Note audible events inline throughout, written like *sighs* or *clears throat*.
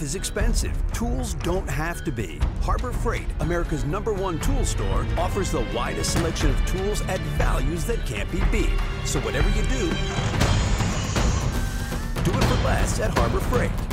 Is expensive. Tools don't have to be. Harbor Freight, America's number one tool store, offers the widest selection of tools at values that can't be beat. So whatever you do, do it for less at Harbor Freight.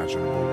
Unimaginable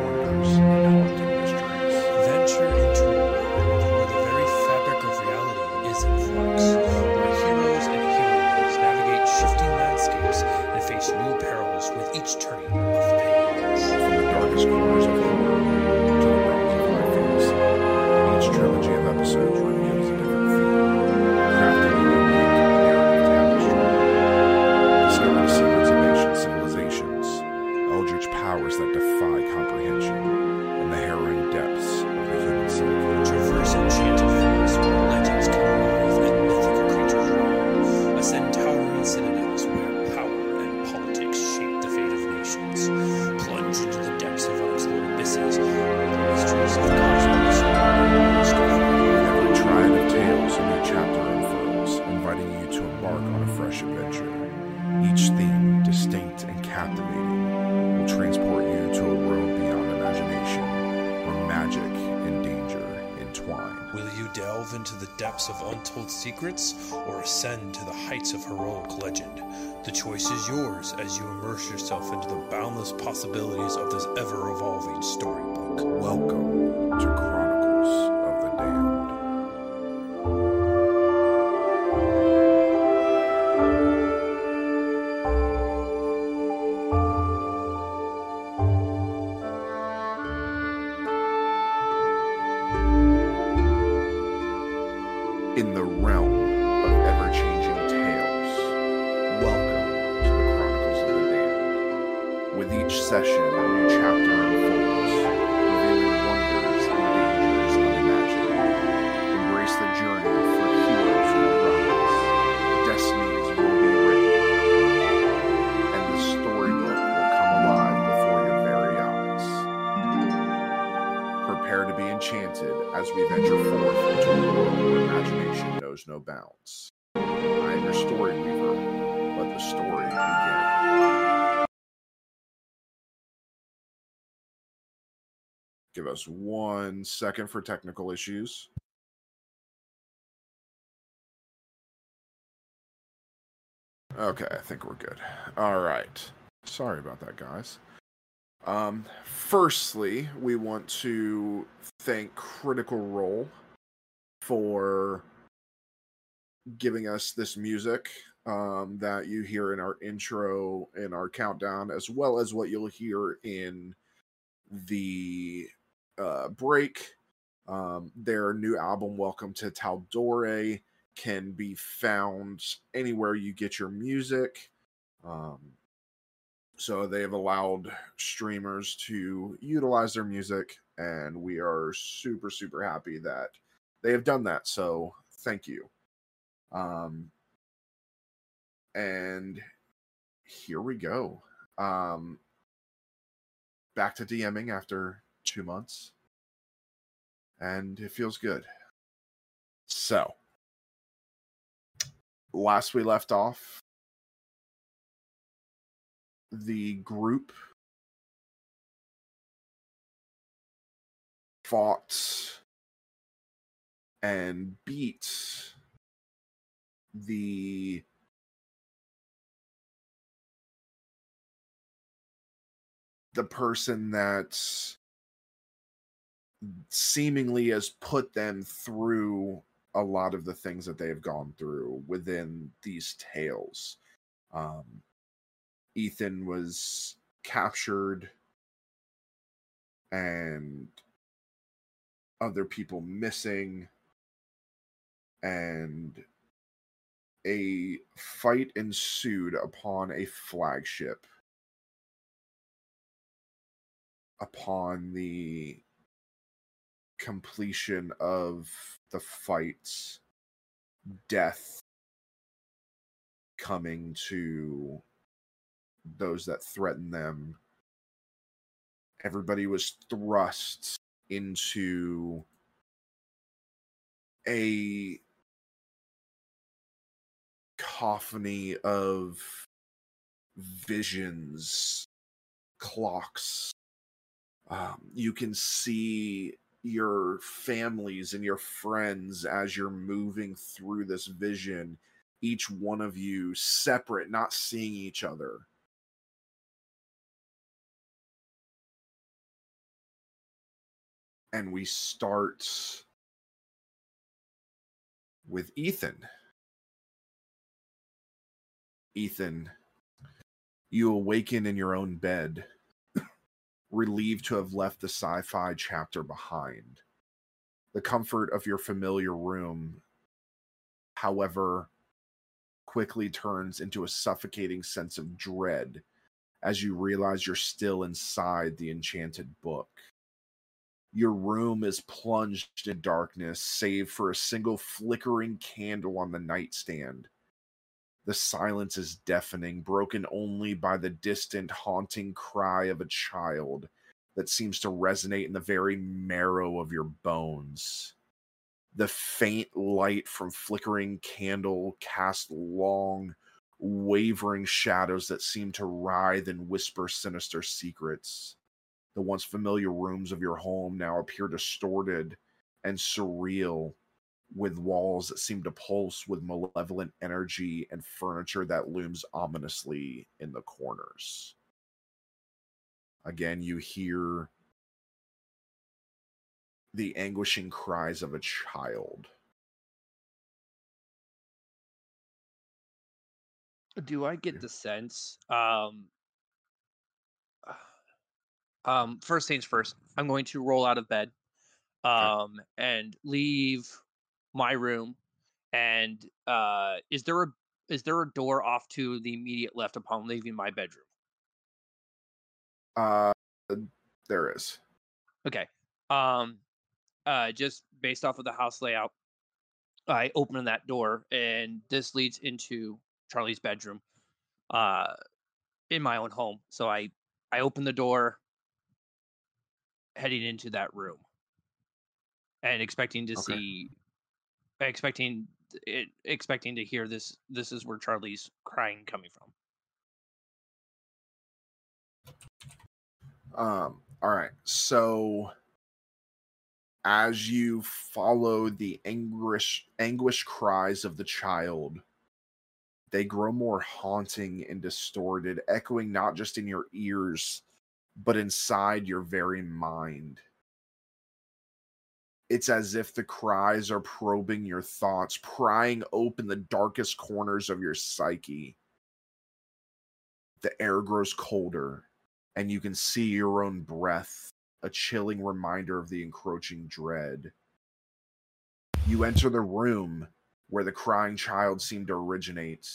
secrets or ascend to the heights of heroic legend? The choice is yours as you immerse yourself into the boundless possibilities of this ever evolving storybook. Welcome us one second for technical issues. Okay, I think we're good. All right. Sorry about that, guys. Um, firstly, we want to thank Critical Role for giving us this music um, that you hear in our intro and our countdown, as well as what you'll hear in the uh, break. Um, their new album, Welcome to Tal'Dorei, can be found anywhere you get your music. Um, so they've allowed streamers to utilize their music, and we are super, super happy that they have done that. So thank you. Um, and here we go. Um, back to DMing after two months, and it feels good. So, last we left off, the group fought and beat the the person that seemingly has put them through a lot of the things that they have gone through within these tales. Um, Ethan was captured and other people missing and a fight ensued upon a flagship upon the completion of the fights death coming to those that threaten them. Everybody was thrust into a cacophony of visions clocks. Um, you can see your families and your friends as you're moving through this vision each one of you separate not seeing each other. And we start with ethan. Ethan you awaken in your own bed relieved to have left the sci fi chapter behind. The comfort of your familiar room, however, quickly turns into a suffocating sense of dread as you realize you're still inside the enchanted book. Your room is plunged in darkness, save for a single flickering candle on the nightstand. The silence is deafening, broken only by the distant, haunting cry of a child that seems to resonate in the very marrow of your bones. The faint light from flickering candle casts long, wavering shadows that seem to writhe and whisper sinister secrets. The once familiar rooms of your home now appear distorted and surreal, with walls that seem to pulse with malevolent energy and furniture that looms ominously in the corners. Again, you hear the anguishing cries of a child. Do I get the sense? Um, *sighs* um, first things first, I'm going to roll out of bed, um, and leave my room. And uh, is there a is there a door off to the immediate left upon leaving my bedroom? Uh, there is. Okay. Um, uh, just based off of the house layout, I open that door, and this leads into Charlie's bedroom, uh, in my own home. So I I open the door, heading into that room, and expecting to Okay. see, expecting it, expecting to hear this. This is where Charlie's crying coming from. Um, all right. So as you follow the anguish anguish cries of the child, they grow more haunting and distorted, echoing not just in your ears, but inside your very mind. It's as if the cries are probing your thoughts, prying open the darkest corners of your psyche. The air grows colder, and you can see your own breath, a chilling reminder of the encroaching dread. You enter the room where the crying child seemed to originate,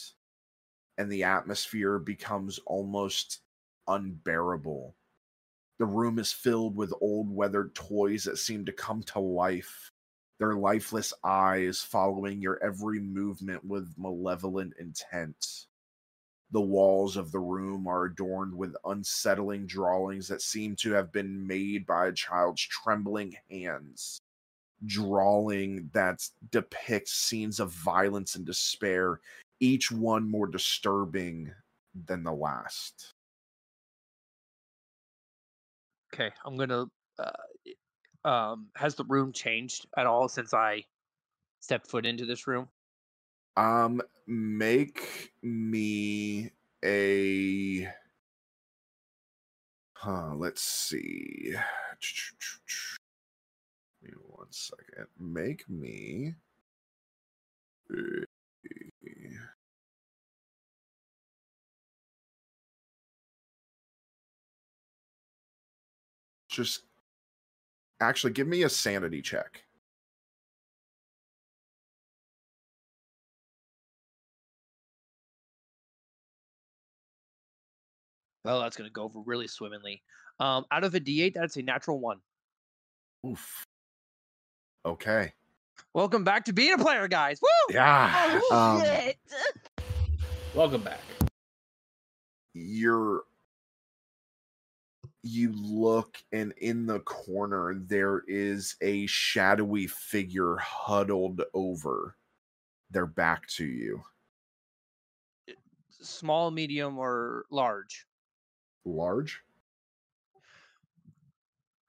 and the atmosphere becomes almost unbearable. The room is filled with old weathered toys that seem to come to life, their lifeless eyes following your every movement with malevolent intent. The walls of the room are adorned with unsettling drawings that seem to have been made by a child's trembling hands. Drawing that depicts scenes of violence and despair, each one more disturbing than the last. Okay, I'm gonna. Uh, um, has the room changed at all since I stepped foot into this room? Um, make me a. Huh, let's see. Give me one second. Make me. Just actually give me a sanity check. Well, that's gonna go over really swimmingly. Um, out of a D8, that's a natural one. Oof. Okay. Welcome back to being a player, guys. Woo! Yeah. Oh um, shit! *laughs* Welcome back. you're you look and in the corner there is a shadowy figure huddled over their back to you eh, Small, medium, or large? large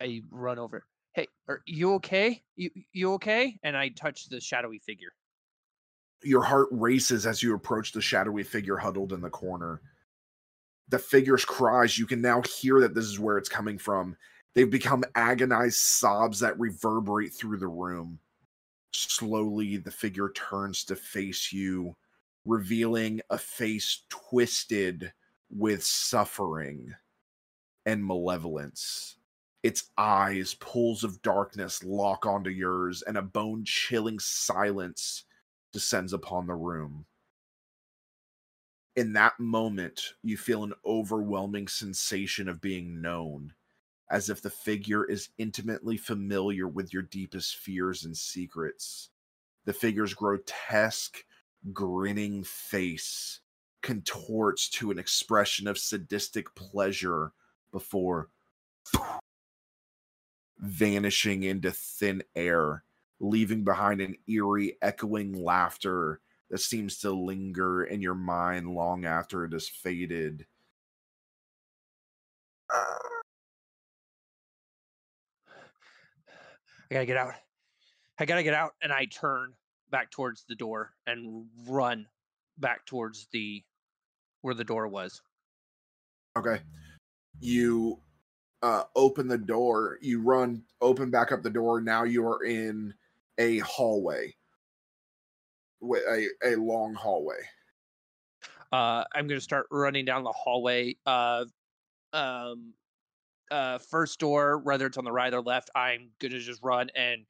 I run over. Hey, are you okay? You you okay? And I touch the shadowy figure. your heart races as you approach the shadowy figure huddled in the corner the figure's cries you can now hear that this is where it's coming from They've become agonized sobs that reverberate through the room. Slowly, the figure turns to face you, revealing a face twisted with suffering and malevolence. Its eyes, pools of darkness, lock onto yours, and a bone chilling silence descends upon the room. In that moment, you feel an overwhelming sensation of being known, as if the figure is intimately familiar with your deepest fears and secrets. The figure's grotesque, grinning face contorts to an expression of sadistic pleasure before vanishing into thin air, leaving behind an eerie, echoing laughter that seems to linger in your mind long after it has faded. *sighs* I gotta get out. I gotta get out, and I turn back towards the door and run back towards the where the door was. Okay. You uh open the door, you run, open back up the door. Now you are in a hallway. With a, a long hallway. Uh, I'm gonna start running down the hallway. Uh, um, uh, first door, whether it's on the right or left, I'm gonna just run and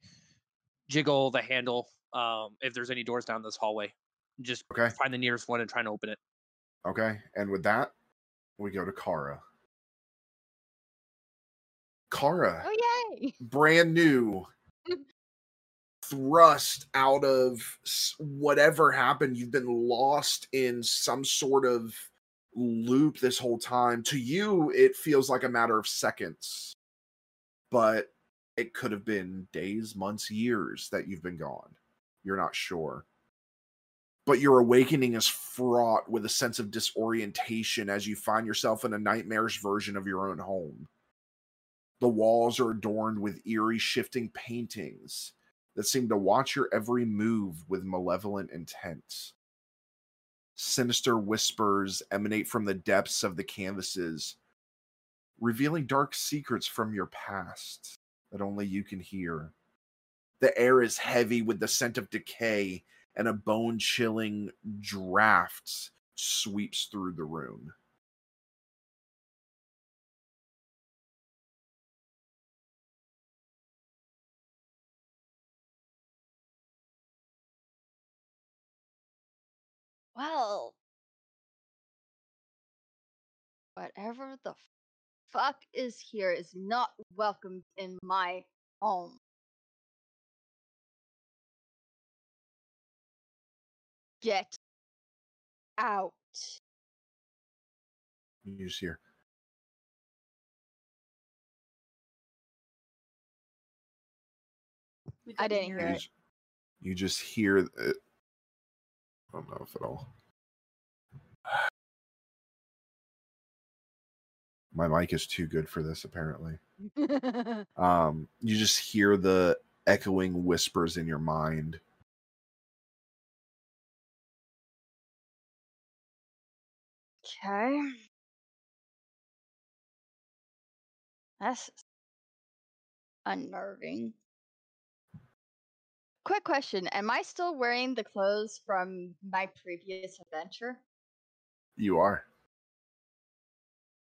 jiggle the handle. Um, if there's any doors down this hallway, just Okay. find the nearest one and try and open it. Okay. And with that, we go to Kara. Kara, Oh yay! brand new, *laughs* thrust out of whatever happened. You've been lost in some sort of loop this whole time. To you, it feels like a matter of seconds, but it could have been days, months, years that you've been gone. You're not sure. But your awakening is fraught with a sense of disorientation as you find yourself in a nightmarish version of your own home. The walls are adorned with eerie, shifting paintings that seem to watch your every move with malevolent intent. Sinister whispers emanate from the depths of the canvases, revealing dark secrets from your past that only you can hear. The air is heavy with the scent of decay, and a bone chilling draft sweeps through the room. Well, whatever the fuck is here is not welcomed in my home. Get out. You just hear, I didn't hear hear it. you just hear it. I don't know if at all. My mic is too good for this, apparently. *laughs* Um, you just hear the echoing whispers in your mind. Okay. That's unnerving. Quick question Am I still wearing the clothes from my previous adventure? You are.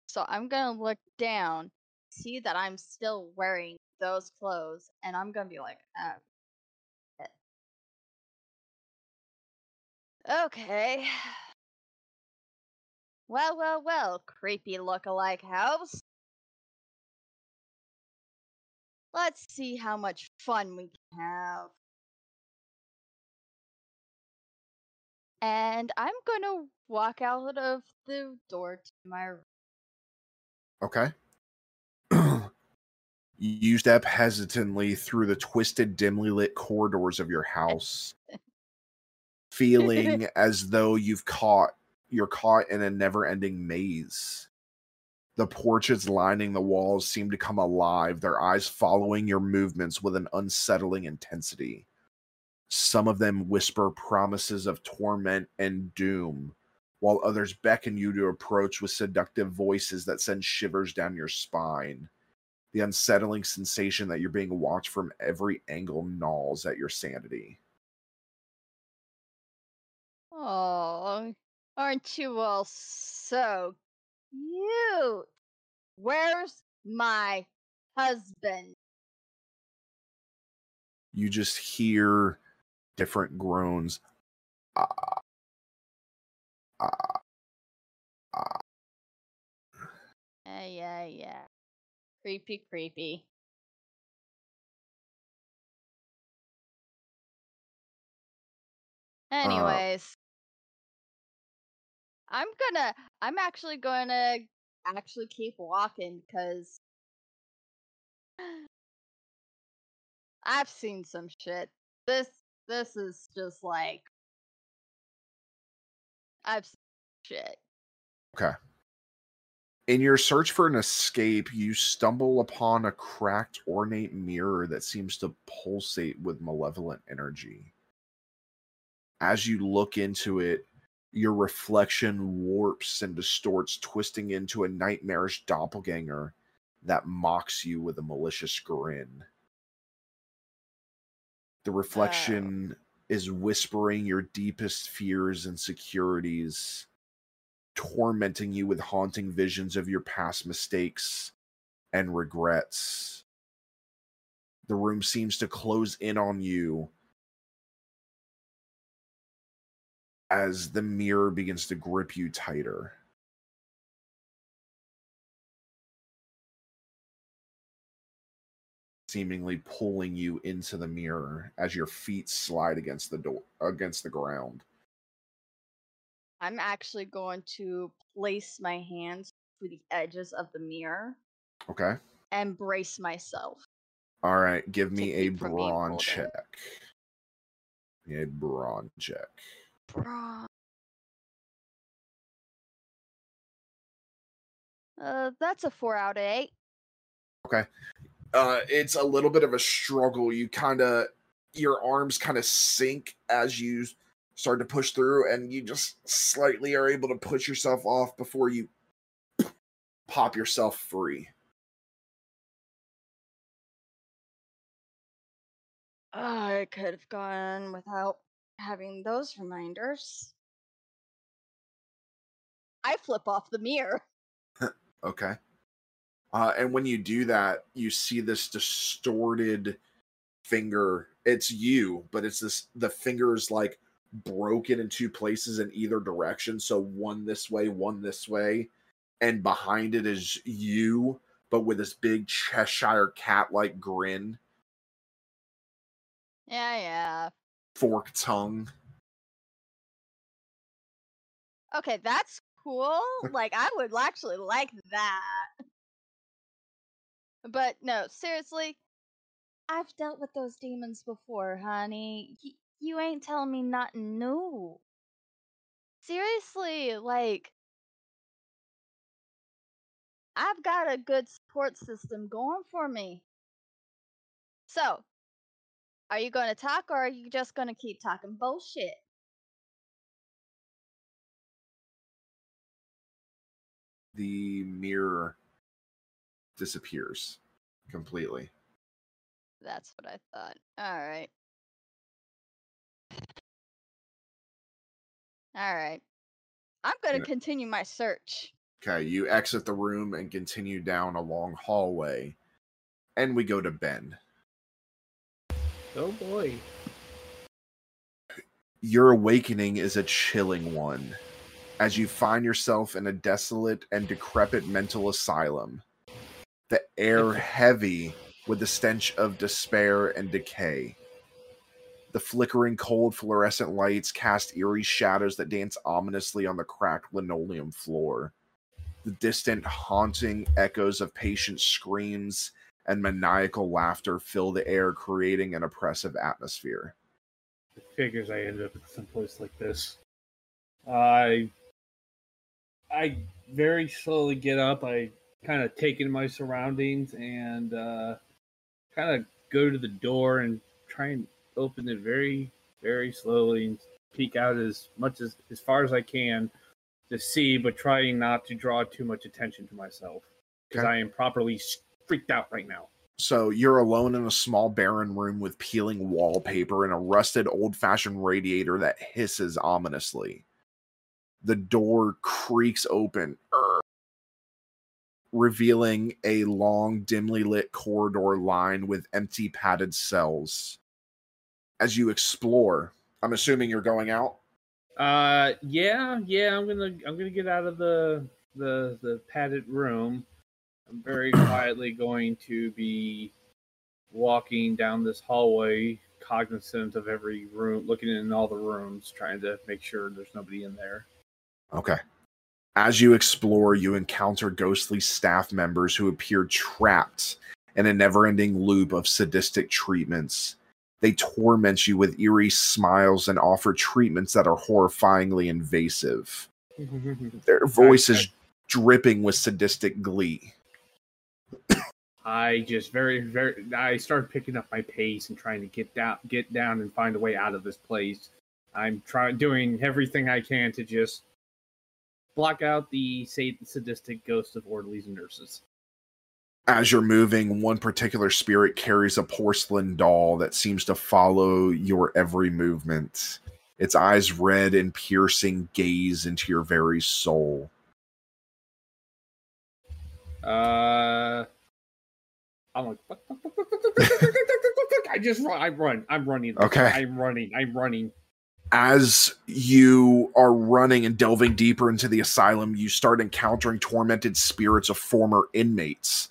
So I'm to look down, see that I'm still wearing those clothes, and I'm to be like, oh. Okay. Well, well, well, creepy look-alike house. Let's see how much fun we can have. And I'm gonna walk out of the door to my room. Okay. *clears throat* you step hesitantly through the twisted, dimly lit corridors of your house, feeling *laughs* as though you've caught you're caught in a never-ending maze. The portraits lining the walls seem to come alive, their eyes following your movements with an unsettling intensity. Some of them whisper promises of torment and doom, while others beckon you to approach with seductive voices that send shivers down your spine. The unsettling sensation that you're being watched from every angle gnaws at your sanity. Oh, aren't you all so cute? Where's my husband? You just hear different groans. Ah, ah, ah. Yeah, yeah, yeah. Creepy, creepy. Anyways, I'm gonna, I'm actually gonna actually keep walking because *sighs* I've seen some shit. This, this is just like, I've shit. Okay. In your search for an escape, you stumble upon a cracked, ornate mirror that seems to pulsate with malevolent energy. As you look into it, your reflection warps and distorts, twisting into a nightmarish doppelganger that mocks you with a malicious grin. The oh. reflection is whispering your deepest fears and securities tormenting you with haunting visions of your past mistakes and regrets. The room seems to close in on you as the mirror begins to grip you tighter. Seemingly pulling you into the mirror as your feet slide against the door against the ground. I'm actually going to place my hands to the edges of the mirror Okay. and brace myself. All right. Give me a keep from being brawn check. A brawn check. Bruh. Uh, that's a four out of eight. Uh it's a little bit of a struggle you kind of your arms kind of sink as you start to push through and you just slightly are able to push yourself off before you pop yourself free I could have gone without having those reminders. I flip off the mirror. *laughs* okay uh and when you do that you see this distorted finger it's you but it's this the finger's like broken in two places in either direction so one this way one this way and behind it is you but with this big cheshire cat like grin Yeah, yeah. forked tongue Okay, that's cool. like, I would actually like that. But no, seriously, I've dealt with those demons before, honey. Y- you ain't telling me nothing new. Seriously, like, I've got a good support system going for me. So, are you going to talk or are you just going to keep talking bullshit? the mirror disappears completely That's what I thought. All right. All right. I'm going to Yeah. continue my search. Okay, you exit the room and continue down a long hallway. And we go to Ben. Oh boy. Your awakening is a chilling one as you find yourself in a desolate and decrepit mental asylum. The air heavy with the stench of despair and decay. The flickering cold fluorescent lights cast eerie shadows that dance ominously on the cracked linoleum floor. The distant, haunting echoes of patient screams and maniacal laughter fill the air, creating an oppressive atmosphere. It figures I ended up at some place like this. I I very slowly get up. I kind of take in my surroundings and uh, kind of go to the door and try and open it very, very slowly and peek out as much as as far as I can to see, but trying not to draw too much attention to myself because Okay. I am properly freaked out right now. So you're alone in a small barren room with peeling wallpaper and a rusted old-fashioned radiator that hisses ominously. The door creaks open, er, revealing a long, dimly lit corridor lined with empty padded cells. As you explore, I'm assuming you're going out. Uh, yeah, yeah. I'm gonna I'm gonna get out of the the the padded room. I'm very *clears throat* quietly going to be walking down this hallway, cognizant of every room, looking in all the rooms, trying to make sure there's nobody in there. Okay. As you explore, you encounter ghostly staff members who appear trapped in a never ending loop of sadistic treatments. They torment you with eerie smiles and offer treatments that are horrifyingly invasive. *laughs* Their voices dripping with sadistic glee. I just very very I start picking up my pace and trying to get down get down and find a way out of this place. I'm trying doing everything I can to just block out the sadistic ghosts of orderlies and nurses. As you're moving, one particular spirit carries a porcelain doll that seems to follow your every movement. Its eyes red and piercing gaze into your very soul. Uh, I'm like, *laughs* I just run. I run. I'm running. Okay. I'm running. I'm running as you are running and delving deeper into the asylum, you start encountering tormented spirits of former inmates,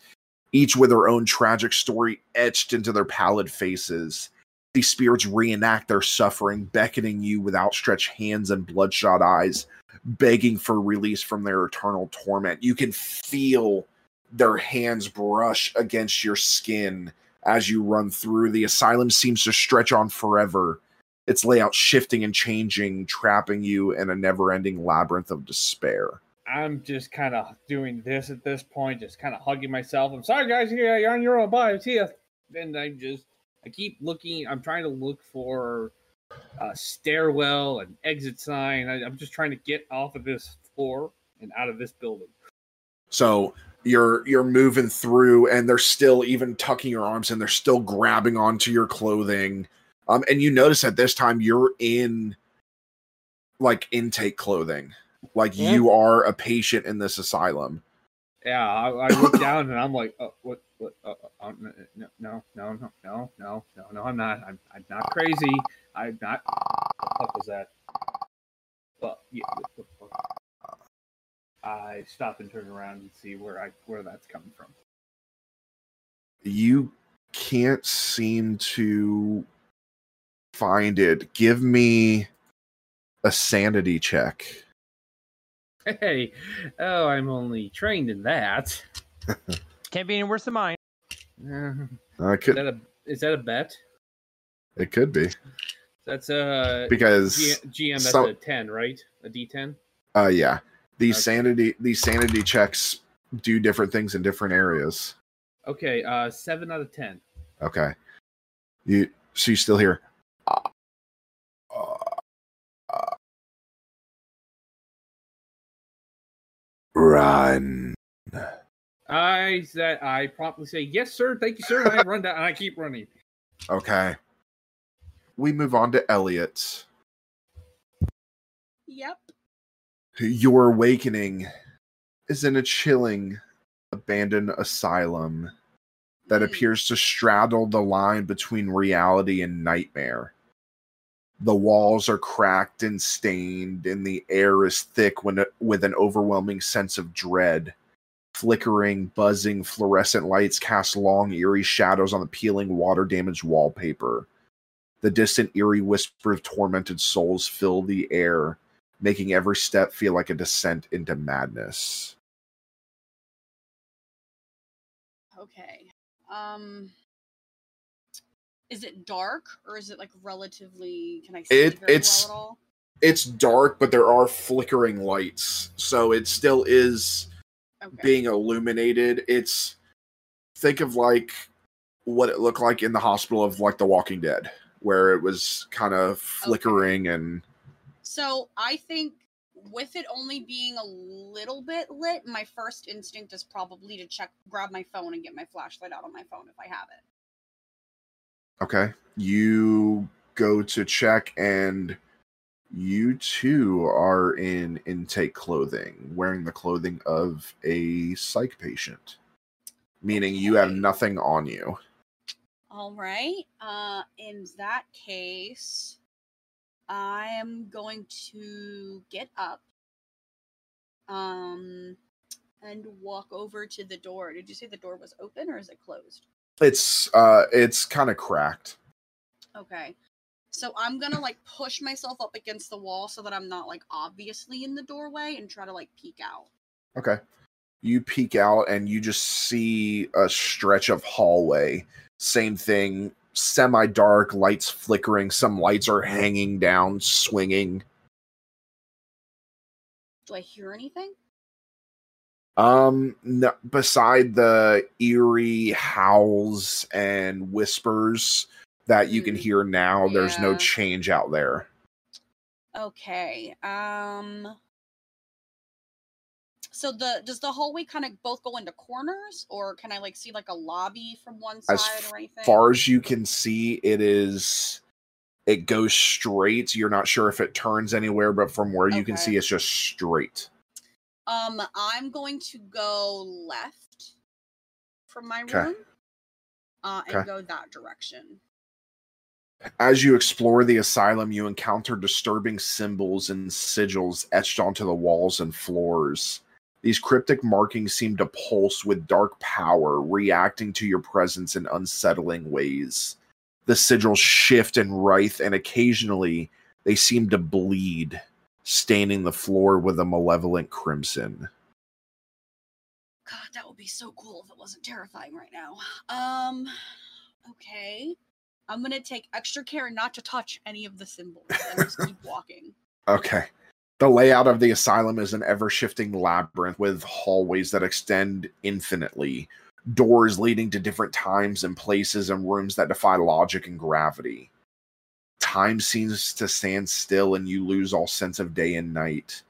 each with their own tragic story etched into their pallid faces. These spirits reenact their suffering, beckoning you with outstretched hands and bloodshot eyes, begging for release from their eternal torment. You can feel their hands brush against your skin as you run through. The asylum seems to stretch on forever its layout shifting and changing, trapping you in a never ending labyrinth of despair. I'm just kind of doing this at this point, just kind of hugging myself. I'm sorry, guys. Yeah, you're on your own. Bye. See ya. And I just, I keep looking. I'm trying to look for a stairwell, an exit sign. I, I'm just trying to get off of this floor and out of this building. So you're you're moving through and they're still even tucking your arms and they're still grabbing onto your clothing. Um, and you notice at this time you're in like intake clothing, like yeah. you are a patient in this asylum. Yeah, I, I look down and I'm like, oh, what? what oh, no, no, no, no, no, no, no, I'm not. I'm, I'm not crazy. I'm not. What the fuck was that? Well, yeah, I stop and turn around and see where I where that's coming from. You can't seem to find it. Give me a sanity check. Hey, oh, I'm only trained in that. *laughs* Can't be any worse than mine. Uh, Uh, it is could that a is that a bet? it could be That's a because G- GM. That's some- a ten, right? A D10. uh yeah these Okay. sanity these sanity checks do different things in different areas. Okay, uh, seven out of ten. Okay. You so you still hear run. I said I promptly say yes, sir. Thank you, sir. And I *laughs* run down and I keep running. Okay. We move on to Elliot. Yep. Your awakening is in a chilling, abandoned asylum that Hmm. appears to straddle the line between reality and nightmare. The walls are cracked and stained, and the air is thick when, with an overwhelming sense of dread. Flickering, buzzing fluorescent lights cast long, eerie shadows on the peeling, water damaged wallpaper. The distant, eerie whisper of tormented souls fill the air, making every step feel like a descent into madness. Okay. Um is it dark or is it like relatively can I see It- very it's- well at all? It's dark, but there are flickering lights, so it still is Okay. being illuminated. It's think of like what it looked like in the hospital of like The Walking Dead, where it was kind of flickering and So I think with it only being a little bit lit, my first instinct is probably to check, grab my phone, and get my flashlight out on my phone if I have it. Okay. You go to check, and you too are in intake clothing, wearing the clothing of a psych patient, meaning you have nothing on you. All right. Uh, in that case, I am going to get up, um, and walk over to the door. Did you say the door was open or is it closed? It's uh, it's kind of cracked. Okay. So I'm gonna like push myself up against the wall so that I'm not like obviously in the doorway and try to like peek out. Okay. You peek out and you just see a stretch of hallway. Same thing, semi dark, lights flickering. Some lights are hanging down, swinging. Do I hear anything? Um, no, beside the eerie howls and whispers that you can Hmm. hear now, there's no change out there. Okay. Um so the does the hallway kind of both go into corners or can I like see like a lobby from one As side or anything? As far as you can see, it is. It goes straight. You're not sure if it turns anywhere, but from where you can see, it's just straight. Um I'm going to go left from my 'Kay. room. Uh and Okay. go that direction. As you explore the asylum, you encounter disturbing symbols and sigils etched onto the walls and floors. These cryptic markings seem to pulse with dark power, reacting to your presence in unsettling ways. The sigils shift and writhe, and occasionally they seem to bleed, staining the floor with a malevolent crimson. God, that would be so cool if it wasn't terrifying right now. Um okay. I'm gonna take extra care not to touch any of the symbols and just keep *laughs* walking. Okay. The layout of the asylum is an ever shifting labyrinth with hallways that extend infinitely, doors leading to different times and places, and rooms that defy logic and gravity. Time seems to stand still, and you lose all sense of day and night.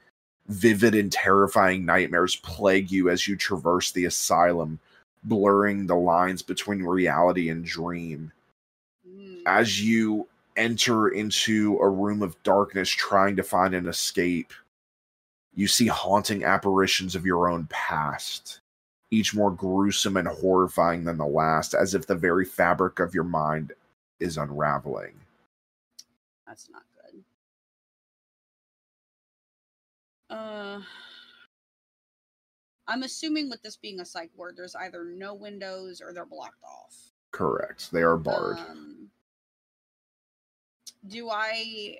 Vivid and terrifying nightmares plague you as you traverse the asylum, blurring the lines between reality and dream Mm. as you enter into a room of darkness trying to find an escape, you see haunting apparitions of your own past, each more gruesome and horrifying than the last, as if the very fabric of your mind is unraveling. That's not good. Uh, I'm assuming with this being a psych ward, there's either no windows or they're blocked off. Correct. They are barred. Um, do I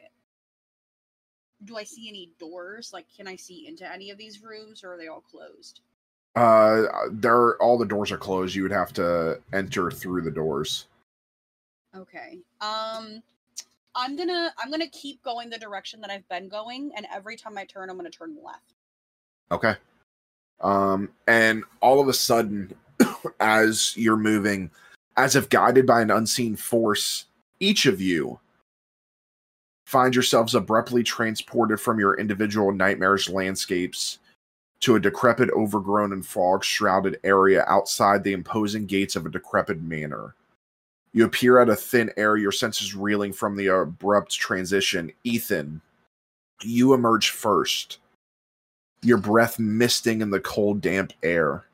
do I see any doors? Like, can I see into any of these rooms, or are they all closed? Uh, there, all the doors are closed. You would have to enter through the doors. Okay. Um, I'm gonna I'm gonna keep going the direction that I've been going, and every time I turn, I'm gonna turn left. Okay. Um, and all of a sudden, *coughs* as you're moving, as if guided by an unseen force, each of you find yourselves abruptly transported from your individual nightmarish landscapes to a decrepit, overgrown, and fog shrouded area outside the imposing gates of a decrepit manor. You appear out of thin air, your senses reeling from the abrupt transition. Ethan, you emerge first your breath misting in the cold, damp air.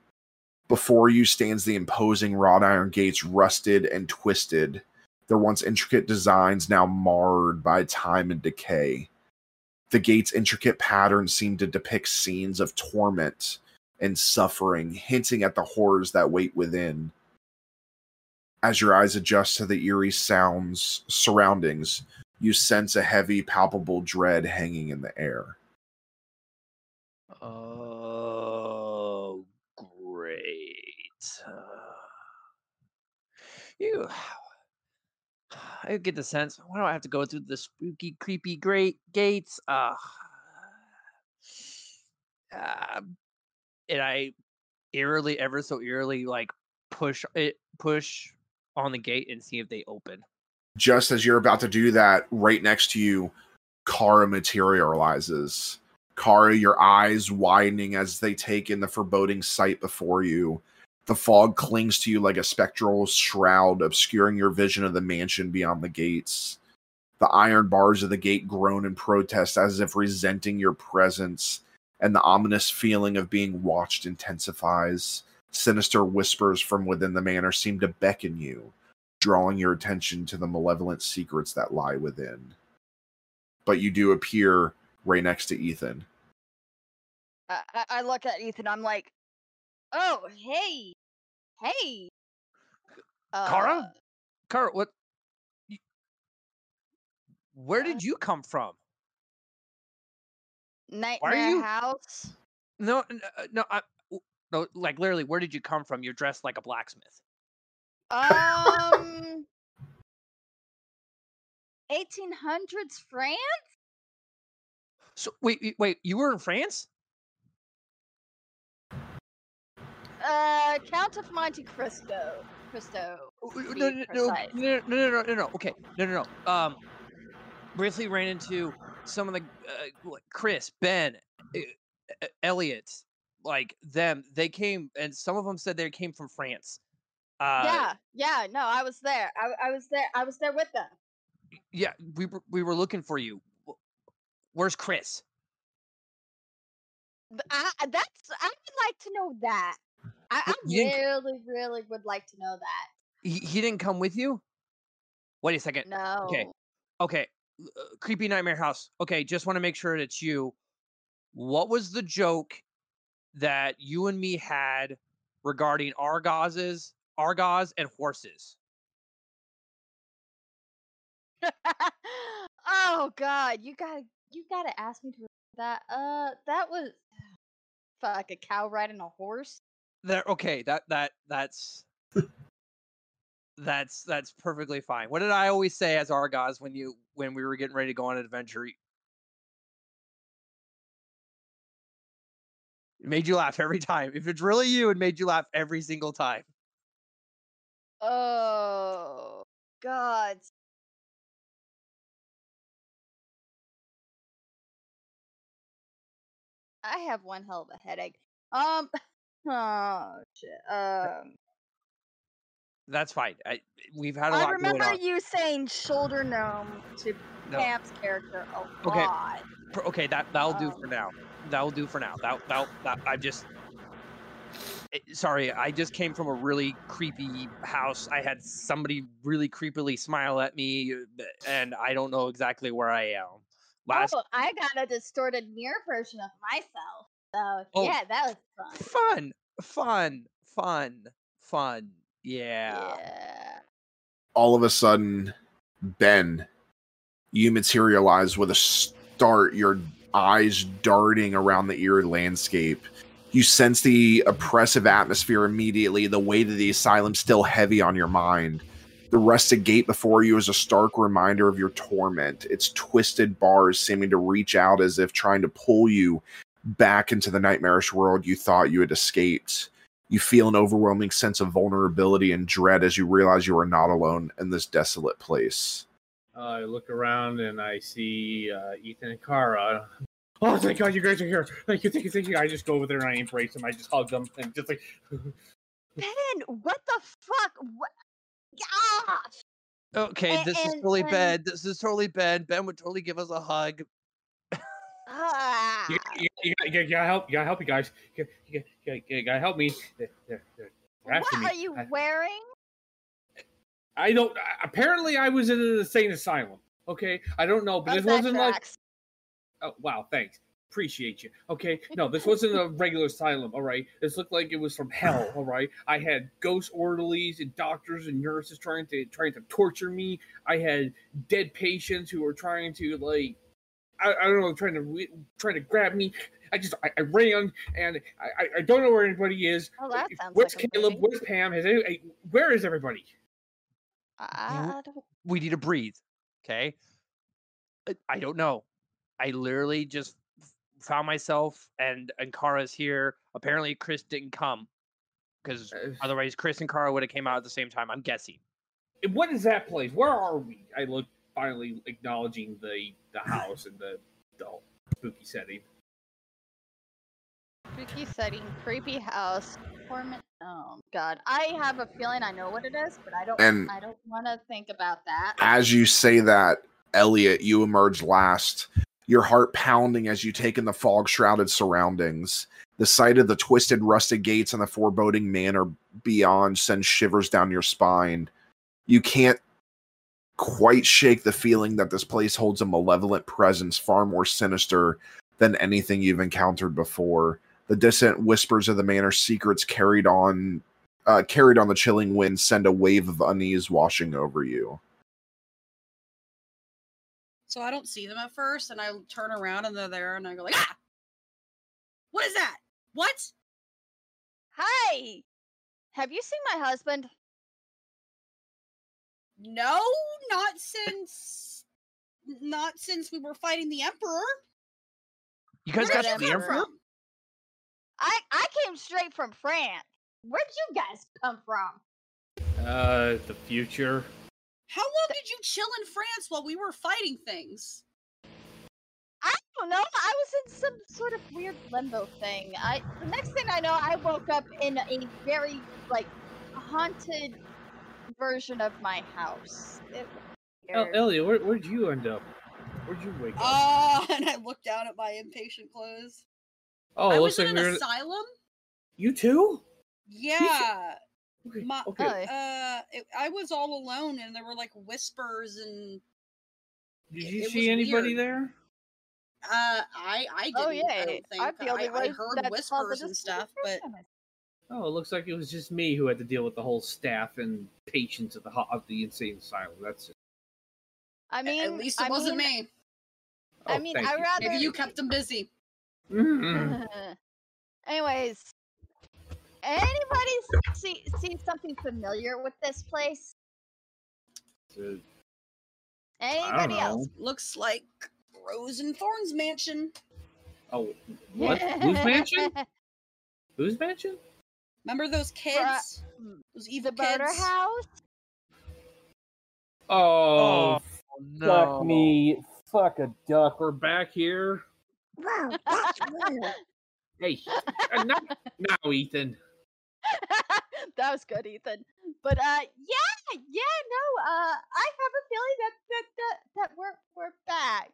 Before you stands the imposing wrought iron gates, rusted and twisted, their once intricate designs now marred by time and decay. The gate's intricate patterns seem to depict scenes of torment and suffering, hinting at the horrors that wait within. As your eyes adjust to the eerie sounds, surroundings, you sense a heavy, palpable dread hanging in the air. Oh, great. *sighs* Uh, you. I get the sense. Why do I have to go through the spooky, creepy, great gates? Uh, uh, and I eerily, ever so eerily, like push it, push on the gate and see if they open. just as you're about to do that, right next to you, Kara materializes Kara, your eyes widening as they take in the foreboding sight before you. The fog clings to you like a spectral shroud, obscuring your vision of the mansion beyond the gates. The iron bars of the gate groan in protest as if resenting your presence, and the ominous feeling of being watched intensifies. Sinister whispers from within the manor seem to beckon you, drawing your attention to the malevolent secrets that lie within. But you do appear right next to Ethan. I, I, I look at Ethan. I'm like, oh, hey, hey. Uh, Kara? Kara, what? Where did you come from? Nightmare you- house. No, n- uh, no, I, w- no. Like literally, where did you come from? You're dressed like a blacksmith. Um, *laughs* 1800s France. So wait, wait. You were in France? Uh, Count of Monte Cristo. Cristo. No, no, no, no, no, no, no, no, no. Okay, no, no, no. Um, briefly ran into some of the uh, Chris, Ben, uh, Elliot, like them. They came, and some of them said they came from France. Uh, yeah, yeah. No, I was there. I, I was there. I was there with them. yeah. We were we were looking for you. Where's Chris? I, that's. I would like to know that. I, I Wh- you didn't c- really, really would like to know that. He, he didn't come with you. Wait a second. No. Okay. Okay. uh, creepy nightmare house. Okay, just want to make sure it's you. What was the joke that you and me had regarding Argos's Argos and horses? *laughs* oh God, you gotta, you gotta ask me to that. Uh, that was. *sighs* Fuck a cow riding a horse. There. Okay. That that that's that's that's perfectly fine. What did I always say as Argos when you when we were getting ready to go on an adventure? It made you laugh every time. If it's really you, it made you laugh every single time. Oh God. I have one hell of a headache. Um. *laughs* Oh shit. Um. That's fine. I, we've had a I lot going remember you saying shoulder gnome to No. Camp's character a Okay. lot. Okay, that that'll do Um, for now. That'll do for now. That that, that I just eh, sorry, I just came from a really creepy house. I had somebody really creepily smile at me, uh, and I don't know exactly where I am. Last Oh, I got a distorted mirror version of myself. So Oh. yeah, that was fun. fun, fun, fun, fun. Yeah. Yeah. all of a sudden, Ben, you materialize with a start, your eyes darting around the eerie landscape. You sense the oppressive atmosphere immediately, the weight of the asylum still heavy on your mind. The rusted gate before you is a stark reminder of your torment, its twisted bars seeming to reach out as if trying to pull you back into the nightmarish world you thought you had escaped. You feel an overwhelming sense of vulnerability and dread as you realize you are not alone in this desolate place. I look around and I see uh, Ethan and Kara. Oh, thank God you guys are here. Thank you, thank you, thank you. I just go over there and I embrace them. I just hug them and just like, *laughs* Ben, what the fuck? What? Gosh. Okay, A- this is and- totally and- Ben. This is totally bad. Ben would totally give us a hug. Ah. you, you, you, you, you gotta help, you gotta help you guys. You, you, you, you gotta help me. They're, they're, they're after What me. are you I- wearing? I don't. Apparently, I was in an insane asylum. Okay, I don't know, but this wasn't like. Oh, wow, thanks. Appreciate you. Okay, *laughs* no, this wasn't a regular asylum. All right, this looked like it was from hell. All right, I had ghost orderlies and doctors and nurses trying to trying to torture me. I had dead patients who were trying to like, I, I don't know, trying to trying to grab me. I just I, I ran and I, I- don't know where anybody is. Oh, that sounds Where's like Caleb? Where's Pam? Has any, where is everybody? I don't. we need to breathe. Okay. I- don't know. I literally just found myself and and Kara's here. Apparently, Chris didn't come because Uh, otherwise, Chris and Kara would have came out at the same time. I'm guessing. what is that place? Where are we? I look finally acknowledging the the house and the the spooky setting. Spooky setting, creepy house, torment. Oh God, I have a feeling I know what it is, but I don't. And- I don't want to think about that. As you say that, Elliot, you emerge last, your heart pounding as you take in the fog shrouded surroundings. The sight of the twisted, rusted gates and the foreboding manor beyond sends shivers down your spine. You can't quite shake the feeling that this place holds a malevolent presence far more sinister than anything you've encountered before. The distant whispers of the manor's secrets carried on uh, carried on the chilling wind send a wave of unease washing over you. So I don't see them at first, and I turn around and they're there, and I go like, ah! What is that? What? Hi, have you seen my husband? No, not since, not since we were fighting the emperor. You guys Where got did to the you come emperor? from? I I came straight from France. Where'd you guys come from? Uh, the future. How long did you chill in France while we were fighting things? I don't know. I was in some sort of weird limbo thing. I the next thing I know, I woke up in a very like haunted version of my house. It was El- Elliot, where, where'd you end up? Where'd you wake up? Ah, *laughs* and I looked down at my impatient clothes. Oh, I it was looks in like an we're asylum. you too. Yeah. Okay. My, okay. Oh. uh, it, I was all alone, and there were like whispers, and Did you it see was anybody weird. there? uh, I I didn't. Oh yeah, I don't think I'm the only I, one I heard that saw the whispers and stuff, but. Oh, it looks like it was just me who had to deal with the whole staff and patients of the of the insane asylum. That's it. I mean, at least it I wasn't mean, me. I Oh, mean, thank I rather Maybe you kept them busy. Mm-mm. *laughs* Anyways, anybody see see something familiar with this place? Uh, Anybody else? Looks like Rose and Thorn's mansion. Oh, what? Whose mansion? *laughs* Whose mansion? Remember those kids? Those evil the kids? house? Oh, no. fuck me. Fuck a duck. We're back here. *laughs* Hey, uh, not now, Ethan. *laughs* that was good, Ethan. But uh, yeah, yeah, no, uh, I have a feeling that that that, that we're we're back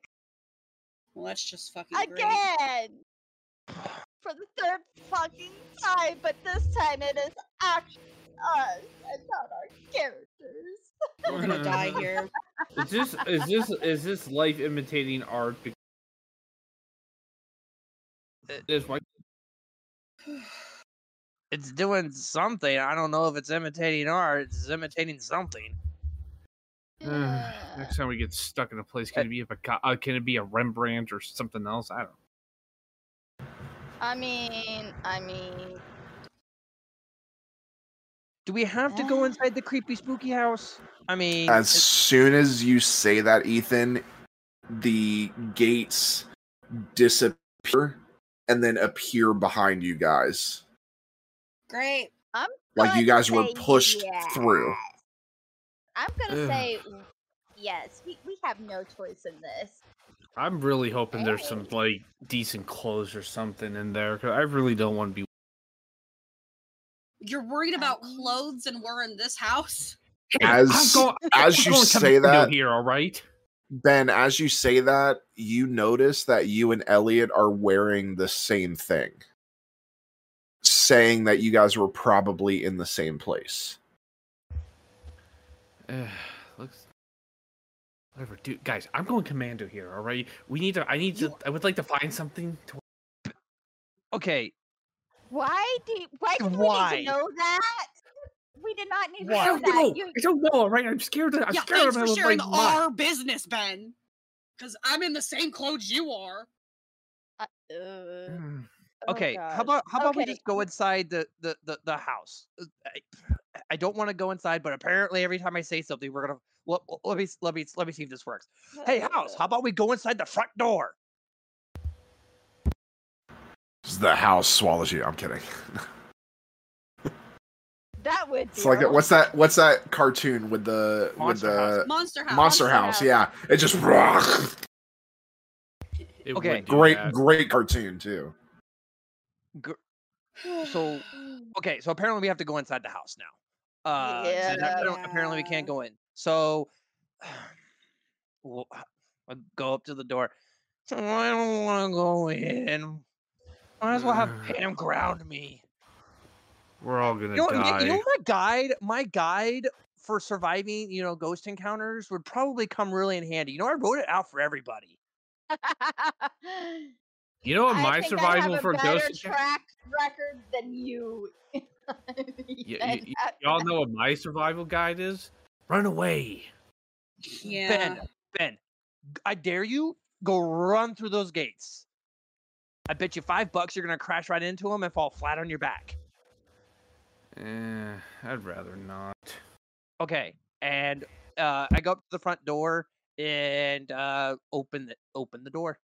Well, that's just fucking great. again for the third fucking time. But this time it is actually us and not our characters. We're gonna die *laughs* here. Is this is this is this life imitating art? Uh, be- Is what? It's doing something. I don't know if it's imitating art. It's imitating something. Next time we get stuck in a place, can eh it be a Pica- uh, can it be a Rembrandt or something else? I don't. know. I mean, I mean, Do we have to go eh? inside the creepy spooky house? I mean, As soon as you say that, Ethan, the gates disappear and then appear behind you guys. Great. I'm Like you guys were say pushed through. I'm gonna Ugh. say yes. We we have no choice in this. I'm really hoping there's some like decent clothes or something in there because I really don't want to be. You're worried about Um, clothes and we're in this house? Hey, I'm As- going- as I'm you going say commando that- here, all right. Ben, as you say that, you notice that you and Elliot are wearing the same thing. Saying that you guys were probably in the same place. Uh, looks. Whatever, dude. Guys, I'm going commando here. All right. We need to. I need to. I would like to find something. To, okay. Why do you, why do we need to know that? We did not need to I know don't that. know. You, I don't know. All right. I'm scared. I'm yeah, scared thanks of for sharing my mind. our business, Ben. Because I'm in the same clothes you are. uh, uh, Mm. oh Okay. how about how about we just go inside the the the, the house? Uh, I, I don't want to go inside, but apparently every time I say something, we're gonna. Well, well, let me let me let me see if this works. Hey, house, how about we go inside the front door? The house swallows you. I'm kidding. *laughs* That would. It's like be what's that? What's that cartoon with the with the House. Monster House. Monster Monster House? House. Yeah, it just It Okay. great, that. great cartoon too. so okay, so apparently we have to go inside the house now. Uh, and Yeah. apparently, apparently we can't go in. So *sighs* we'll I'll go up to the door. I don't want to go in. Might as well have *sighs* Pam ground me. We're all gonna You know, die. you know my guide, my guide for surviving, you know, ghost encounters would probably come really in handy. You know, I wrote it out for everybody. *laughs* You know what I my think I survival have for a better ghost track record than you. *laughs* Y- And y- y- y'all know what my survival guide is? Run away. Yeah. Ben, Ben, I dare you go run through those gates. I bet you five bucks you're gonna crash right into them and fall flat on your back. Eh, I'd rather not. Okay, and uh, I go up to the front door and uh, open the open the door.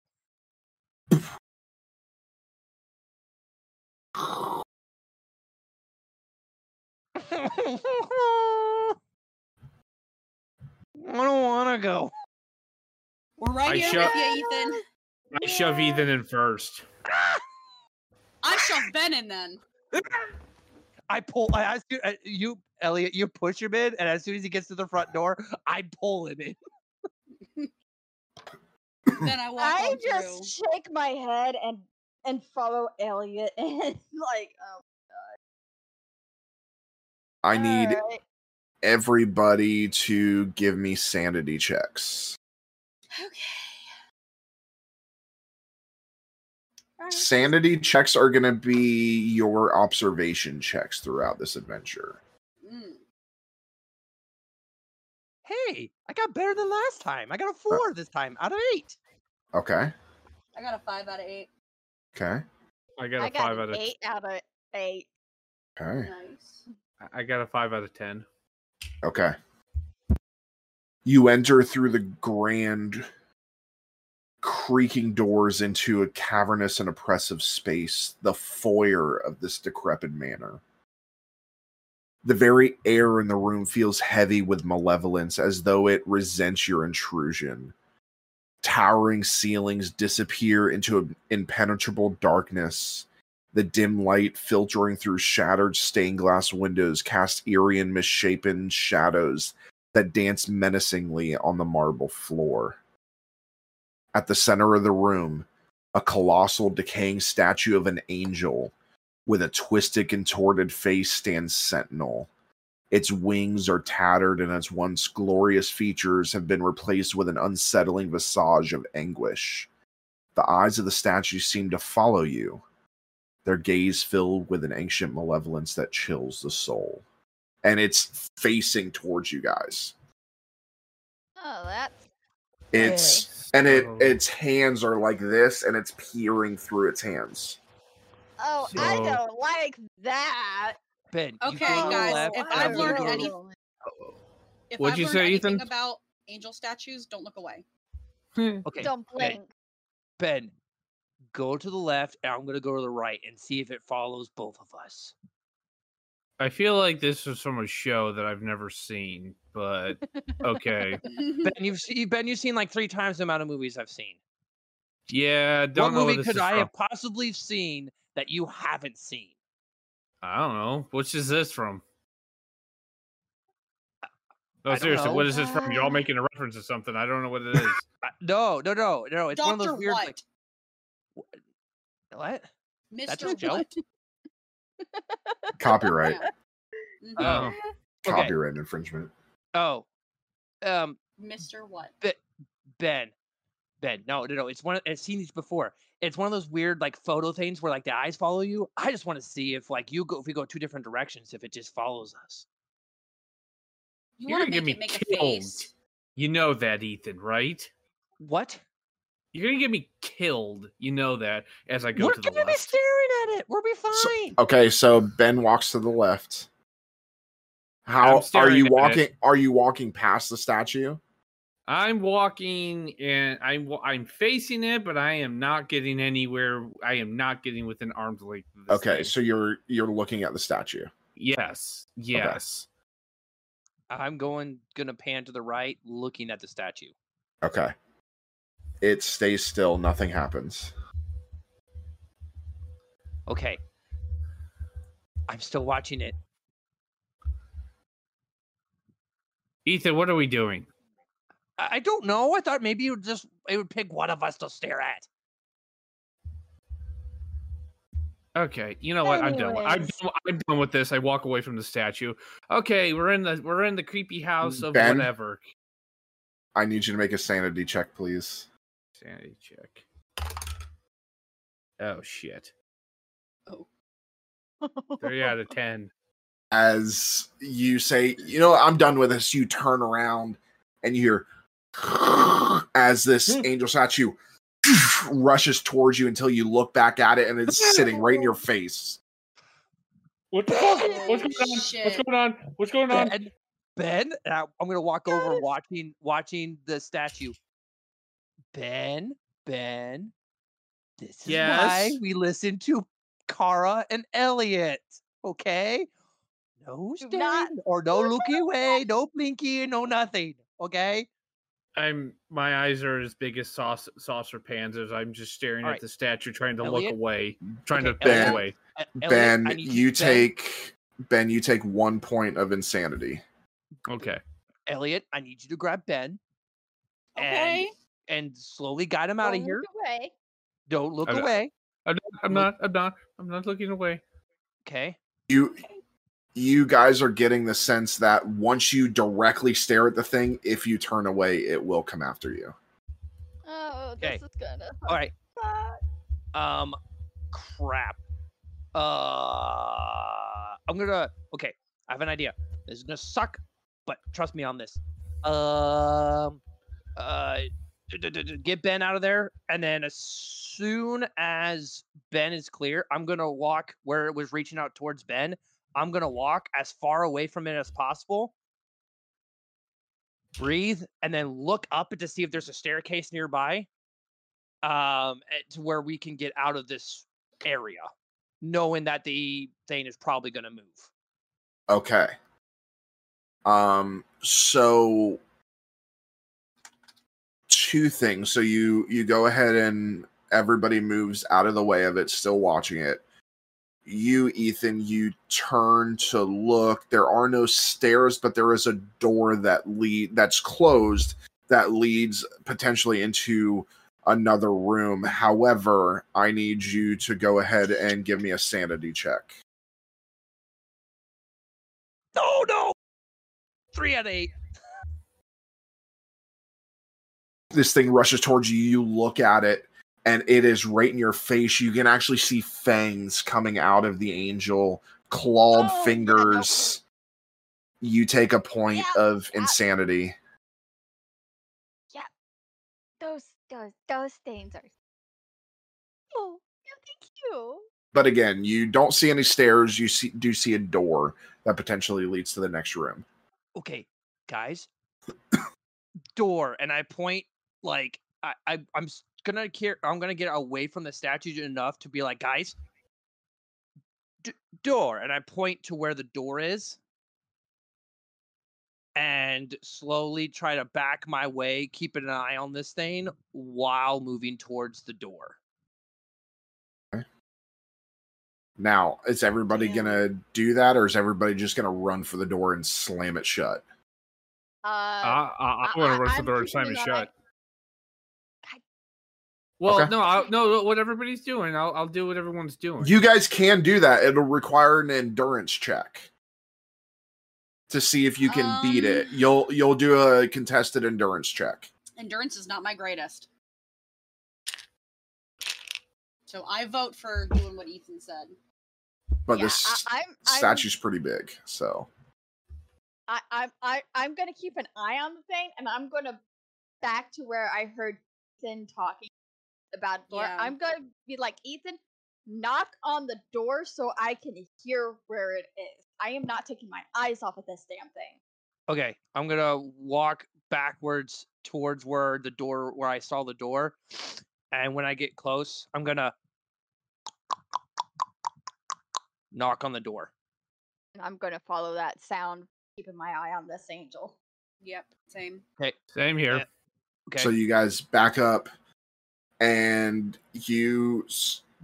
I don't want to go. We're right I here shut- with you, Ethan. I shove Ethan in first. I shove Ben in then. *laughs* I pull. I ask you, uh, you Elliot, you push him in, and as soon as he gets to the front door, I pull him in. Then I walk I just through. shake my head and and follow Elliot *laughs* and like oh god. I need alright. everybody to give me sanity checks. Okay. Alright. Sanity checks are going to be your observation checks throughout this adventure. Mm. Hey, I got better than last time. I got a four this time out of eight. Okay. I got a five out of eight. Okay. I got a I got five out of eight out of eight. Okay. Nice. I got a five out of ten. Okay. You enter through the grand creaking doors into a cavernous and oppressive space, the foyer of this decrepit manor. The very air in the room feels heavy with malevolence as though it resents your intrusion. Towering ceilings disappear into impenetrable darkness. The dim light filtering through shattered stained glass windows cast eerie and misshapen shadows that dance menacingly on the marble floor. At the center of the room, a colossal decaying statue of an angel with a twisted, contorted face stands sentinel. Its wings are tattered, and its once glorious features have been replaced with an unsettling visage of anguish. The eyes of the statue seem to follow you, their gaze filled with an ancient malevolence that chills the soul. And it's facing towards you guys. Oh, that's It's and it oh. its hands are like this and it's peering through its hands. oh, I don't like that. Ben, Okay, go guys, if I've learned go to any- the- If What'd I've you say, anything Ethan? about angel statues, don't look away. Hmm. Okay, Don't Ben, blink. Ben, go to the left, and I'm gonna go to the right and see if it follows both of us. I feel like this is from a show that I've never seen, but okay. *laughs* Ben, you've seen Ben, you've seen like three times the amount of movies I've seen. Yeah, don't what know movie what this could I from. have possibly seen that you haven't seen? I don't know. Which is this from? No, seriously, know. what is this from? You're all Uh, making a reference to something. I don't know what it *laughs* is. No, no, no, no. It's one of those weird. what? Like, what? That's Mr. a joke? What? *laughs* Copyright. Mhm. Oh, Okay. Copyright infringement. Oh, um, Mr. What? Ben, Ben. No, no, no. It's one. of- I've seen these before. It's one of those weird like photo things where like the eyes follow you. I just want to see if like you go if we go two different directions, if it just follows us. You want to make get it me make a face. you know that, Ethan, right? What? You're gonna get me killed. You know that as I go We're to the gonna be staring at it. We'll be So- fine. Okay, so Ben walks to the left. How are you at it. walking? Are you walking past the statue? I'm walking and I'm I'm facing it, but I am not getting anywhere. I am not getting within arm's length. Of this Okay, thing. so you're you're looking at the statue. yes, yes. I'm going gonna pan to the right, looking at the statue. Okay. It stays still, nothing happens. Okay. I'm still watching it. Ethan, what are we doing? I, I don't know. I thought maybe it would just it would pick one of us to stare at. Okay, you know what? I'm done. with- I'm done, I'm done with this. I walk away from the statue. Okay, we're in the we're in the creepy house of Ben? whatever. I need you to make a sanity check, please. Sanity check. Oh shit. Oh. Three out of ten. *laughs* As you say, you know, I'm done with this, you turn around and you hear *laughs* as this Hmm. angel statue *laughs* rushes towards you until you look back at it and it's sitting right in your *laughs* face. What the fuck? What's going on? What's going on? What's going on? Ben, Ben, I, I'm gonna walk over watching watching the statue. Ben, Ben, this is why we listen to Kara and Elliot. Okay, no Do staring not- or no looking away, no blinking, no nothing. Okay. I'm my eyes are as big as sauce, saucer pans as I'm just staring All at the statue, trying to Elliot? look away, mm, trying Okay, to Elliot? look away. E- Elliot, ben, you Ben, take Ben, you take one point of insanity. Okay. Elliot. I need you to grab Ben Okay. and slowly guide him out of here. away. Don't look Okay. away. I'm not, I'm not. I'm not. I'm not looking away. Okay. You you guys are getting the sense that once you directly stare at the thing, if you turn away, it will come after you. Oh, Okay. this is gonna. All right. Um, crap. Uh, I'm gonna. Okay, I have an idea. This is gonna suck, but trust me on this. Um, uh, get Ben out of there, and then as soon as Ben is clear, I'm gonna walk where it was reaching out towards Ben. I'm gonna walk as far away from it as possible. Breathe, and then look up to see if there's a staircase nearby um eh, to where we can get out of this area knowing that the thing is probably going to move Okay. Um so two things. So you you go ahead and everybody moves out of the way of it, still watching it. You, Ethan, you turn to look. There are no stairs, but there is a door that lead that's closed that leads potentially into another room. However, I need you to go ahead and give me a sanity check. oh no three out of eight this thing rushes towards you. You look at it, and it is right in your face. You can actually see fangs coming out of the angel, clawed Oh, yeah, fingers. You take a point Yeah, of yeah. insanity. Yeah. Those those those things are. Oh, yeah, thank you. But again, you don't see any stairs. You see do see a door that potentially leads to the next room. okay guys *coughs* door and i point like i, I i'm s- gonna care i'm gonna get away from the statue enough to be like guys d- door and i point to where the door is and slowly try to back my way keeping an eye on this thing while moving towards the door Now, is everybody Damn. gonna do that, or is everybody just gonna run for the door and slam it shut? Uh, I, I, I- I want I- to rush the door and slam it an shut. God. Well, Okay. no, I'll, no. What everybody's doing, I'll, I'll do what everyone's doing. You guys can do that. It'll require an endurance check to see if you can beat it. Um, You'll you'll do a contested endurance check. Endurance is not my greatest. So I vote for doing what Ethan said. But yeah, this I, I'm, I'm, statue's pretty big, so I, I'm, I, I'm gonna keep an eye on the thing, and I'm gonna back to where I heard Ethan talking about door. Yeah. I'm gonna be like, Ethan, knock on the door so I can hear where it is. I am not taking my eyes off of this damn thing. Okay, I'm gonna walk backwards towards where the door where I saw the door, and when I get close, I'm gonna knock on the door. And I'm gonna follow that sound, keeping my eye on this angel. Yep, same. Okay, same here. Yeah. Okay. so you guys back up, and you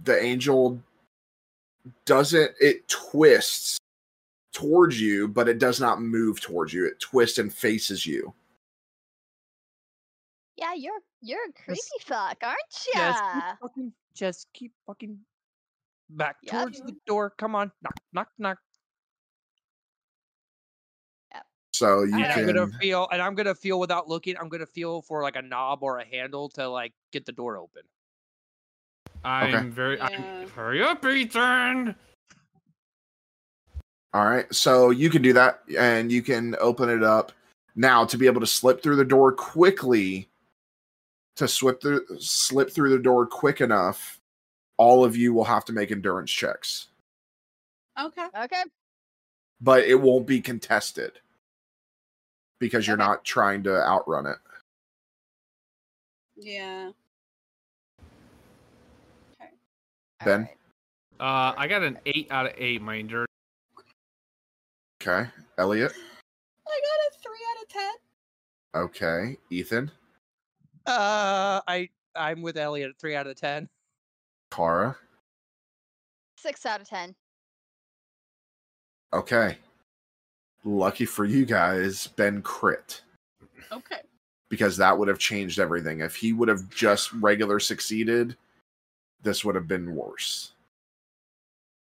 the angel doesn't it twists towards you, but it does not move towards you. It twists and faces you. Yeah, you're you're a creepy Just- fuck, aren't Just keep fucking, just keep fucking back Yep. towards the door. Come on, knock, knock, knock. So you Alright. And I'm gonna feel, and I'm gonna feel without looking. I'm gonna feel for like a knob or a handle to like get the door open. I'm very. Yeah. I'm, hurry up, Ethan! All right. So you can do that and you can open it up. Now to be able to slip through the door quickly to slip through slip through the door quick enough, all of you will have to make endurance checks. Okay. Okay. But it won't be contested because you're Okay. not trying to outrun it. Yeah. Okay. Ben? alright. Uh, I got an eight out of eight. My endurance. Okay. Elliot. I got a three out of ten. Okay. Ethan. Uh, I I'm with Elliot at three out of ten. Kara. Six out of ten. Okay. Lucky for you guys, Ben crit. Okay. because that would have changed everything. If he would have just regular succeeded, this would have been worse.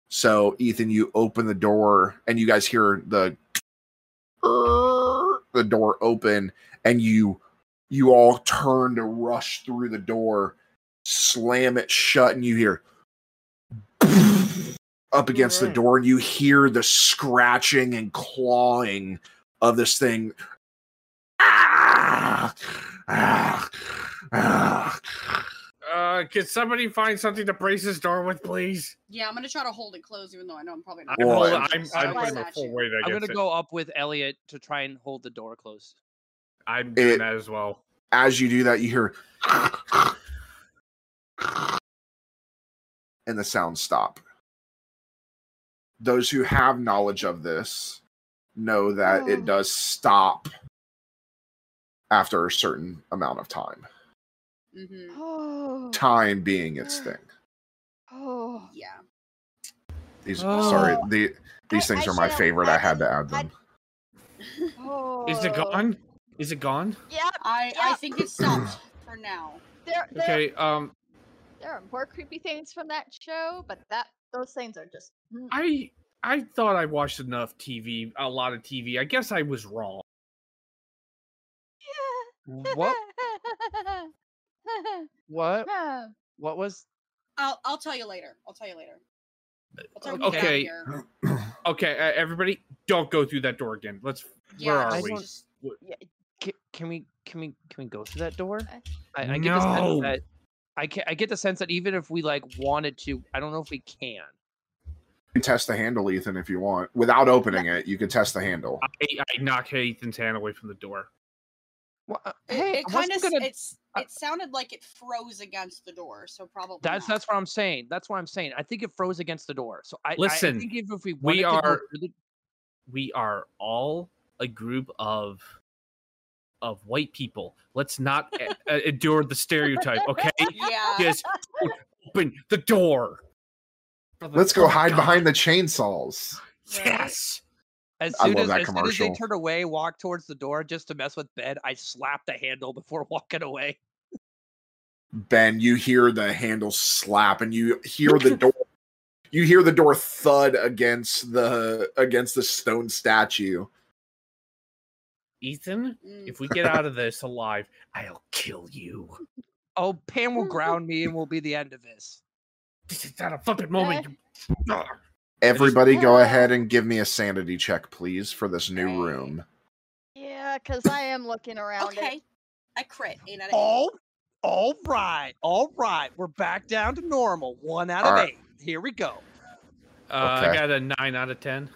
So, Ethan, you open the door and you guys hear the the door open and you you all turn to rush through the door, slam it shut and you hear up against the door and you hear the scratching and clawing of this thing Ah! Ah! Ah! Uh, could somebody find something to brace this door with, please? Yeah, I'm gonna try to hold it closed, even though I know I'm probably not. I'm, Well, I'm- I'm, I'm putting my full weight I'm gonna it. go up with Elliot to try and hold the door closed. I'm doing It- that as well. As you do that, you hear and the sounds stop. Those who have knowledge of this know that Oh. it does stop after a certain amount of time. Mm-hmm. Oh. Time being its thing. Oh. Yeah. These Oh. sorry, the these I- things I are my shall- favorite. I had to add I- them. Oh. Is it gone? Is it gone? Yeah. I I think it stopped *clears throat* for now. There, there, Okay. Um, there are more creepy things from that show, but that those things are just. mm. I I thought I watched enough TV, a lot of TV. I guess I was wrong. What? *laughs* What? What was? I'll I'll tell you later. I'll tell you later. Tell you when we get out of Okay. *clears throat* Okay, uh, everybody, don't go through that door again. Let's. Yeah, where are I we? don't- just- Can, can we? Can we? Can we go through that door? I- I, I get the No. sense that I can, I get the sense that even if we like wanted to, I don't know if we can. You can test the handle, Ethan, if you want. Without opening it, you can test the handle. I, I knock Ethan's hand away from the door. Well, uh, It, hey, it kind of gonna- it's it sounded like it froze against the door, so probably That's not. that's what I'm saying. That's what I'm saying. I think it froze against the door. So I I- Listen, I think if, if we we wanted to are- through We are all a group of of white people. Let's not uh, uh, endure the stereotype, okay? yeah. Just open the door. The Let's go hide God. behind the chainsaws. Yes. as I soon love as, that as soon as they turn away, walk towards the door just to mess with Ben, I slap the handle before *laughs* walking away. Ben, you hear the handle slap and you hear the door you hear the door thud against the against the stone statue. Ethan, Mm. if we get out of *laughs* this alive, I'll kill you. Oh, Pam will *laughs* ground me and we'll be the end of this. This is not a fucking moment. you- *laughs* Ugh. Everybody go Ah. ahead and give me a sanity check, please, for this new Okay. room. Yeah, because I am looking around Okay. it. I crit eight out of eight. All, all right, all right. We're back down to normal. One out of All right. eight. Here we go. Uh, I got a nine out of ten.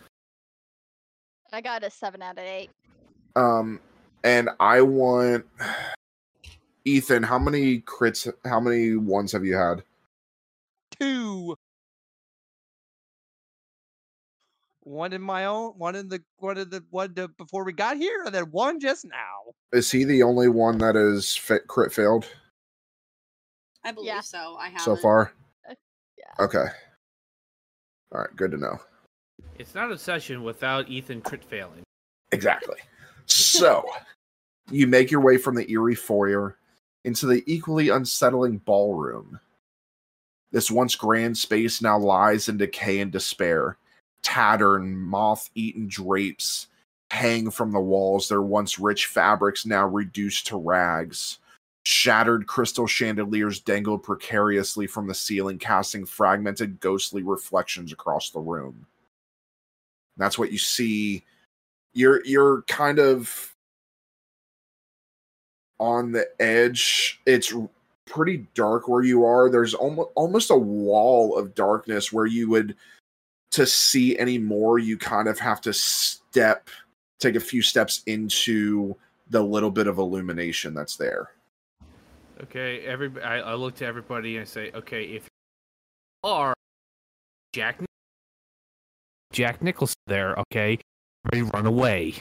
I got a seven out of eight. Um and I want Ethan, how many crits how many ones have you had? Two. One in my own, one in the, one in the, one to, before we got here, and then one just now. Is he the only one that is fit crit failed I believe Yeah. so. I have so far? Uh, yeah. Okay. All right, good to know. It's not a session without Ethan crit failing. Exactly. So, *laughs* you make your way from the eerie foyer into the equally unsettling ballroom. This once grand space now lies in decay and despair. Tattered, moth eaten drapes hang from the walls, their once rich fabrics now reduced to rags. Shattered crystal chandeliers dangle precariously from the ceiling, casting fragmented, ghostly reflections across the room. That's what you see. You're you're kind of on the edge. It's pretty dark where you are. There's almost almost a wall of darkness where you would to see any more, you kind of have to step take a few steps into the little bit of illumination that's there. Okay, every I, I look to everybody and I say, okay, if you are Jack Jack Nicholson there, okay, everybody run away.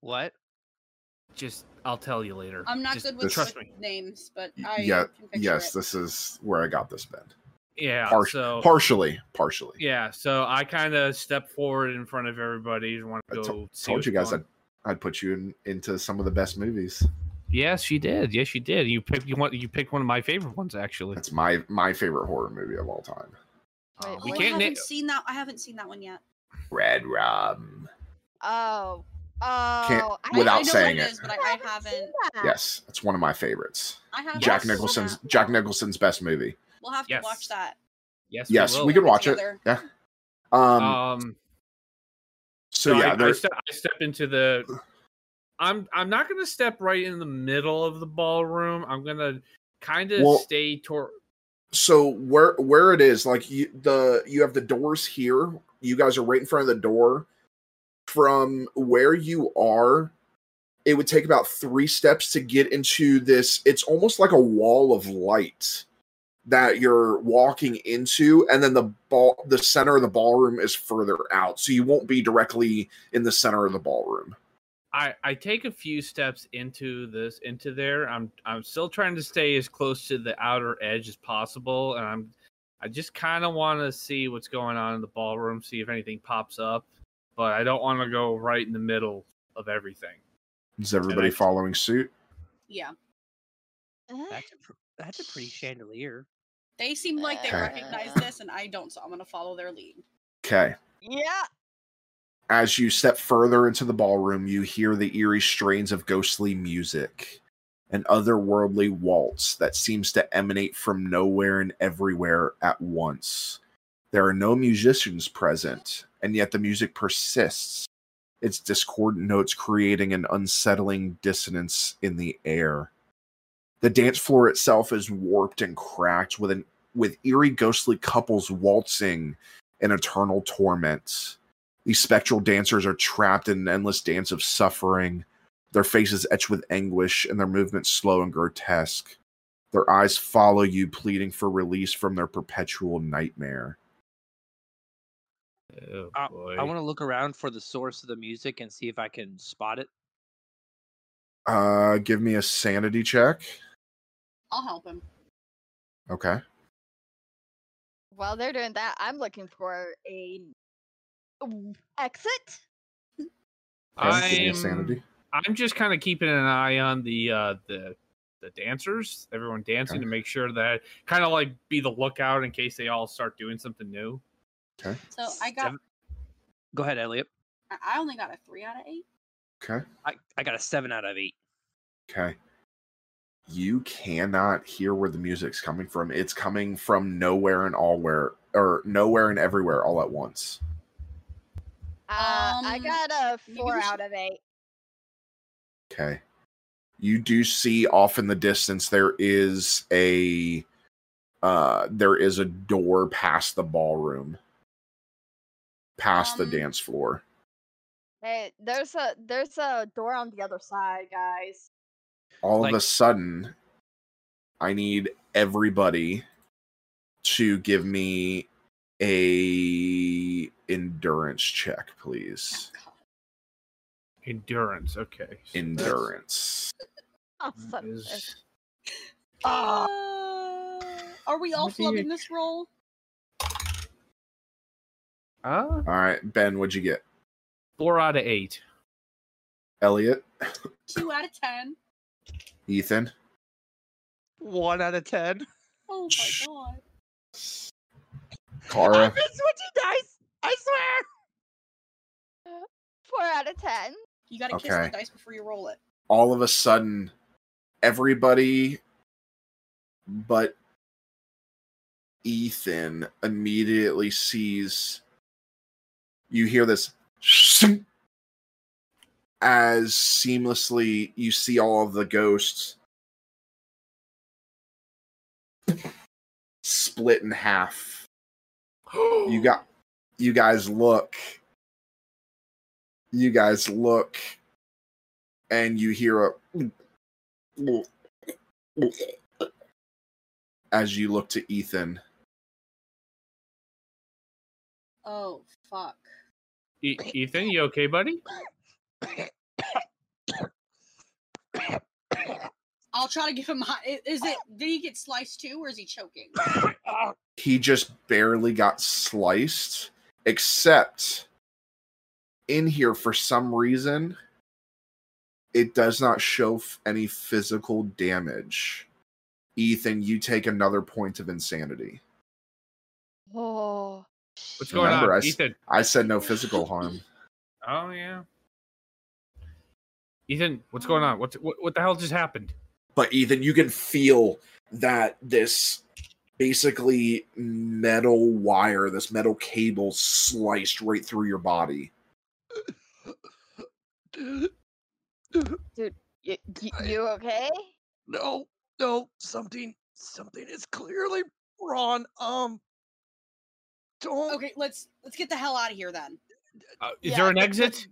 What? Just I'll tell you later. I'm not Just good with, trust with me. names, but I yeah, can yes, it. this is where I got this bend. Yeah, Par- so partially, partially. yeah, so I kind of step forward in front of everybody and want I to to- go. see told you guys going- I'd, I'd put you in, into some of the best movies. Yes, you did. Yes, you did. You picked you want you picked one of my favorite ones actually. That's my my favorite horror movie of all time. Wait, Uh, Oh, we I can't. I haven't Na- seen that. I haven't seen that one yet. Red Rum. Oh. Oh. Can't- I, without I know saying what it. it is, but I, I I haven't haven't. seen that. Yes, it's one of my favorites. I haven't. Jack Nicholson's that. Jack Nicholson's best movie. We'll have to watch that. yes, yes, will. we can Put it watch it. Yeah. Um. Um, so so yeah, I, I, step, I step into the. I'm I'm not gonna step right in the middle of the ballroom. I'm gonna kind of Well- stay toward. so where where it is like you the you have the doors here you guys are right in front of the door from where you are it would take about three steps to get into this it's almost like a wall of light that you're walking into and then the ball the center of the ballroom is further out so you won't be directly in the center of the ballroom I I take a few steps into this into there. I'm I'm still trying to stay as close to the outer edge as possible, and I'm I just kind of want to see what's going on in the ballroom, see if anything pops up, but I don't want to go right in the middle of everything. is everybody I- following suit Yeah, That's a, that's a pretty chandelier. they seem like they Okay. recognize this, and I don't, so I'm gonna follow their lead. okay Yeah. As you step further into the ballroom, you hear the eerie strains of ghostly music, an otherworldly waltz that seems to emanate from nowhere and everywhere at once. There are no musicians present, and yet the music persists, its discordant notes creating an unsettling dissonance in the air. The dance floor itself is warped and cracked with an with eerie ghostly couples waltzing in eternal torment. These spectral dancers are trapped in an endless dance of suffering, their faces etched with anguish and their movements slow and grotesque. Their eyes follow you, pleading for release from their perpetual nightmare. Oh boy! I want to look around for the source of the music and see if I can spot it. Uh, give me a sanity check. I'll help him. Okay. While they're doing that, I'm looking for a exit. Okay, give me a I'm sanity. I'm just kind of keeping an eye on the uh the the dancers, everyone dancing Okay. to make sure that kind of like be the lookout in case they all start doing something new. Okay. So I got. Seven- Go ahead, Elliot. I- I only got a three out of eight. Okay. I, I got a seven out of eight. Okay. You cannot hear where the music's coming from. It's coming from nowhere and allwhere, or nowhere and everywhere all at once. Uh, I Um, got a four out of eight. Okay. You do see off in the distance there is a uh there is a door past the ballroom. Past Um, the dance floor. Hey, there's a there's a door on the other side, guys. All like- of a sudden I need everybody to give me a endurance check, please. Endurance, okay. so Endurance. *laughs* Oh, that son of a is- Uh, are we all What flubbing this roll? Uh, All right, Ben, what'd you get? four out of eight. Elliot, Two out of ten. Ethan, One out of ten. Oh my god. Kara, switching dice. I swear. Four out of ten. You gotta kiss the dice before you roll it. all of a sudden, everybody but Ethan immediately sees you hear this as seamlessly you see all of the ghosts split in half. *gasps* You got you guys look you guys look and you hear a as you look to Ethan. Oh fuck. E- Ethan, you okay, buddy? I'll try to give him. High. Is it? Did he get sliced too, or is he choking? He just barely got sliced, except in here for some reason it does not show f- any physical damage. Ethan, you take another point of insanity. Oh. What's going Remember, on, s- Ethan? I said no physical harm. Oh yeah. Ethan, what's going on? What's what, what the hell just happened? but Ethan, you can feel that this basically metal wire, this metal cable sliced right through your body. You, you, you okay? No, no, something, something is clearly wrong. Um, don't. Okay, let's let's get the hell out of here then. Uh, is Yeah, there an exit?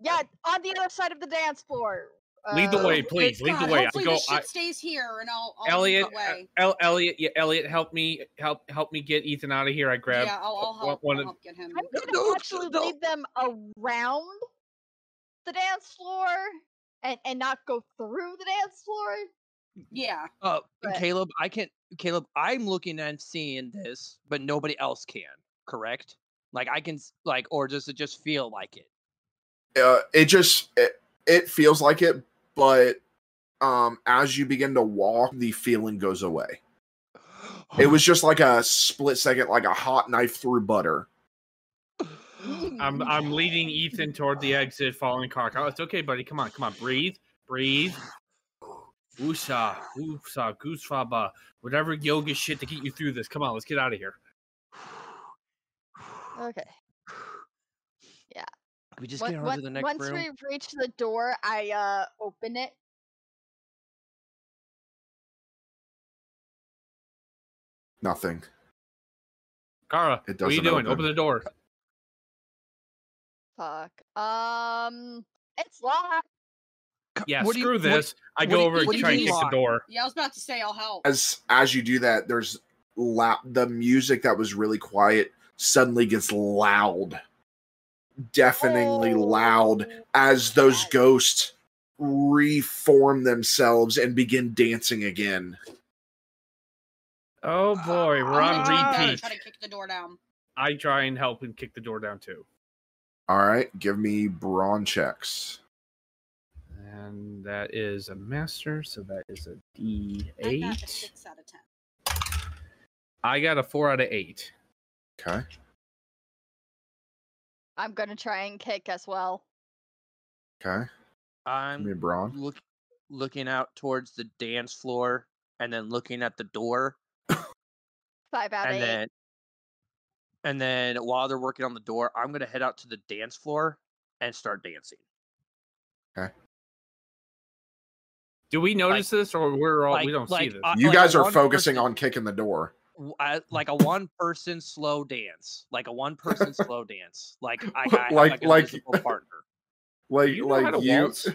Yeah, on the other side of the dance floor. Lead the Uh, way, please. Lead God, the way. I Hopefully go. this shit I, stays here, and I'll, I'll Elliot, way. uh, El- Elliot, yeah, Elliot, help me, help, help me get Ethan out of here. I grab. yeah, I'll, I'll help. one I'll of- help get him. I'm gonna No, actually no. lead them around the dance floor and, and not go through the dance floor. Yeah. Uh, But- Caleb, I can't. Caleb, I'm looking and seeing this, but nobody else can. Correct? Like I can, like, or does it just feel like it? uh, it just it, it feels like it but um as you begin to walk the feeling goes away it *gasps* was just like a split second like a hot knife through butter I'm, I'm leading Ethan toward the exit, following Kara. Oh, it's okay, buddy. Come on, come on. Breathe, breathe. Woosah, woosah, goosfraba, whatever yoga shit to get you through this. Come on, let's get out of here. Okay. Can we just Once- get on once- to the next once room? we reach the door, I uh open it. nothing Kara, It what are you doing? open. Open the door. Fuck. Um, it's locked. Yeah, what do you- screw what- this. I go do you- over what and try and mean kick the door. Yeah, I was about to say I'll help. as as you do that there's la- the music that was really quiet suddenly gets loud deafeningly oh. loud Oh, as those ghosts reform themselves and begin dancing again Oh, oh boy, we're on gonna jump down and repeat. Try to kick the door down. I try and help and kick the door down too. all right give me brawn checks And that is a master, so that is a I got a D8. six out of ten. I got a four out of eight. Okay I'm gonna try and kick as well. okay give me I'm brawn look, looking out towards the dance floor and then looking at the door, Five out of and eight. then, and then while they're working on the door, I'm gonna head out to the dance floor and start dancing. Okay. Do we notice this, or we're all like- we don't like, see this? I- you like guys are one focusing person- on kicking the door w- I- like a one person slow dance, like a one person *laughs* slow dance, like I, I have Like- like a like- musical *laughs* partner. like you know how like to you waltz?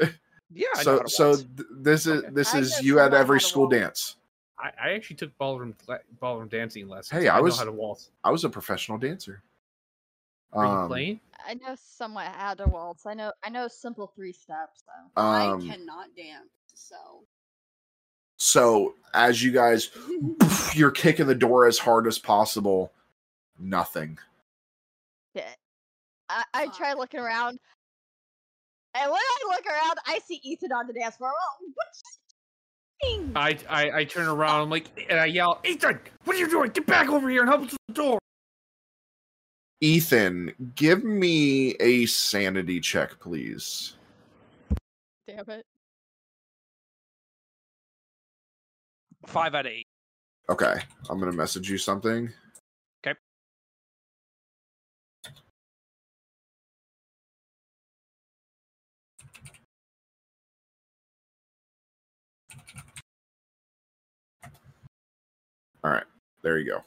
*laughs* Yeah, I know so how to so waltz. th- this is Okay. this I is you at every school dance I, I actually took ballroom ballroom dancing lessons. Hey, I know was- how to waltz. i was a professional dancer Are you Um, playing? I know somewhat how to waltz. I know I know simple three steps though. um I cannot dance, so. So as you guys you're kicking the door as hard as possible nothing I, I try looking around. And when I look around, I see Ethan on the dance floor. Well, what's? I, I I turn around. I'm like, and I yell, Ethan, what are you doing? Get back over here and help us with the door. Ethan, give me a sanity check, please. Damn it. Five out of eight. Okay, I'm gonna message you something. Okay. All right, there you go.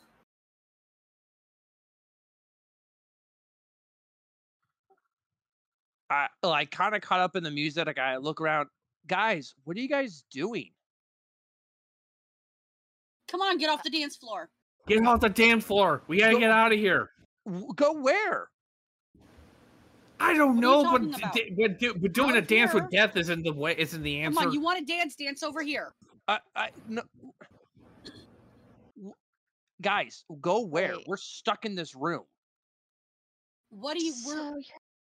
I like kind of caught up in the music. I look around, guys. What are you guys doing? Come on, get off the dance floor. Get off the damn floor. We gotta Go- get out of here. Go where? I don't What know, but, about? d- but, do- but doing a Out dance with death isn't the way. Isn't the answer? Come on, you want to dance? Dance over here. I, I no. Guys, go where? Wait. We're stuck in this room. What do you? So We're, you're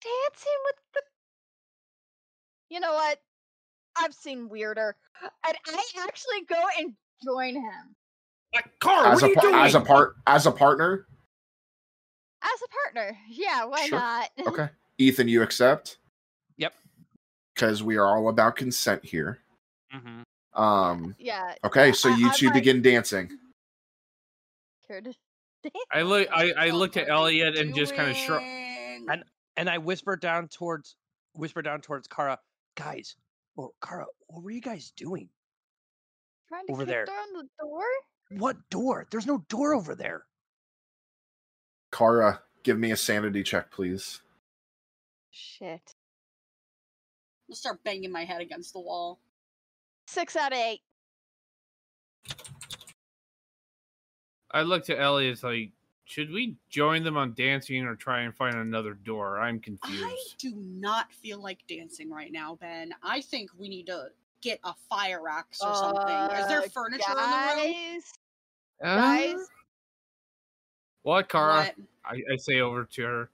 dancing with the. You know what? I've seen weirder, and I actually go and join him Like, Carl, As what a are you par- doing? as a part as a partner. as a partner. Yeah, why Sure. not? *laughs* Okay, Ethan, you accept? Yep. Because we are all about consent here. Mm-hmm. Um. yeah. Okay, so I- you I'm two like- begin dancing. *laughs* Care to I look. I, I looked at *laughs* Elliot and just kind of shrugged. And- And I whispered down towards, whisper down towards Kara. Guys, or Kara, what were you guys doing? Trying to Over kick there. down the door? What door? There's no door over there. Kara, give me a sanity check, please. Shit. I'll start banging my head against the wall. Six out of eight. I look to Elliot. It's like, should we join them on dancing or try and find another door? I'm confused. I do not feel like dancing right now, Ben. I think we need to get a fire axe or something. Is there Uh, furniture in the room? Guys, Uh, guys, what, Kara? What? I, I say over to her.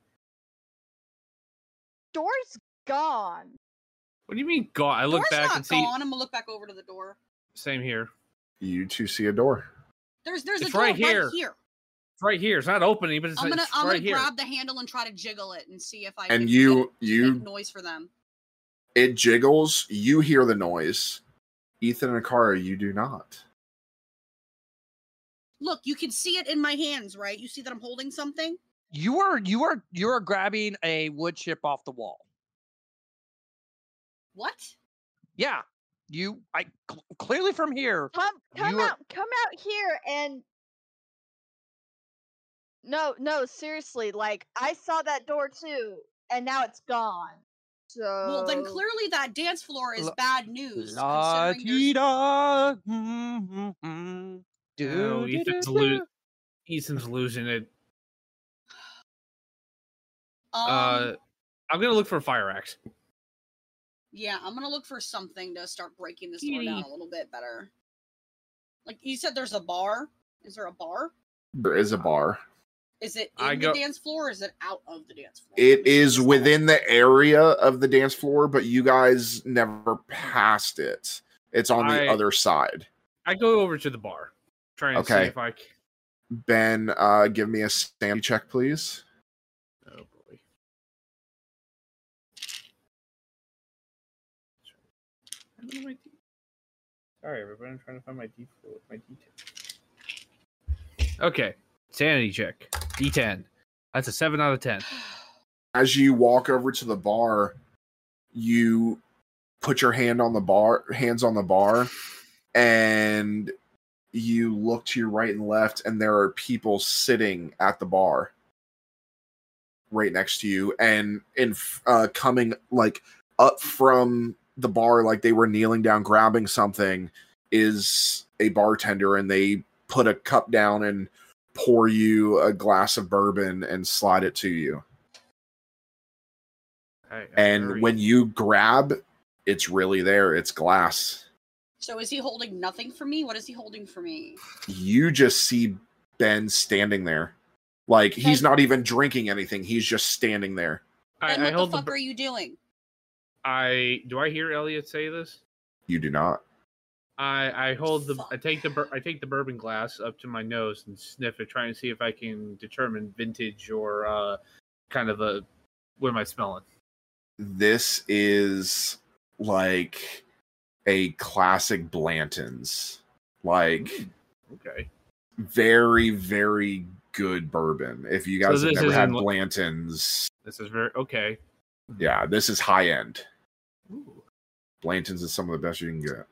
door's gone. What do you mean, gone? I look Door's back not and see. gone. I'm gonna look back over to the door. Same here. You two see a door. There's there's It's a door right right here. here. It's right here. It's not opening, but it's, I'm gonna it's I'm right gonna here. grab the handle and try to jiggle it and see if I And can you- get you- make noise for them. It jiggles. You hear the noise. Ethan and Kara, you do not. Look, you can see it in my hands, right? You see that I'm holding something? You are you are you are grabbing a wood chip off the wall. What? Yeah, you. I cl- clearly from here. Come, come You are- out, come out here and. No, no, seriously. Like I saw that door too, and now it's gone. So. Well, then clearly that dance floor is La- bad news. La considering there's- ti da. mm, mm, No, do, do, Ethan's, do, lo- do. Ethan's losing it. Um, uh, I'm gonna look for a fire axe. yeah, I'm gonna look for something to start breaking this door down a little bit better. Like you said, there's a bar. Is there a bar? There is a bar. Is it I in go- the dance floor or is it out of the dance floor? It is Let me see is this out. within the area of the dance floor, but you guys never passed it. It's on the I- other side. I go over to the bar, try and Okay. see if I. c- Ben, uh, give me a sanity check, please. Oh boy. I don't know my D- Sorry, everybody. I'm trying to find my D my D10. Okay, sanity check. D10. That's a seven out of ten. *sighs* As you walk over to the bar, you put your hand on the bar, hands on the bar, and you look to your right and left, and there are people sitting at the bar right next to you, and in uh, coming like up from the bar, like they were kneeling down, grabbing something, is a bartender, and they put a cup down and pour you a glass of bourbon and slide it to you. I- And when you grab, it's really there. It's glass. So is he holding nothing for me? What is he holding for me? You just see Ben standing there. Like he's not even drinking anything. He's just standing there. I, Then I what hold the the. fuck bur- are you doing? I do I hear Elliot say this? You do not. I I hold the I take the bur- I take the bourbon glass up to my nose and sniff it, trying to see if I can determine vintage or uh, kind of a what am I smelling? This is like a classic Blanton's. Like Okay, very, very good bourbon. If you So guys have never had Blanton's, this is very okay. yeah, this is high end. Ooh. Blanton's is some of the best you can get.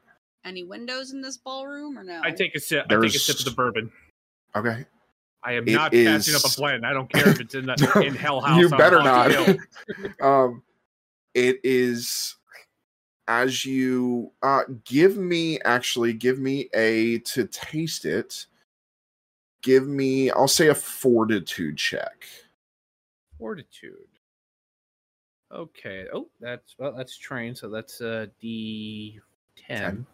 Any windows in this ballroom or no? I take a sip. I take a sip of the bourbon. Okay. I am It not passing up a blend. I don't care if it's in the in *laughs* Hell House. you better not. *laughs* Um, it is as you uh give me actually give me a to taste it. Give me, I'll say a fortitude check. Fortitude. Okay. Oh, that's well, that's trained. So that's uh D ten.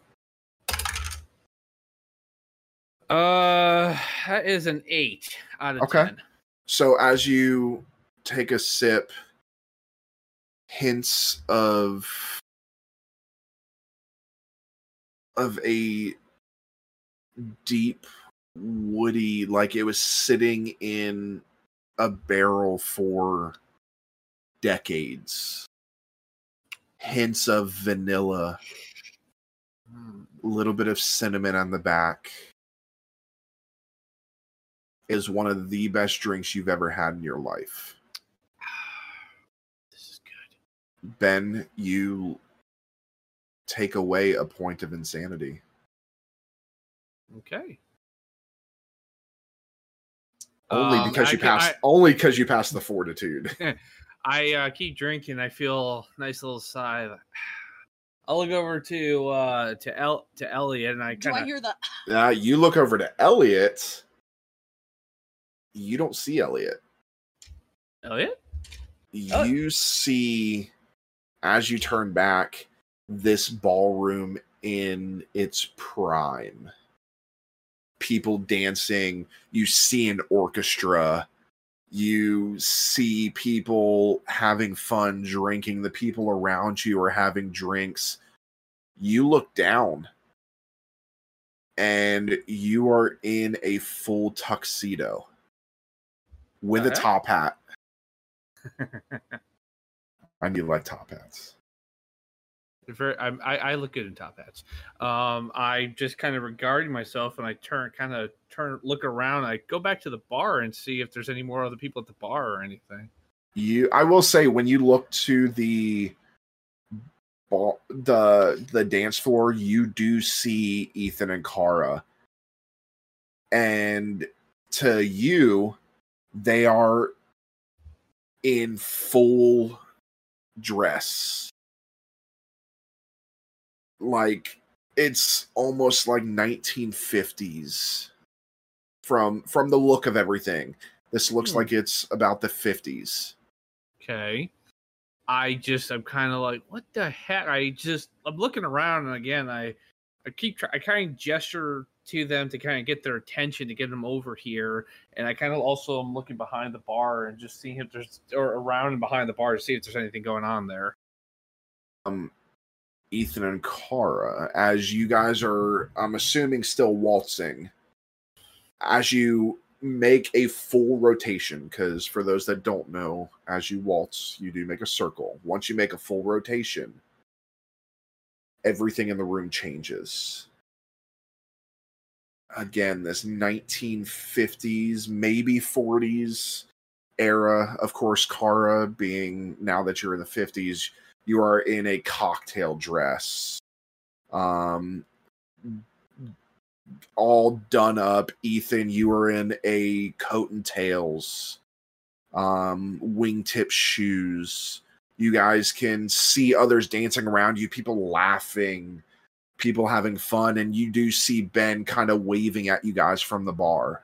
Uh, that is an eight out of Okay. ten. So as you take a sip, hints of of a deep woody like it was sitting in a barrel for decades. Hints of vanilla, Hmm. a little bit of cinnamon on the back. Is one of the best drinks you've ever had in your life. *sighs* This is good. Ben, you take away a point of insanity. Okay. Only Um, because I you can- passed only because you passed the fortitude. *laughs* I uh, keep drinking. I feel a nice little sigh. I'll look over to uh to El to Elliot and I Do kind I hear the? Now you look over to Elliot. You don't see Elliot. Elliot. Oh. You see as you turn back this ballroom in its prime. People dancing, you see an orchestra, you see people having fun drinking, the people around you are having drinks. You look down and you are in a full tuxedo with a top hat. *laughs* I need like top hats. Very, I, I look good in top hats. Um, I just kind of regard myself, and I turn, kind of turn, look around. I go back to the bar and see if there's any more other people at the bar or anything. You, I will say, when you look to the ball, the the dance floor, you do see Ethan and Kara, and to you, they are in full dress. Like it's almost like 1950s from from the look of everything. This looks Hmm. like it's about the 50s. Okay. I just, I'm kind of like, what the heck? I just, I'm looking around, and again, I, I keep, try, I kind of gesture to them to kind of get their attention, to get them over here, and I kind of also am looking behind the bar and just seeing if there's, or around and behind the bar to see if there's anything going on there. um Ethan and Kara as you guys are I'm assuming still waltzing as you make a full rotation cuz for those that don't know as you waltz you do make a circle. Once you make a full rotation everything in the room changes. Again this 1950s maybe 40s era. Of course Kara being now that you're in the 50s you are in a cocktail dress um all done up. Ethan you are in a coat and tails um wingtip shoes. You guys can see others dancing around you people laughing people having fun and you do see ben kind of waving at you guys from the bar.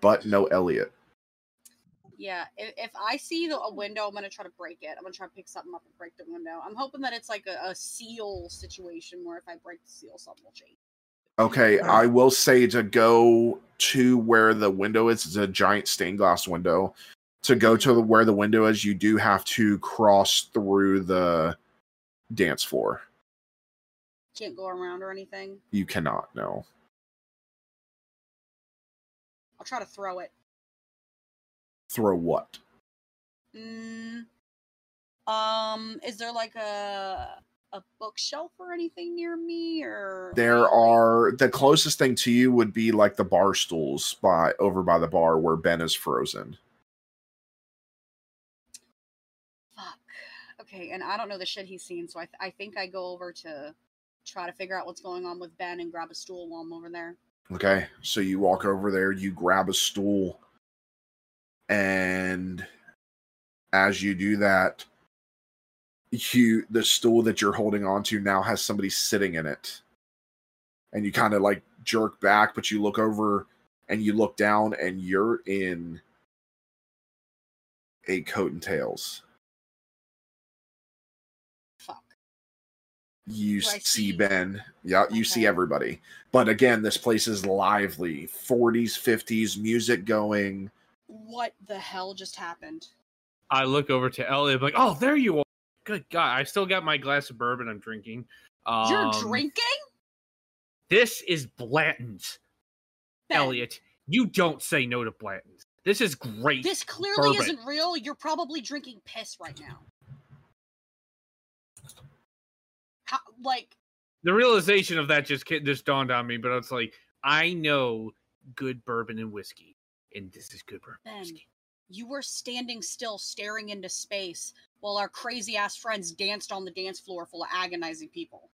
But no elliot Yeah, if, if I see the, a hmm. window, I'm gonna try to break it. I'm gonna try to pick something up and break the window. I'm hoping that it's like a, a seal situation where if I break the seal, something will change. Okay, I will say to go to where the window is, it's a giant stained glass window. To go to the, where the window is, you do have to cross through the dance floor. Can't go around or anything. You cannot, no. I'll try to throw it. Throw what? Mm, um, is there like a a bookshelf or anything near me, or There are the closest thing to you would be like the bar stools by over by the bar where Ben is frozen. Fuck. Okay, and I don't know the shit he's seen, so I, th- I think I go over to try to figure out what's going on with Ben and grab a stool while I'm over there. Okay, so you walk over there, you grab a stool, and as you do that, you the stool that you're holding onto now has somebody sitting in it, and you kind of like jerk back, but you look over and you look down, and you're in a coat and tails. Fuck. You see see- Ben. Yeah, you see everybody. But again, this place is lively. 40s, 50s, music going. What the hell just happened? I look over to Elliot, like, oh, there you are. Good God, I still got my glass of bourbon I'm drinking. Um, You're drinking? This is Blanton's, Ben, Elliot. You don't say no to Blanton's. This is great. This clearly bourbon. isn't real. You're probably drinking piss right now. How, like, the realization of that just just dawned on me, but it's like I know good bourbon and whiskey, and this is Cooper. and Ben, you were standing still, staring into space, while our crazy ass friends danced on the dance floor full of agonizing people.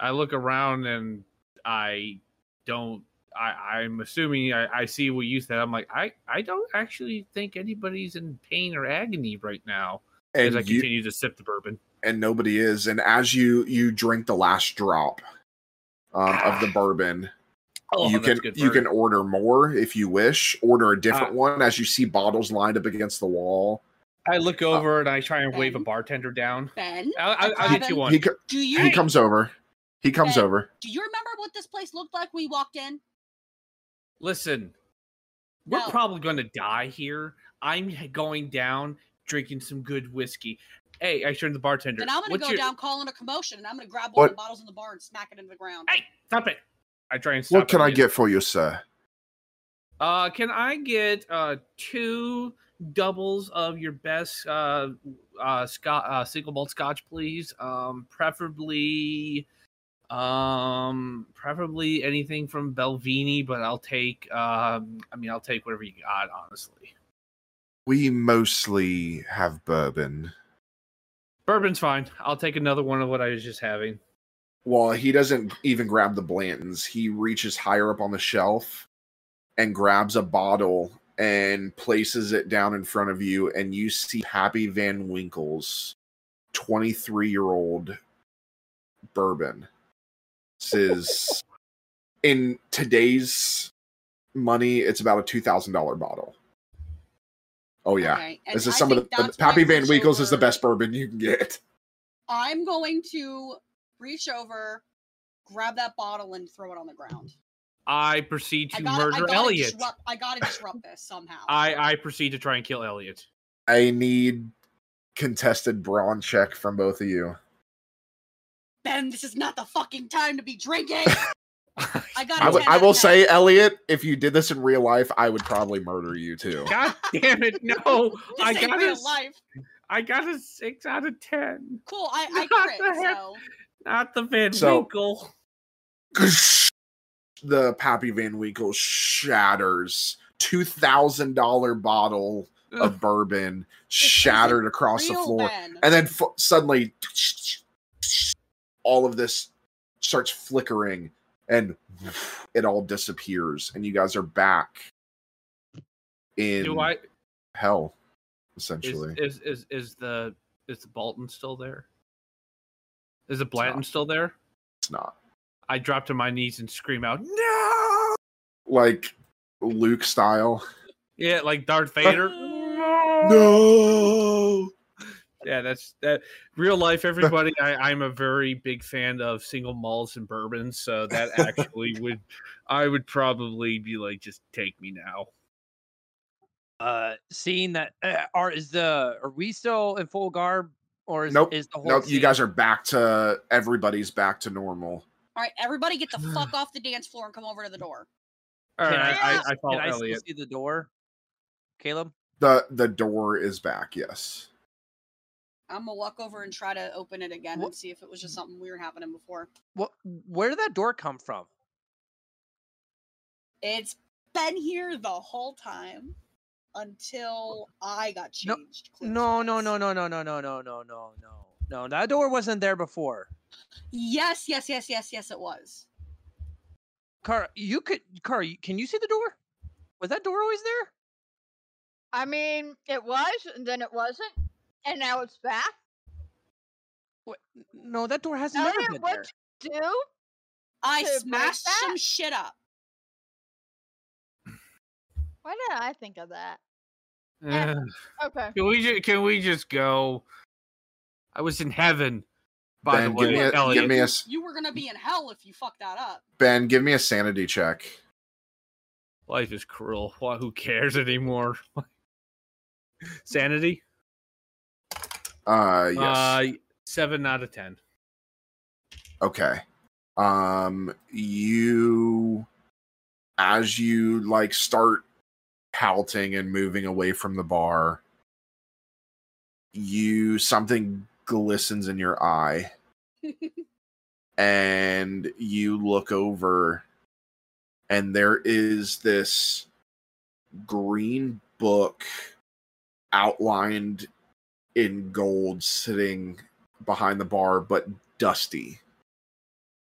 I look around and I don't. I, I'm assuming I, I see what you said. I'm like, I, I don't actually think anybody's in pain or agony right now as And I you, continue to sip the bourbon. and nobody is. And as you you drink the last drop um, of the *sighs* bourbon, Oh, you can you can order more if you wish. Order a different Ah. one as you see bottles lined up against the wall. I look over and I try and wave a bartender down. Ben, I'll, I'll, I'll get you one. He do you he comes over. He comes Ben. over. do you remember what this place looked like when we walked in? Listen, we're probably going to die here. I'm going down drinking some good whiskey. Hey, I turned the bartender. Then I'm gonna go your- down calling a commotion, and I'm gonna grab one of the bottles in the bar and smack it into the ground. Hey, stop it! I try and stop. What can I get for you, sir? Uh, can I get uh two doubles of your best uh uh, scotch, uh single malt scotch, please? Um, preferably, um, preferably anything from Balvenie, but I'll take um, I mean, I'll take whatever you got, honestly. We mostly have bourbon. Bourbon's fine. I'll take another one of what I was just having. Well, he doesn't even grab the Blantons. He reaches higher up on the shelf and grabs a bottle and places it down in front of you, and you see Pappy Van Winkle's 23 year old bourbon. This is in today's money, it's about a two thousand dollar bottle. Oh yeah, Okay, this is I some of the Pappy Van Winkle's is the best bourbon you can get. I'm going to reach over, grab that bottle, and throw it on the ground. I proceed I to gotta, I murder gotta Elliot. Disrupt, I gotta disrupt this somehow. *laughs* I I proceed to try and kill Elliot. I need contested brawn check from both of you. Ben, this is not the fucking time to be drinking. *laughs* I got. a I, w- 10 I will 10. say, Elliot, if you did this in real life, I would probably murder you too. *laughs* God damn it! No, This I ain't got real a life. I got a six out of ten. Cool. I, I What crit. the heck? So Not the Van So- Winkle. *laughs* the Pappy Van Winkle shatters. Two thousand dollar bottle of bourbon shattered across the floor, Ben. and then f- suddenly, all of this starts flickering, and it all disappears, and you guys are back in Do I hell, is, essentially. is is is the is the Blanton still there? Is the Blanton still there? it's not I drop to my knees and scream out, "No!" like Luke style. Yeah, like Darth Vader. *laughs* No. yeah, that's that. Real life, everybody. *laughs* I, I'm a very big fan of single malts and bourbons, so that actually *laughs* would, I would probably be like, just take me now. Uh, seeing that, uh, are is the are we still in full garb or is Nope. is the whole Nope, you guys are back to everybody's back to normal. All right, everybody get the *sighs* fuck off the dance floor and come over to the door. All Can right, I- I, I follow Can I still Elliot. see the door, Caleb? The the door is back, yes. I'm gonna walk over and try to open it again Wha- and see if it was just something weird happening before. What? Where did that door come from? It's been here the whole time until I got changed. clear No, no, no, no, no, no, no, no, no, no, no, no. That door wasn't there before. Yes, yes, yes, yes, yes, it was. Car, you could, Car, can you see the door? Was that door always there? I mean, it was, and then it wasn't, and now it's back. What? No, that door has never Elliot, been what there. you do? I To smashed some shit up. Why did I think of that? Eh, Okay. can we just can we just go? I was in heaven. By ben, the way, give me a Elliot. give me a s- You were gonna be in hell if you fucked that up. Ben, give me a sanity check. Life is cruel. Why? Who cares anymore? *laughs* Sanity. Uh yes. Uh, seven out of ten. Okay. Um you as you like start pouting and moving away from the bar, you something glistens in your eye *laughs* and you look over and there is this green book outlined in gold sitting behind the bar but dusty.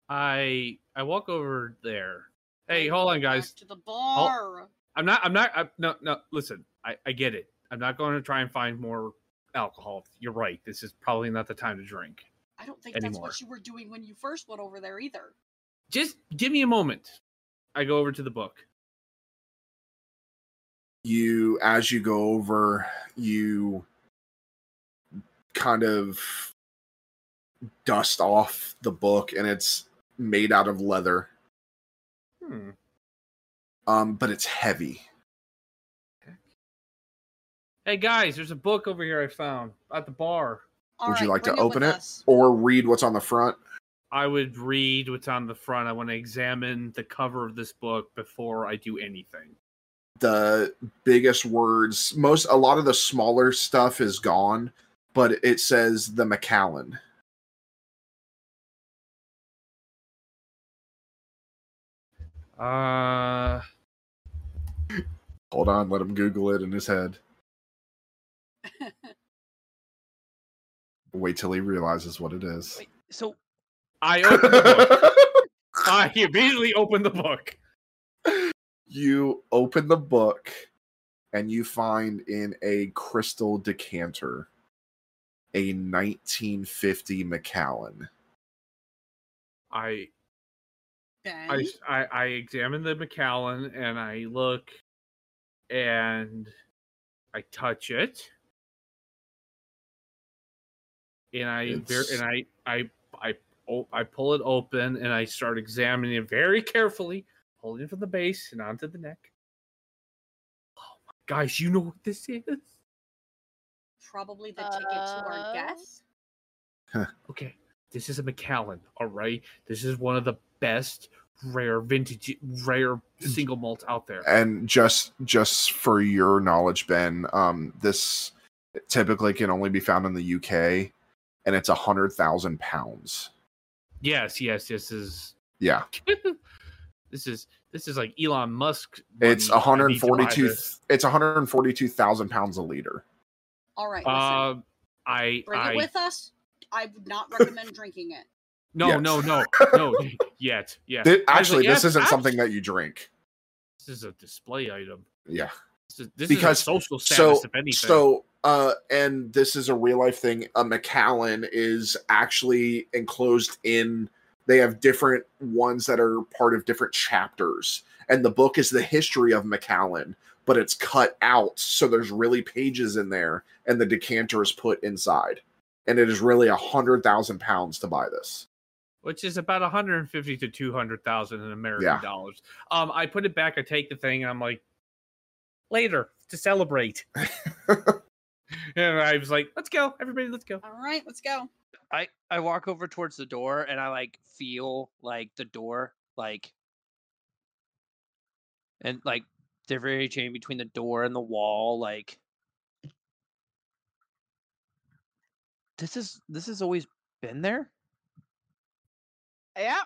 I I walk over there. Hey, hold on, Back guys. To the bar. I'm not. I'm not. I'm, no, no. Listen, I, I get it. I'm not going to try and find more alcohol. You're right. This is probably not the time to drink. I don't think that's what you were doing when you first went over there either. Just give me a moment. I go over to the book. you as you go over you kind of dust off the book and it's made out of leather Hmm. Um but it's heavy Hey guys, there's a book over here I found at the bar. All would you right, like to bring open with it us. or read what's on the front I would read what's on the front. I want to examine the cover of this book before I do anything. the biggest words most a lot of the smaller stuff is gone but it says the macallan Uh, hold on let him google it in his head *laughs* wait till he realizes what it is Wait, so I open the book. *laughs* I immediately open the book. you open the book and you find in a crystal decanter a 1950 Macallan. I Ben? I, I I examine the Macallan and I look and I touch it and I ver- It's- and I I I oh, I pull it open and I start examining it very carefully, holding it from the base and onto the neck. Oh my guys, you know what this is? Probably the ticket to our Uh, guest. Okay, this is a Macallan, all right? This is one of the best rare vintage rare single malts out there. And just just for your knowledge, Ben, um, this typically can only be found in the UK, and it's a hundred thousand pounds. Yes, yes, this is Yeah, *laughs* this is this is like Elon Musk. it's money. I one hundred need to buy forty-two. this. It's one hundred forty-two thousand pounds a liter. All right, listen. Uh, I Bring I it with us. I would not recommend drinking it. *laughs* no Yes. no no *laughs* no yet yeah. Thi- I was actually, like, this isn't something that you drink. This is a display item. Yeah. This is, this Because- is a social status, so if anything. so uh and this is a real life thing a macallan is actually enclosed in they have different ones that are part of different chapters and the book is the history of macallan but it's cut out so there's really pages in there, and the decanter is put inside. And it is really a hundred thousand pounds to buy this. which is about 150 to 200,000 in American Yeah. dollars. Um, I put it back. I take the thing, and I'm like, later to celebrate. *laughs* and I was like, let's go, everybody, let's go. All right, let's go. I I walk over towards the door and I like feel like the door like and like differentiating between the door and the wall like this is this has always been there Yeah.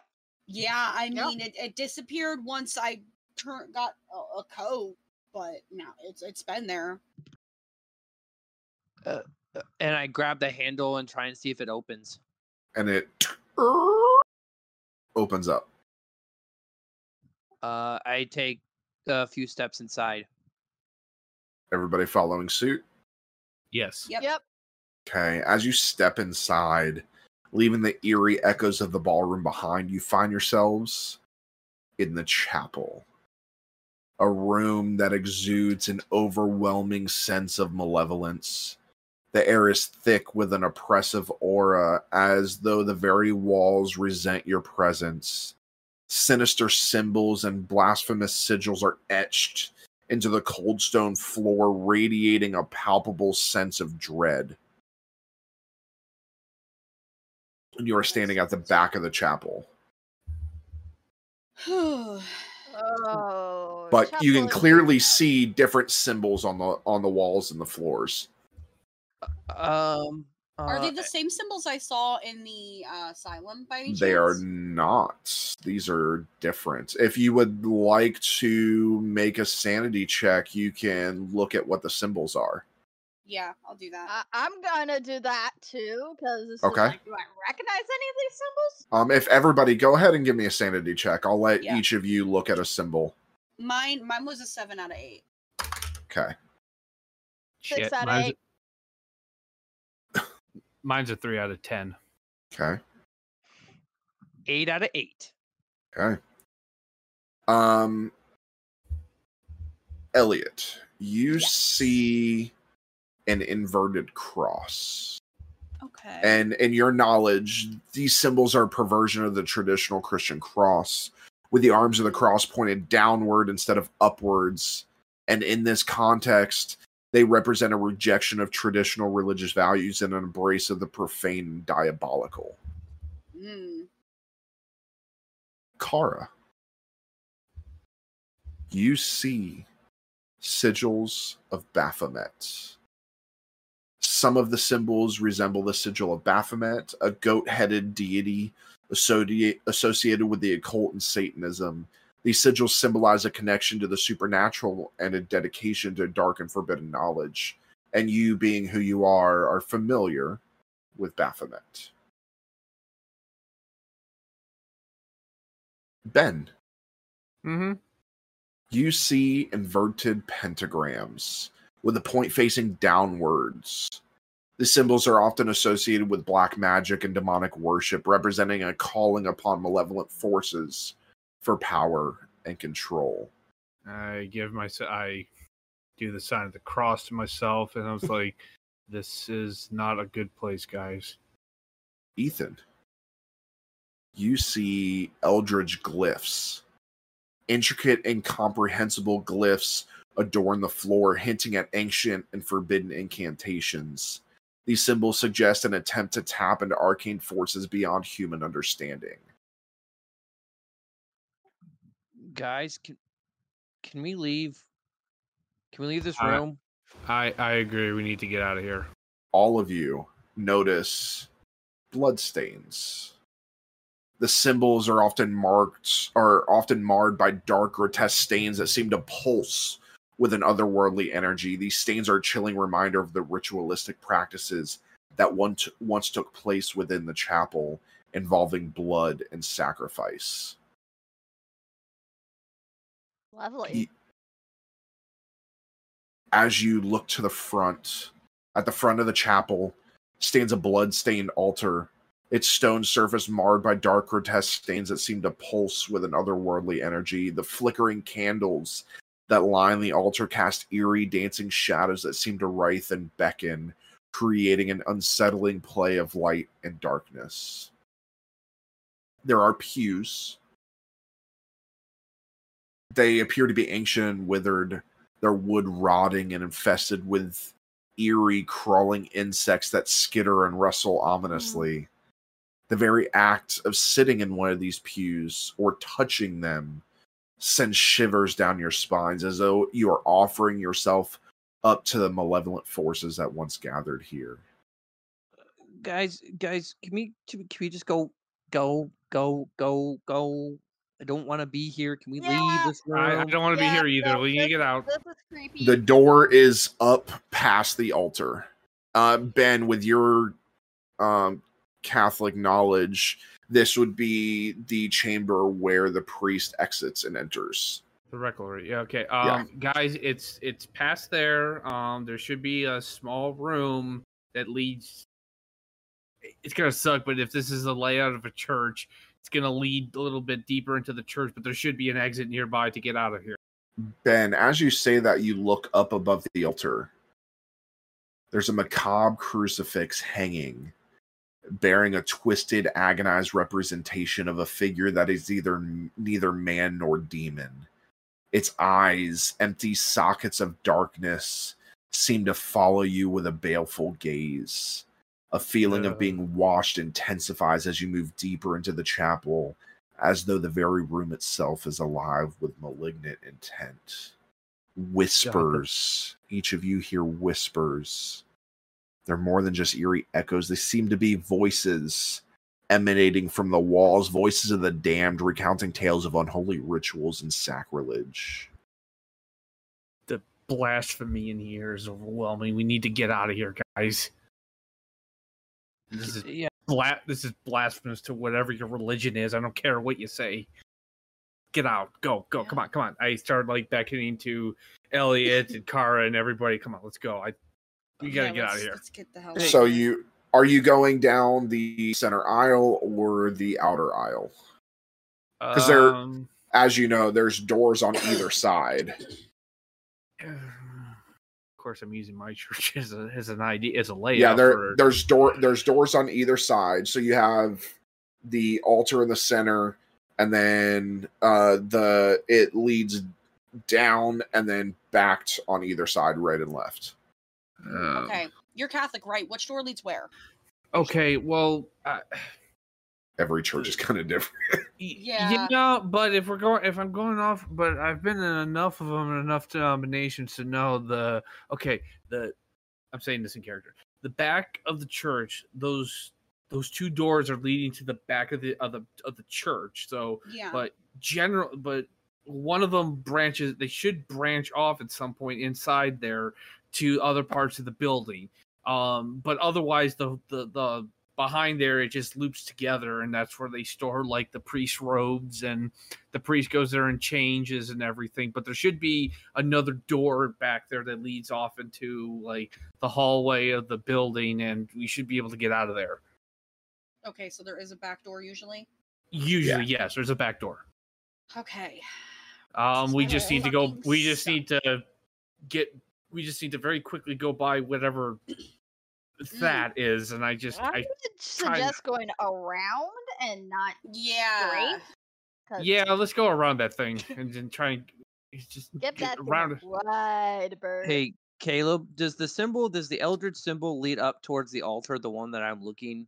Yeah, I Yep. mean, it, it disappeared once I turn, got a, a coat, but now it's it's been there. Uh, and I grab the handle and try and see if it opens And it opens up. uh I take a few steps inside Everybody following suit. Yes. Yep. Yep. Okay, as you step inside, leaving the eerie echoes of the ballroom behind, you find yourselves in the chapel. A room that exudes an overwhelming sense of malevolence. The air is thick with an oppressive aura, as though the very walls resent your presence. Sinister symbols and blasphemous sigils are etched into the cold stone floor, radiating a palpable sense of dread. And you are standing at the back of the chapel. *sighs* Oh. But you can clearly see different symbols on the on the walls and the floors. um Are uh, they the same symbols I saw in the uh, asylum by any chance? They are not. These are different. If you would like to make a sanity check, you can look at what the symbols are. Yeah, I'll do that. I- I'm gonna do that too, because Okay. like, do I recognize any of these symbols? Um, if everybody go ahead and give me a sanity check, I'll let Yeah. each of you look at a symbol. mine, mine was a seven out of eight. Okay. Six Shit, out of mine's, eight. *laughs* mine's a three out of ten. Okay. 8 out of 8 Okay. Um Elliot, you Yes. see an inverted cross. Okay. And in your knowledge, these symbols are a perversion of the traditional Christian cross, with the arms of the cross pointed downward instead of upwards. And in this context, they represent a rejection of traditional religious values and an embrace of the profane and diabolical. Mm. Kara, you see sigils of Baphomet. Some of the symbols resemble the sigil of Baphomet, a goat headed deity associated with the occult and Satanism. These sigils symbolize a connection to the supernatural and a dedication to dark and forbidden knowledge. And you, being who you are, are familiar with Baphomet. Ben, Mm-hmm. you see inverted pentagrams with the point facing downwards. The symbols are often associated with black magic and demonic worship, representing a calling upon malevolent forces for power and control. I give myself, I do the sign of the cross to myself, and I was *laughs* like, this is not a good place, guys. Ethan, you see eldritch glyphs. Intricate, incomprehensible glyphs adorn the floor, hinting at ancient and forbidden incantations. These symbols suggest an attempt to tap into arcane forces beyond human understanding. guys can can we leave can we leave this Uh, room I, I agree. We need to get out of here. all of you notice bloodstains. The symbols are often marked are often marred by dark, grotesque stains that seem to pulse with an otherworldly energy. These stains are a chilling reminder of the ritualistic practices that once once took place within the chapel involving blood and sacrifice. Lovely. As you look to the front, at the front of the chapel stands a blood-stained altar. Its stone surface marred by dark, grotesque stains that seem to pulse with an otherworldly energy. The flickering candles that line the altar cast eerie dancing shadows that seem to writhe and beckon, creating an unsettling play of light and darkness. There are pews. They appear to be ancient and withered, their wood rotting and infested with eerie crawling insects that skitter and rustle ominously. Hmm. The very act of sitting in one of these pews or touching them sends shivers down your spines as though you are offering yourself up to the malevolent forces that once gathered here. guys, guys, can we can we, just go, go, go, go, go? I don't want to be here. Can we leave Yeah, this room? I, I don't want to Yeah, be here either. no, we need to get out. This is creepy. The door is up past the altar. Uh, ben, with your um, Catholic knowledge, this would be the chamber where the priest exits and enters. The rectory. Yeah. Okay. Yeah. Um, guys, it's it's past there. Um, there should be a small room that leads. It's gonna suck, but if this is the layout of a church, it's gonna lead a little bit deeper into the church. But there should be an exit nearby to get out of here. Ben, as you say that, you look up above the altar. There's a macabre crucifix hanging, bearing a twisted, agonized representation of a figure that is either neither man nor demon. Its eyes, empty sockets of darkness, seem to follow you with a baleful gaze. A feeling Yeah. of being watched intensifies as you move deeper into the chapel, as though the very room itself is alive with malignant intent. Whispers. Each of you hear whispers. They're more than just eerie echoes. They seem to be voices emanating from the walls, voices of the damned, recounting tales of unholy rituals and sacrilege. The blasphemy in here is overwhelming. We need to get out of here, guys. This is yeah, bla- This is blasphemous to whatever your religion is. I don't care what you say. Get out. Go. Go. Come on. Come on. I start like beckoning to Elliot and Kara and everybody. Come on. Let's go. I. We gotta Yeah, get out of here. Let's get the hell. So you are you going down the center aisle or the outer aisle? 'Cause they're- Um, As you know, there's doors on either side. *sighs* Of course, I'm using my *laughs* church as a as an idea as a layout. yeah there for- there's door there's doors on either side so you have the altar in the center and then uh the it leads down and then backed on either side right and left um, Okay, you're Catholic, right? Which door leads where? Okay. Well. Uh, every church is kind of different Yeah. Yeah, but if we're going, if I'm going off, but I've been in enough of them and enough denominations to know the okay. The I'm saying this in character. The back of the church, those those two doors are leading to the back of the of the of the church. So, Yeah. but general, but one of them branches. They should branch off at some point inside there to other parts of the building. Um, but otherwise, the the the behind there it just loops together and that's where they store like the priest robes and the priest goes there and changes and everything but there should be another door back there that leads off into like the hallway of the building and we should be able to get out of there okay, so there is a back door usually. usually yes there's a back door Okay. um we just need to go we just need to get we just need to very quickly go by whatever mm. that is and i just I i would suggest going around and not Yeah. straight. 'cause yeah let's go around that thing *laughs* and then try and just Get that around wide, bird. Hey, Caleb, does the symbol, does the Eldritch symbol lead up towards the altar? The one that I'm looking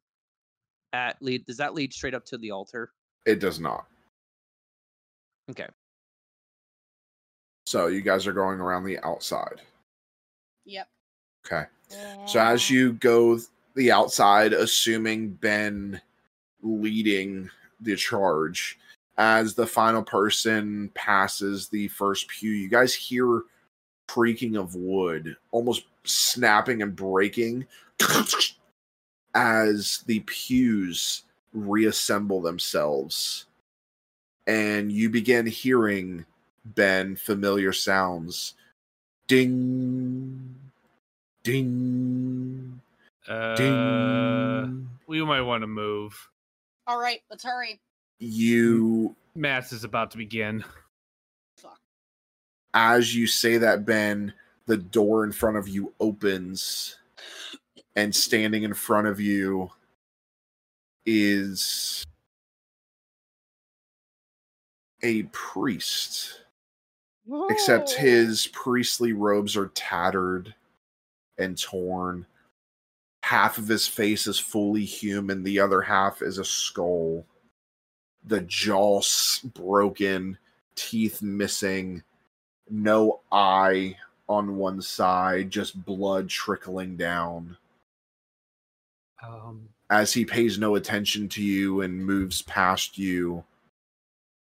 at lead, does that lead straight up to the altar? it does not Okay. so you guys are going around the outside Yep. okay So as you go the outside, assuming Ben leading the charge, as the final person passes the first pew, you guys hear creaking of wood, almost snapping and breaking, *sniffs* as the pews reassemble themselves. And you begin hearing Ben familiar sounds. Ding Ding. uh Ding. we might want to move All right, let's hurry. you Mass is about to begin. Fuck. as you say that, Ben, the door in front of you opens, and standing in front of you is a priest. Except his priestly robes are tattered and torn. Half of his face is fully human, the other half is a skull. The jaw broken, teeth missing, no eye on one side, just blood trickling down. Um, As he pays no attention to you and moves past you,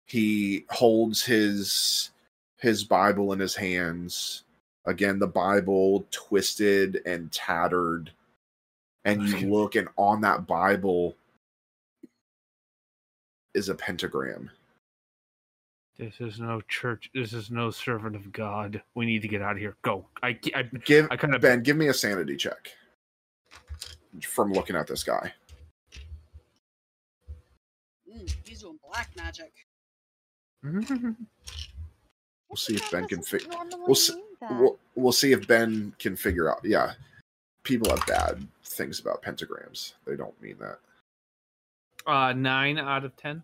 he holds his his Bible in his hands. Again, the Bible twisted and tattered. And you look, and on that Bible is a pentagram. this is no church. This is no servant of God. We need to get out of here. Go. I, I, Give I kind of Ben, give me a sanity check from looking at this guy. Mm, he's doing black magic. *laughs* We'll see if Ben can Doesn't fi- normally we'll s- mean that. We'll, we'll see if Ben can figure out. Yeah, people have bad things about pentagrams. They don't mean that. uh, nine out of ten.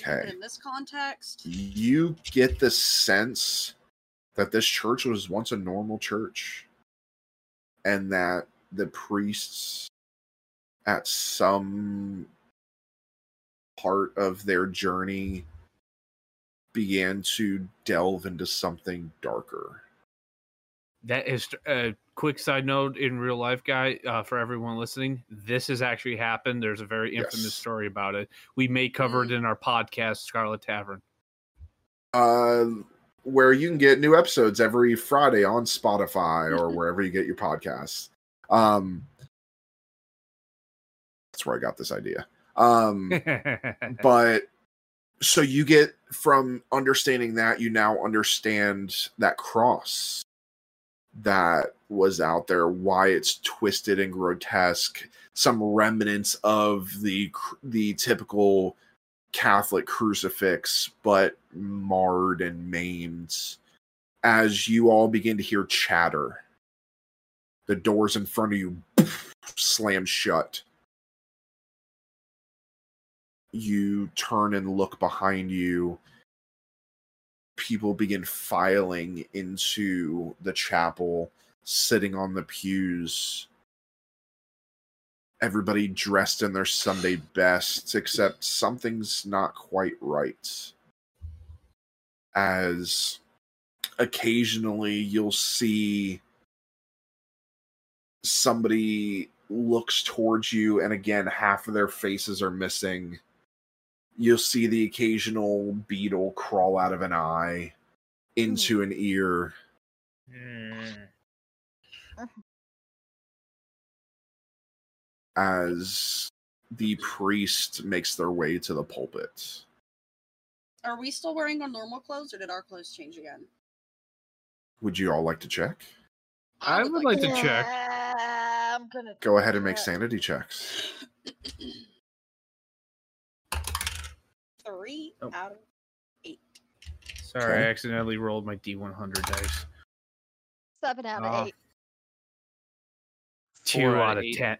Okay. In this context, you get the sense that this church was once a normal church and that the priests at some part of their journey began to delve into something darker That is a quick side note in real life, guy. Uh, for everyone listening, this has actually happened. There's a very infamous Yes. story about it. We may cover it in our podcast, Scarlet Tavern. uh where you can get new episodes every friday on spotify or *laughs* wherever you get your podcasts um that's where i got this idea um *laughs* but so you get from understanding that you now understand that cross that was out there why it's twisted and grotesque some remnants of the the typical catholic crucifix but marred and maimed as you all begin to hear chatter. The doors in front of you *laughs* slam shut. You turn and look behind you people begin filing into the chapel sitting on the pews everybody dressed in their sunday best, except something's not quite right. As occasionally you'll see somebody looks towards you and again half of their faces are missing you'll see the occasional beetle crawl out of an eye into hmm. an ear. Hmm. As the priest makes their way to the pulpit. Are we still wearing our normal clothes or did our clothes change again? would you all like to check? I would like to check. Yeah, I'm gonna go ahead and make sanity checks *clears throat* Three Oh. out of eight. Sorry, Okay. I accidentally rolled my D100 dice. Seven out of Ah. eight. Two Four out of eight. ten.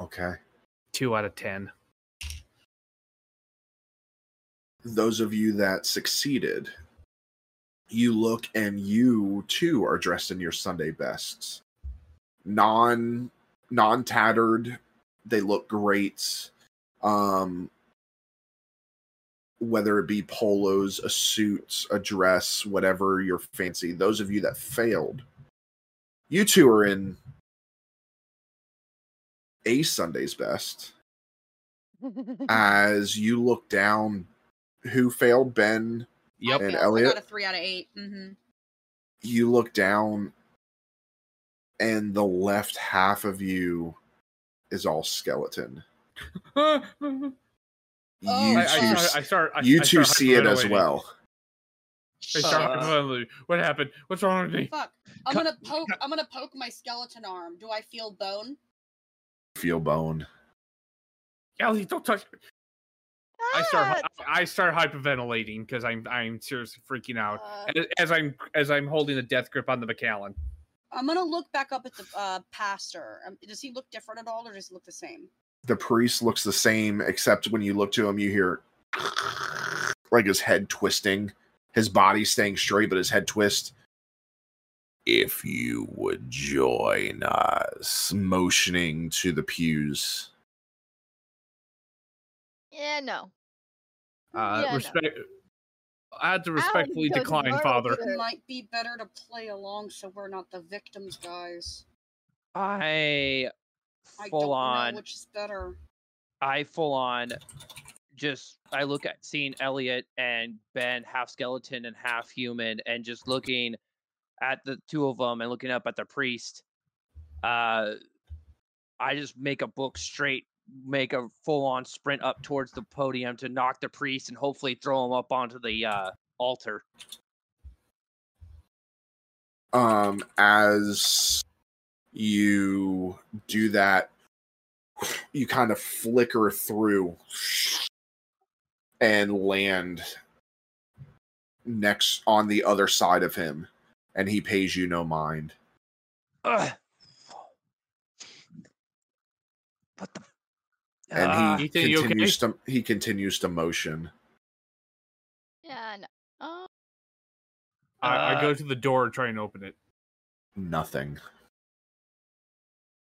okay Two out of ten. those of you that succeeded, you look and you too are dressed in your Sunday bests. Non non tattered, they look great. Um whether it be polos, a suit, a dress, whatever your fancy. Those of you that failed, you two are in a Sunday's best *laughs* as you look down who failed ben Yep. And I failed. I Elliot? got a three out of 8 Mm-hmm. you look down and the left half of you is all skeleton I, *laughs* you Oh, I, two, I start, I start. I, you I two start see it as well Uh. What happened? What's wrong with me? Fuck. I'm gonna poke. I'm gonna poke my skeleton arm. Do I feel bone? feel bone Ellie, don't touch me. I start I I start hyperventilating because I'm I'm seriously freaking out uh, as- as I'm as I'm holding the death grip on the Macallan. I'm gonna look back up at the uh, pastor. Um, does he look different at all, or does he look the same? The priest looks the same, except when you look to him, you hear like his head twisting, his body staying straight, but his head twist. If you would join us, motioning to the pews. yeah, no. Uh, Yeah, no. I had to respectfully don't decline, Father. It might be better to play along so we're not the victims, guys. I I full don't on. know which is better. I full on. Just I look at seeing Elliot and Ben half skeleton and half human, and just looking at the two of them and looking up at the priest. Uh, I just make a book straight, make a full on sprint up towards the podium to knock the priest and hopefully throw him up onto the uh, altar. um as you do that you kind of flicker through and land next on the other side of him and he pays you no mind Ugh. What the? and he Ethan, you okay? continues to he continues to motion Yeah, no. Oh, I, I Uh, go to the door and try and open it. nothing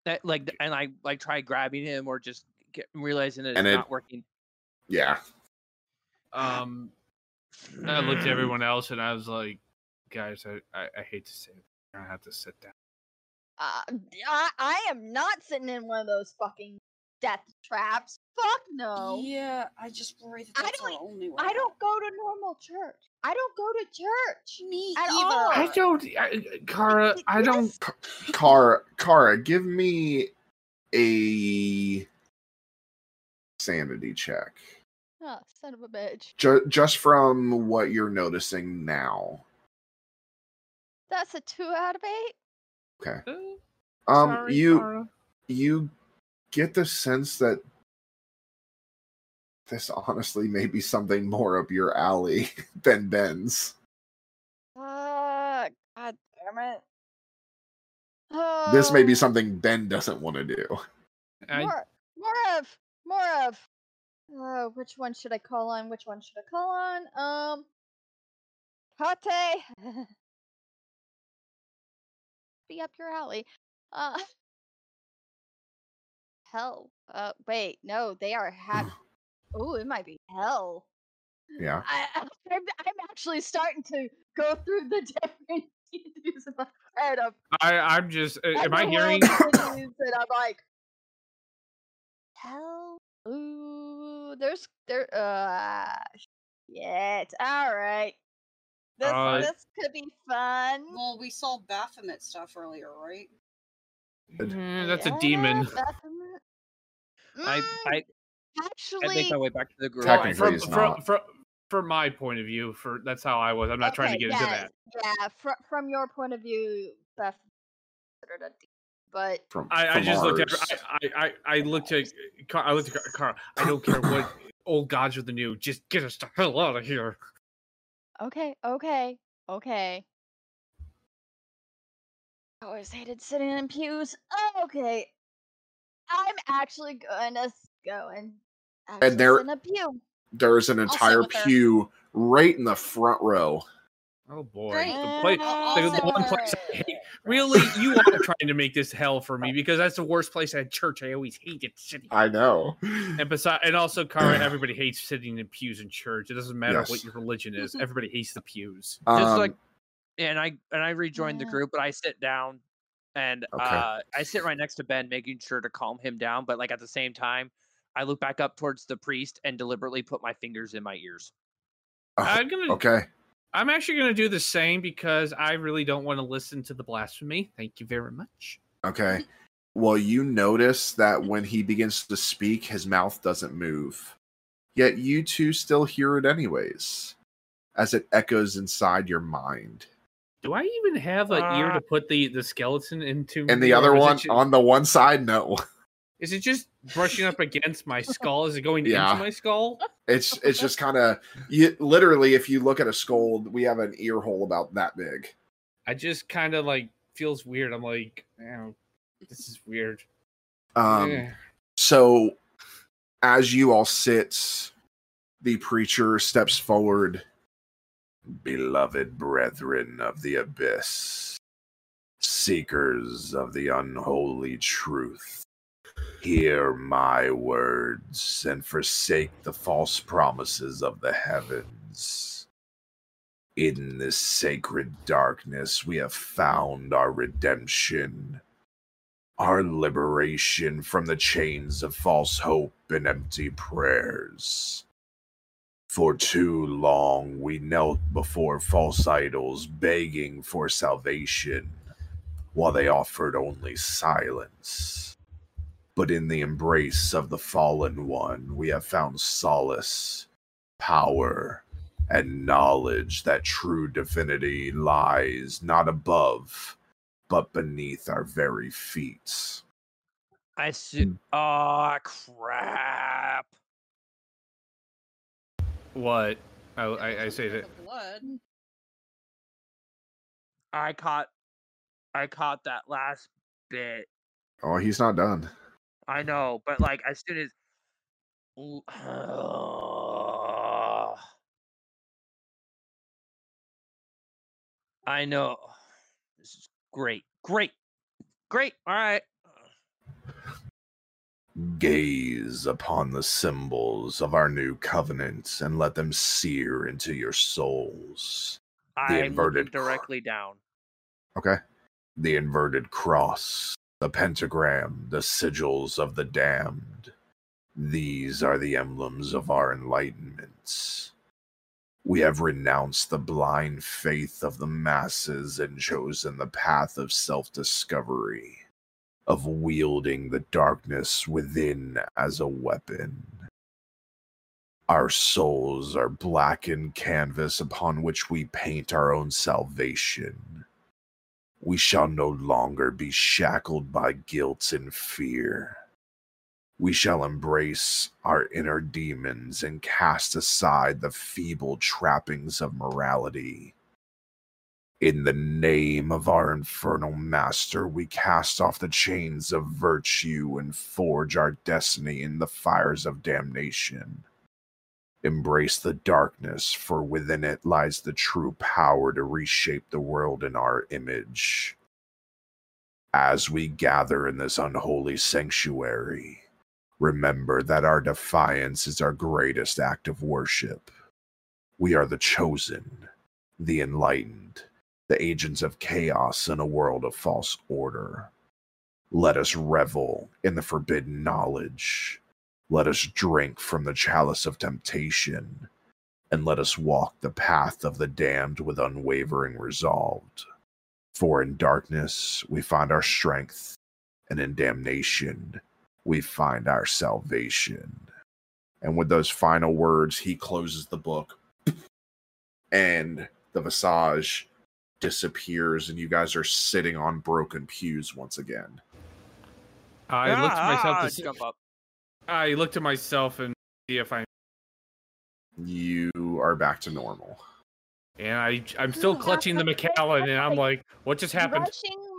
that, like, and I like try grabbing him or just get, realizing that it's it- not working. yeah Um, I looked at everyone else and I was like, guys, I, I, I hate to say it, I have to sit down. uh, I, I am not sitting in one of those fucking death traps. Fuck no. Yeah, I just worry that that's our don't- only way. I don't go to normal church. I don't go to church. Me at either. all. I don't, I, Kara, I don't. Kara, Kara, give me a sanity check. Oh, son of a bitch. Ju- just from what you're noticing now. That's a two out of eight. Okay. Uh, Um, sorry, you Kara. you get the sense that this honestly may be something more up your alley *laughs* than Ben's. Uh, God damn it. This may be Oh, something Ben doesn't want to do. I, More, more of, more of. Uh, which one should I call on? Which one should I call on? Um, Kate. *laughs* be up your alley. Uh, *laughs* hell. Uh, wait, no, they are happy. *sighs* oh, it might be hell. Yeah. I, I'm, I'm actually starting to go through the *laughs* different views in my head of I, I'm just. uh, Am I hearing? continues, and I'm like, hell, ooh, there's there, uh, shit. All right, this Uh, this could be fun. Well, we saw Baphomet stuff earlier, right? Eh, that's a demon. Baphomet. I, Mm, I, I actually, make my way back to the group. Technically, from, it's from, not. from, from my point of view, for that's how I was. I'm not trying to okay, get into that. Yeah, fr- from your point of view, Beth considered *laughs* a but From, I, I from just looked at her. I, I, I, I looked at Car- I looked at Car- Carl. I don't care what *laughs* old gods or the new. Just get us the hell out of here. Okay, okay, okay. I always hated sitting in pews. Okay. I'm actually gonna go and actually there- in a pew. There's an entire with her. pew right in the front row. Oh boy, Great. the place, the, the one place. I hate. Really, you are trying to make this hell for me because that's the worst place at church. I always hated sitting. I know. And besides, and also, Kara, *laughs* everybody hates sitting in pews in church. It doesn't matter Yes. what your religion is. *laughs* Everybody hates the pews. Just Um, like, and I and I rejoin the group, but I sit down, and Okay. uh, I sit right next to Ben, making sure to calm him down. But like at the same time, I look back up towards the priest and deliberately put my fingers in my ears. oh, I'm gonna. okay. I'm actually gonna do the same because I really don't want to listen to the blasphemy. Thank you very much. Okay. *laughs* Well, you notice that when he begins to speak, his mouth doesn't move. Yet you two still hear it anyways, as it echoes inside your mind. Do I even have an ear Uh, to put the the skeleton into? And the other one, ju- on the one side, no. *laughs* is it just brushing up against my skull? Is it going Yeah. into my skull? It's it's just kind of you literally if you look at a skull, we have an ear hole about that big. I just kind of like feels weird. I'm like, man, this is weird. Um, Eh. so as you all sit, the preacher steps forward. Beloved brethren of the abyss, seekers of the unholy truth, hear my words and forsake the false promises of the heavens. In this sacred darkness, we have found our redemption our liberation from the chains of false hope and empty prayers. For too long we knelt before false idols, begging for salvation, while they offered only silence. But in the embrace of the fallen one, we have found solace, power, and knowledge that true divinity lies not above, but beneath our very feet. I see. Oh hmm. crap! What? I I, I say that. The blood. I caught. I caught that last bit. Oh, he's not done. I know, but like as soon as. *sighs* I know. This is great. Great. Great. All right. Gaze upon the symbols of our new covenant and let them sear into your souls. I'm looking inverted directly down. Okay? The inverted cross, the pentagram, the sigils of the damned. These are the emblems of our enlightenment. We have renounced the blind faith of the masses and chosen the path of self discovery, of wielding the darkness within as a weapon. Our souls are blackened canvas upon which we paint our own salvation. We shall no longer be shackled by guilt and fear. We shall embrace our inner demons and cast aside the feeble trappings of morality. In the name of our infernal master, we cast off the chains of virtue and forge our destiny in the fires of damnation. Embrace the darkness, for within it lies the true power to reshape the world in our image. As we gather in this unholy sanctuary, remember that our defiance is our greatest act of worship. We are the chosen, the enlightened, the agents of chaos in a world of false order. Let us revel in the forbidden knowledge. Let us drink from the chalice of temptation. And let us walk the path of the damned with unwavering resolve. For in darkness we find our strength, and in damnation we find our salvation. And with those final words, he closes the book, and the visage disappears, and you guys are sitting on broken pews once again. I looked at myself Ah, to see, jump up. I looked at myself and see if I You are back to normal. and I I'm still Oh, clutching the that's Macallan and I'm like like, what just happened?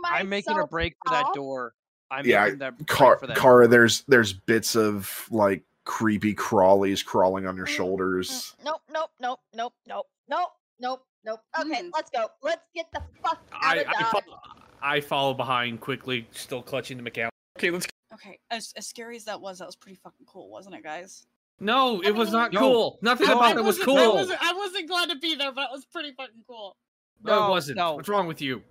I'm making a myself break for that door. I'm Yeah, making that break Car- for that. Kara, there's there's bits of like creepy crawlies crawling on your Mm, shoulders. Mm, Nope, nope, nope, nope, nope, nope, nope, nope. Okay, Mm. let's go. Let's get the fuck out I of I, Dodge. fo- I follow behind quickly, still clutching the Macallan. Okay, let's. Okay, as, as scary as that was, that was pretty fucking cool, wasn't it, guys? No, it was not No. cool. Nothing No. about it was cool. I wasn't, I wasn't glad to be there, but it was pretty fucking cool. no, it wasn't. no. What's wrong with you?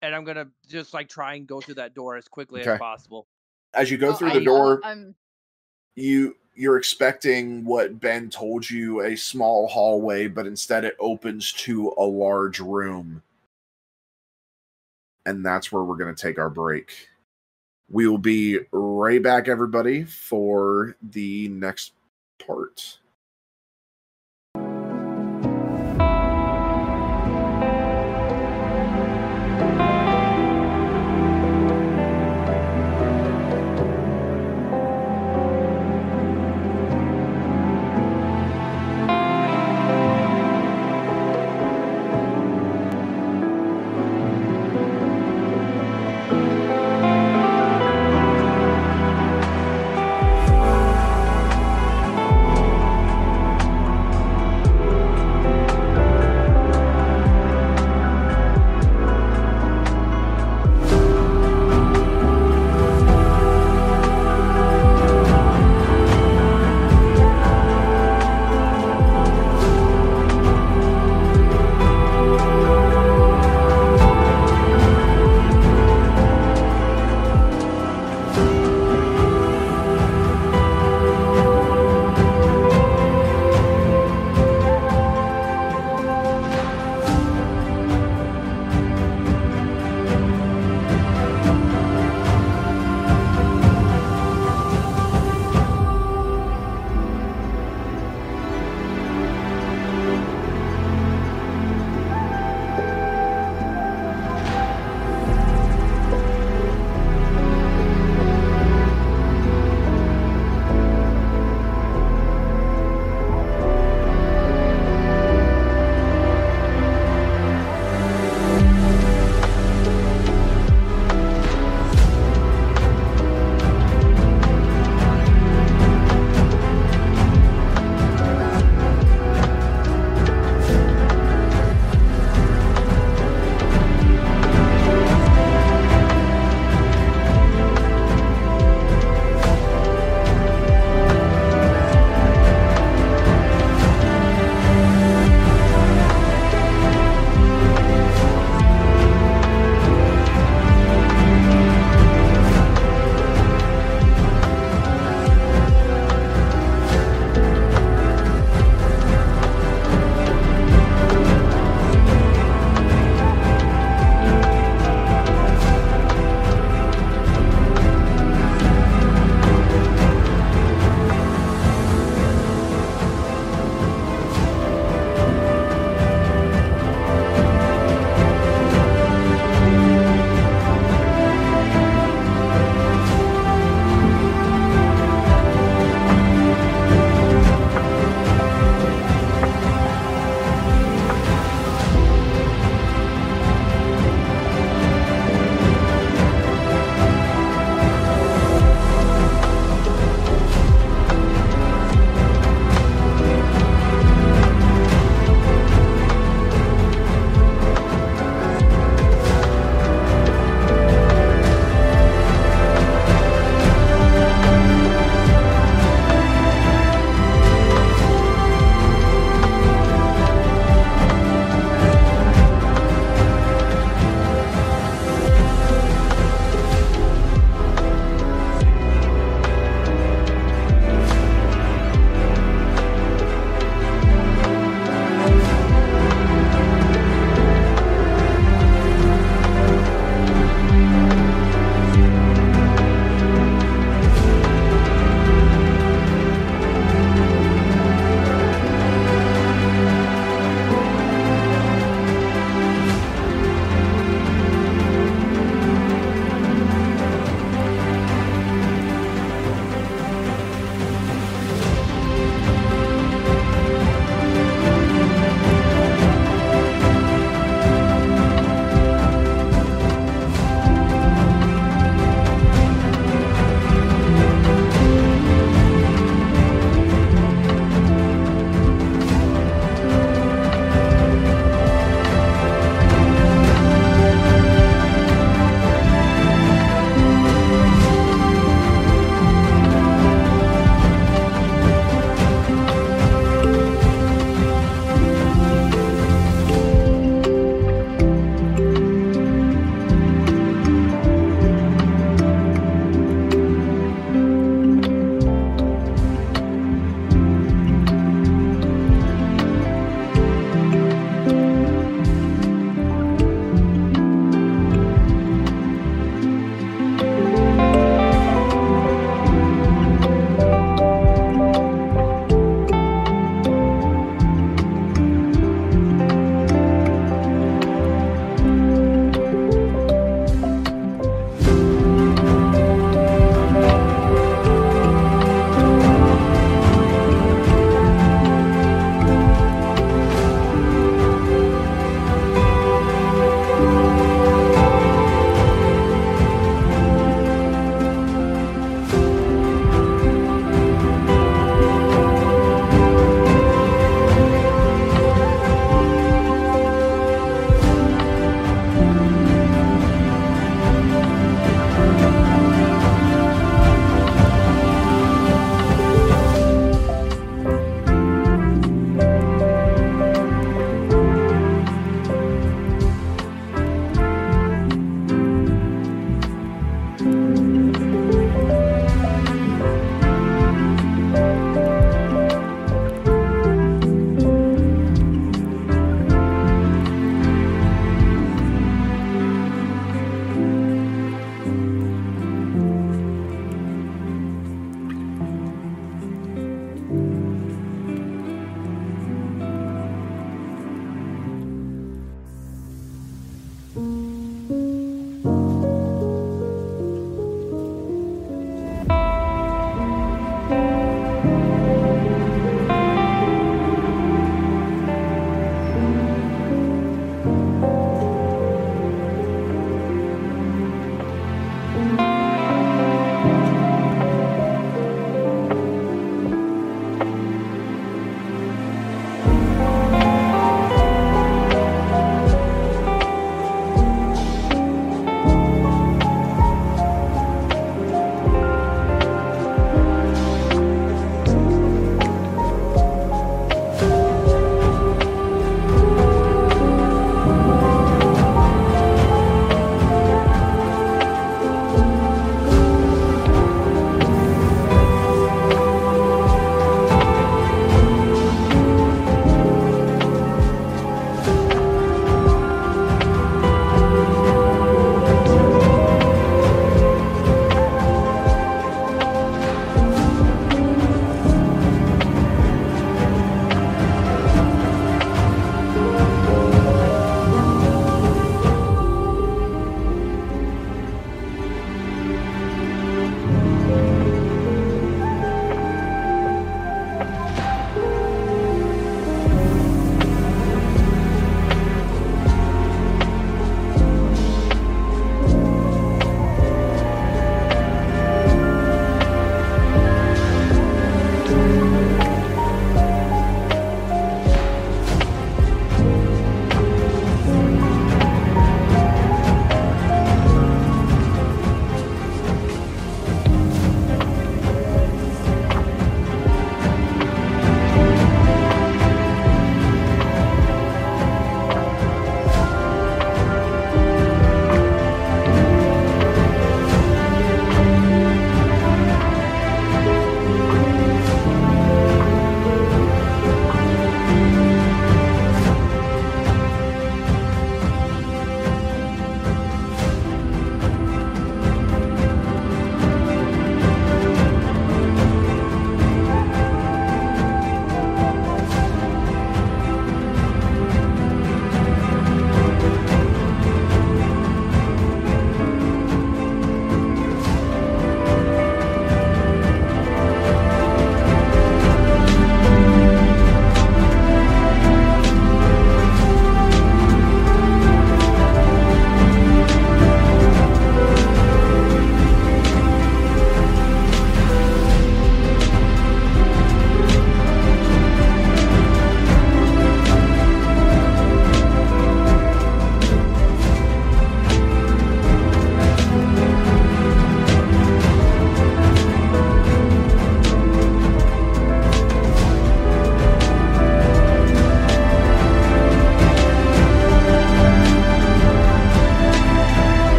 and I'm gonna just like try and go through that door as quickly Okay. as possible. As you go Oh, through I the know, door, I'm you you're expecting what Ben told you a small hallway, but instead it opens to a large room. And that's where we're going to take our break. We will be right back, everybody, for the next part.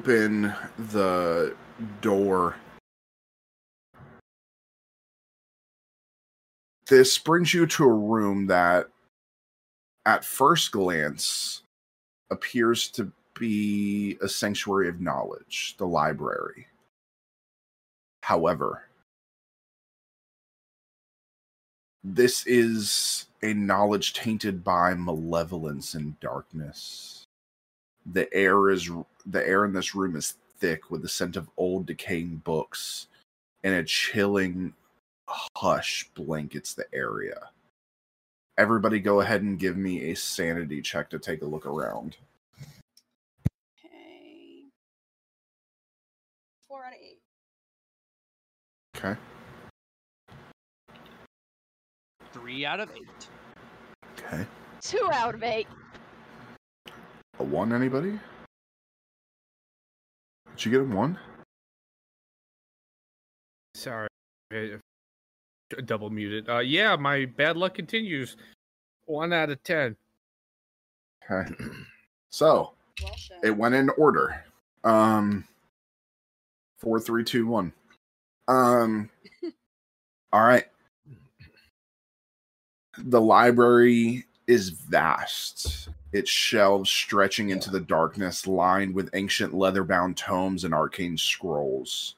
Open the door, this brings you to a room that, at first glance, appears to be a sanctuary of knowledge, the library. However, this is a knowledge tainted by malevolence and darkness. The air is the air in this room is thick with the scent of old decaying books, and a chilling hush blankets the area. Everybody go ahead and give me a sanity check to take a look around. Okay. Four out of eight. Okay. Three out of eight. Okay. Two out of eight. A one, anybody? Did you get a one? Sorry, I- I double muted. Uh, yeah, my bad luck continues. One out of ten. Okay. So Well, it went in order. Um four, three, two, one. Um *laughs* all right. The library is vast. Its shelves stretching into the darkness, lined with ancient leather bound tomes and arcane scrolls.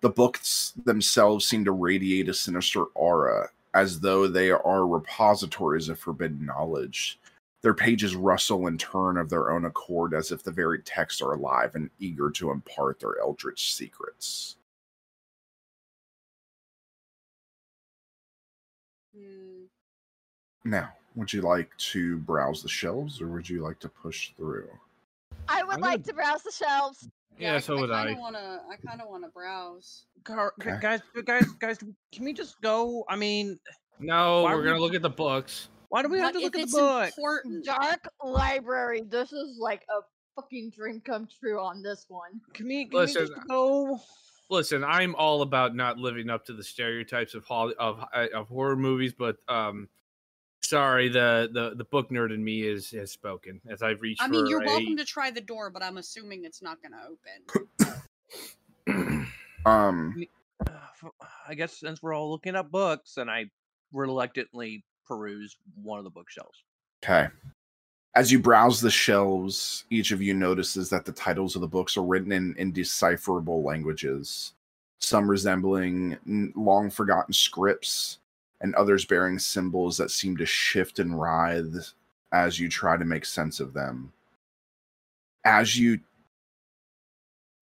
The books themselves seem to radiate a sinister aura, as though they are repositories of forbidden knowledge. Their pages rustle and turn of their own accord as if the very texts are alive and eager to impart their eldritch secrets. Hmm. Now, would you like to browse the shelves or would you like to push through? I would I'm like gonna- to browse the shelves. Yeah, so would I. kinda Wanna, I kind of want to browse. Gar- Okay. Guys, guys, guys, can we just go? I mean, No, we're would gonna look at the books. why do we have But to look if at the book? important, Dark library. This is like a fucking dream come true on this one. Can we, can Listen, we just go? Listen, I'm all about not living up to the stereotypes of hol- of uh, of horror movies, but um, sorry, the the the book nerd in me is has spoken as I've reached. I mean, for you're a- welcome to try the door, but I'm assuming it's not going to open. *clears throat* Um, I guess since we're all looking at books, and I reluctantly peruse one of the bookshelves. okay. As you browse the shelves, each of you notices that the titles of the books are written in indecipherable languages, some resembling long forgotten scripts, and others bearing symbols that seem to shift and writhe as you try to make sense of them. As you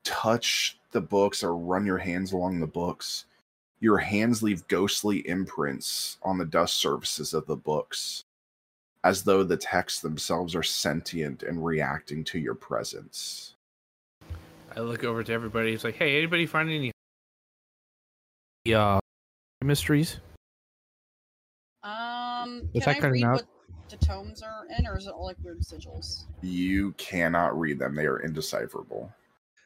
touch the books or run your hands along the books, your hands leave ghostly imprints on the dust surfaces of the books, as though the texts themselves are sentient and reacting to your presence. I look over to everybody. It's like, hey, anybody find any uh mysteries? Is can that I kinda read not- what the tomes are in, or is it all like weird sigils? You cannot read them, they are indecipherable.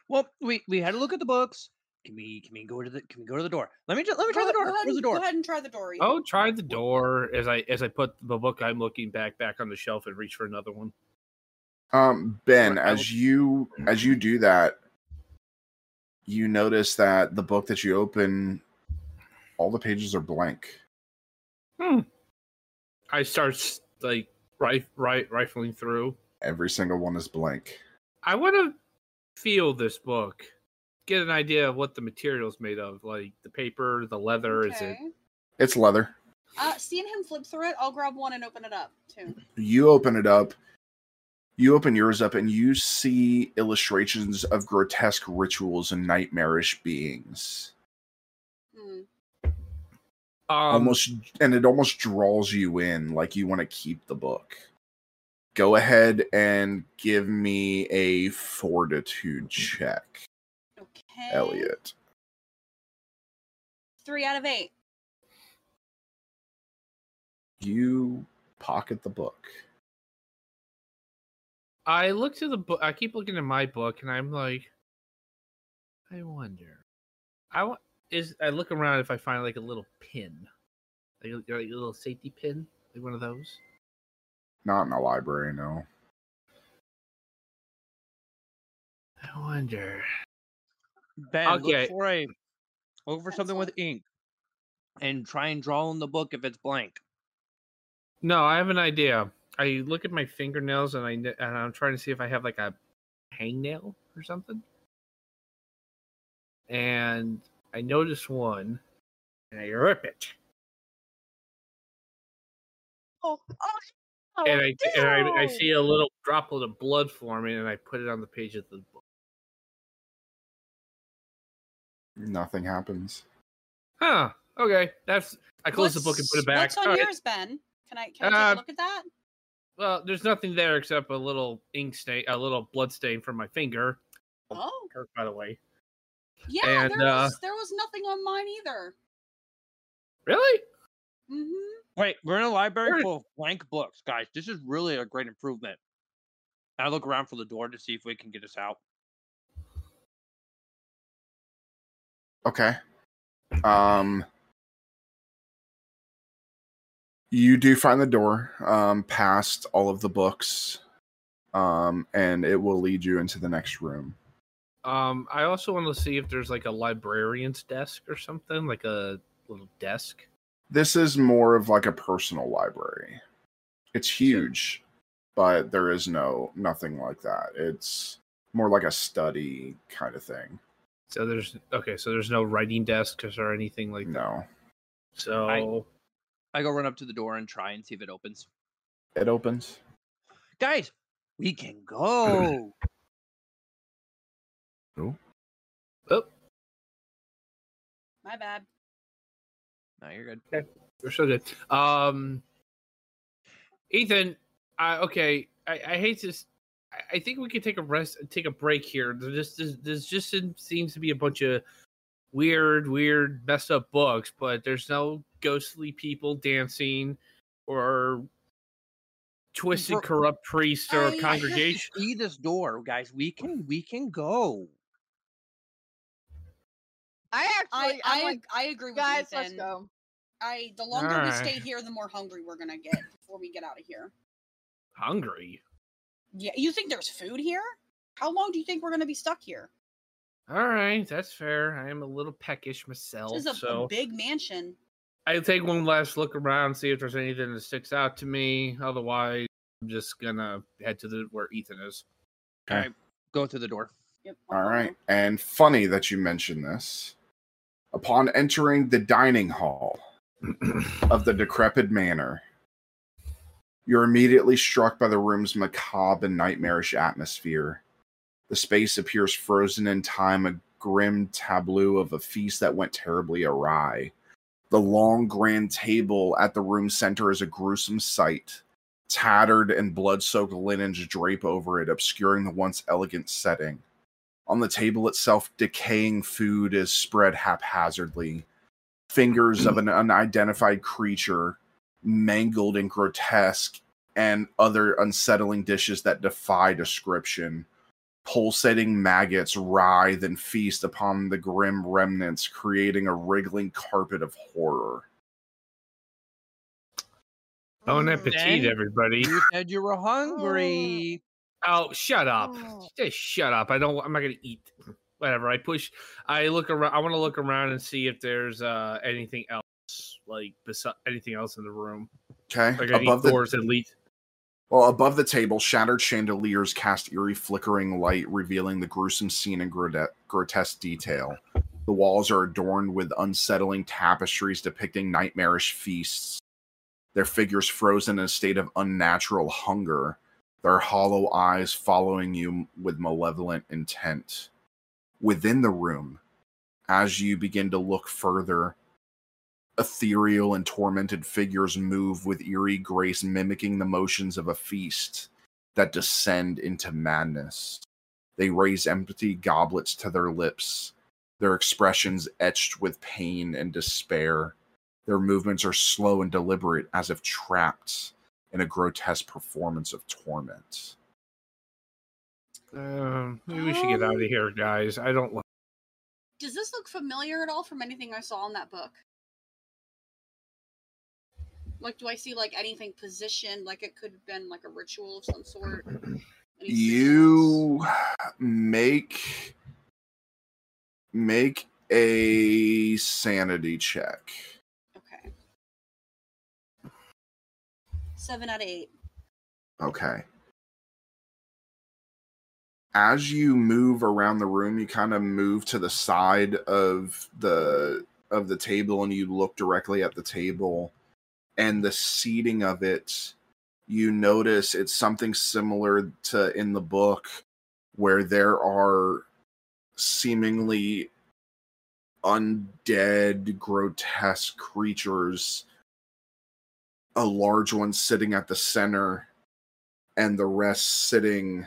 Well, we we had a look at the books. Can we can we go to the can we go to the door? Let me just let me try Go, the door. go, ahead Where's the door? go ahead and try the door. Ethan. Oh, try the door as I as I put the book I'm looking back back on the shelf and reach for another one. Um, Ben, Right, as you as you do that, you notice that the book that you open, all the pages are blank. Hmm. I start like rif- ri- rifling through. Every single one is blank. I want to feel this book, get an idea of what the material's made of, like the paper, the leather. Is it? It's leather. Uh, seeing him flip through it, I'll grab one and open it up too. You open it up. You open yours up and you see illustrations of grotesque rituals and nightmarish beings. Um, almost and it almost draws you in like you want to keep the book. Go ahead and give me a fortitude check, Okay. Elliot. Three out of eight. You pocket the book. I look to the book. I keep looking at my book, and I'm like, I wonder. I want is I look around if I find like a little pin, like a, like a little safety pin, Like one of those? Not in a library, no. I wonder. Ben, Okay. look for a look for something with ink, and try and draw in the book if it's blank. No, I have an idea. I look at my fingernails and I and I'm trying to see if I have like a hangnail or something. And I notice one, and I rip it, Oh, oh, oh and I and I, I see a little droplet of blood forming, and I put it on the page of the book. Nothing happens. Huh? Okay, that's. I close the book and put it back. What's on All right. yours, Ben? Can I can I take Uh, a look at that? Well, there's nothing there except a little ink stain, a little blood stain from my finger. Oh, Hurt, by the way. Yeah. and, there uh, was there was nothing on mine either. Really? Mm-hmm. Wait, we're in a library Where- full of blank books, guys. This is really a great improvement. I look around for the door to see if we can get us out. Okay. Um you do find the door um past all of the books um and it will lead you into the next room. Um, I also want to see if there's like a librarian's desk or something, like a little desk. This is more of like a personal library. It's huge, but there is no nothing like that. It's more like a study kind of thing. So there's okay, so there's no writing desks or anything like that. No. So I go run up to the door and try and see if it opens. It opens. Guys, we can go. *laughs* oh, Oh. My bad. no, you're good. Okay. we're so good. Um, Ethan, I, okay, I, I hate this. I, I think we could take a rest, take a break here. There just there's, there's just seems to be a bunch of weird, weird, messed up books, but there's no ghostly people dancing or twisted, Bro- corrupt priests or I- congregation. *laughs* See this door, guys. We can we can go. I I actually, I, I, like, I agree with guys, Ethan. let's go. I the longer we stay here, the more hungry we're gonna get before we get out of here. Hungry. Yeah, you think there's food here? How long do you think we're gonna be stuck here? All right, that's fair. I am a little peckish myself, This is a, a big mansion. I'll take one last look around, see if there's anything that sticks out to me. Otherwise, I'm just gonna head to the where Ethan is. All right, go through the door. Yep. All right. And funny that you mention this. Upon entering the dining hall *clears throat* of the decrepit manor, you're immediately struck by the room's macabre and nightmarish atmosphere. The space appears frozen in time, a grim tableau of a feast that went terribly awry. The long grand table at the room's center is a gruesome sight. Tattered and blood soaked linens drape over it, obscuring the once elegant setting. On the table itself, decaying food is spread haphazardly. Fingers of an unidentified creature, mangled and grotesque, and other unsettling dishes that defy description. Pulsating maggots writhe and feast upon the grim remnants, creating a wriggling carpet of horror. Bon Mm. appetit, Ben? everybody. You said you were hungry. Oh, shut up! Oh. Just shut up. I don't. I'm not gonna eat. *clears throat* Whatever. I push. I look around. I want to look around and see if there's uh anything else, like besi- anything else in the room, Okay, like any above the doors at least. Well, above the table, shattered chandeliers cast eerie flickering light, revealing the gruesome scene in grode- grotesque detail. The walls are adorned with unsettling tapestries depicting nightmarish feasts. Their figures frozen in a state of unnatural hunger, their hollow eyes following you with malevolent intent. Within the room, as you begin to look further, ethereal and tormented figures move with eerie grace, mimicking the motions of a feast that descend into madness. They raise empty goblets to their lips, their expressions etched with pain and despair. Their movements are slow and deliberate, as if trapped in a grotesque performance of torment. Um, maybe we should get out of Um, here, guys. I don't. like Does this look familiar at all from anything I saw in that book? Like, do I see like anything positioned? Like it could have been like a ritual of some sort. *clears throat* You make make a sanity check. Seven out of eight. Okay. As you move around the room, you kind of move to the side of the of the table and you look directly at the table and the seating of it you notice it's something similar to in the book where there are seemingly undead grotesque creatures a large one sitting at the center and the rest sitting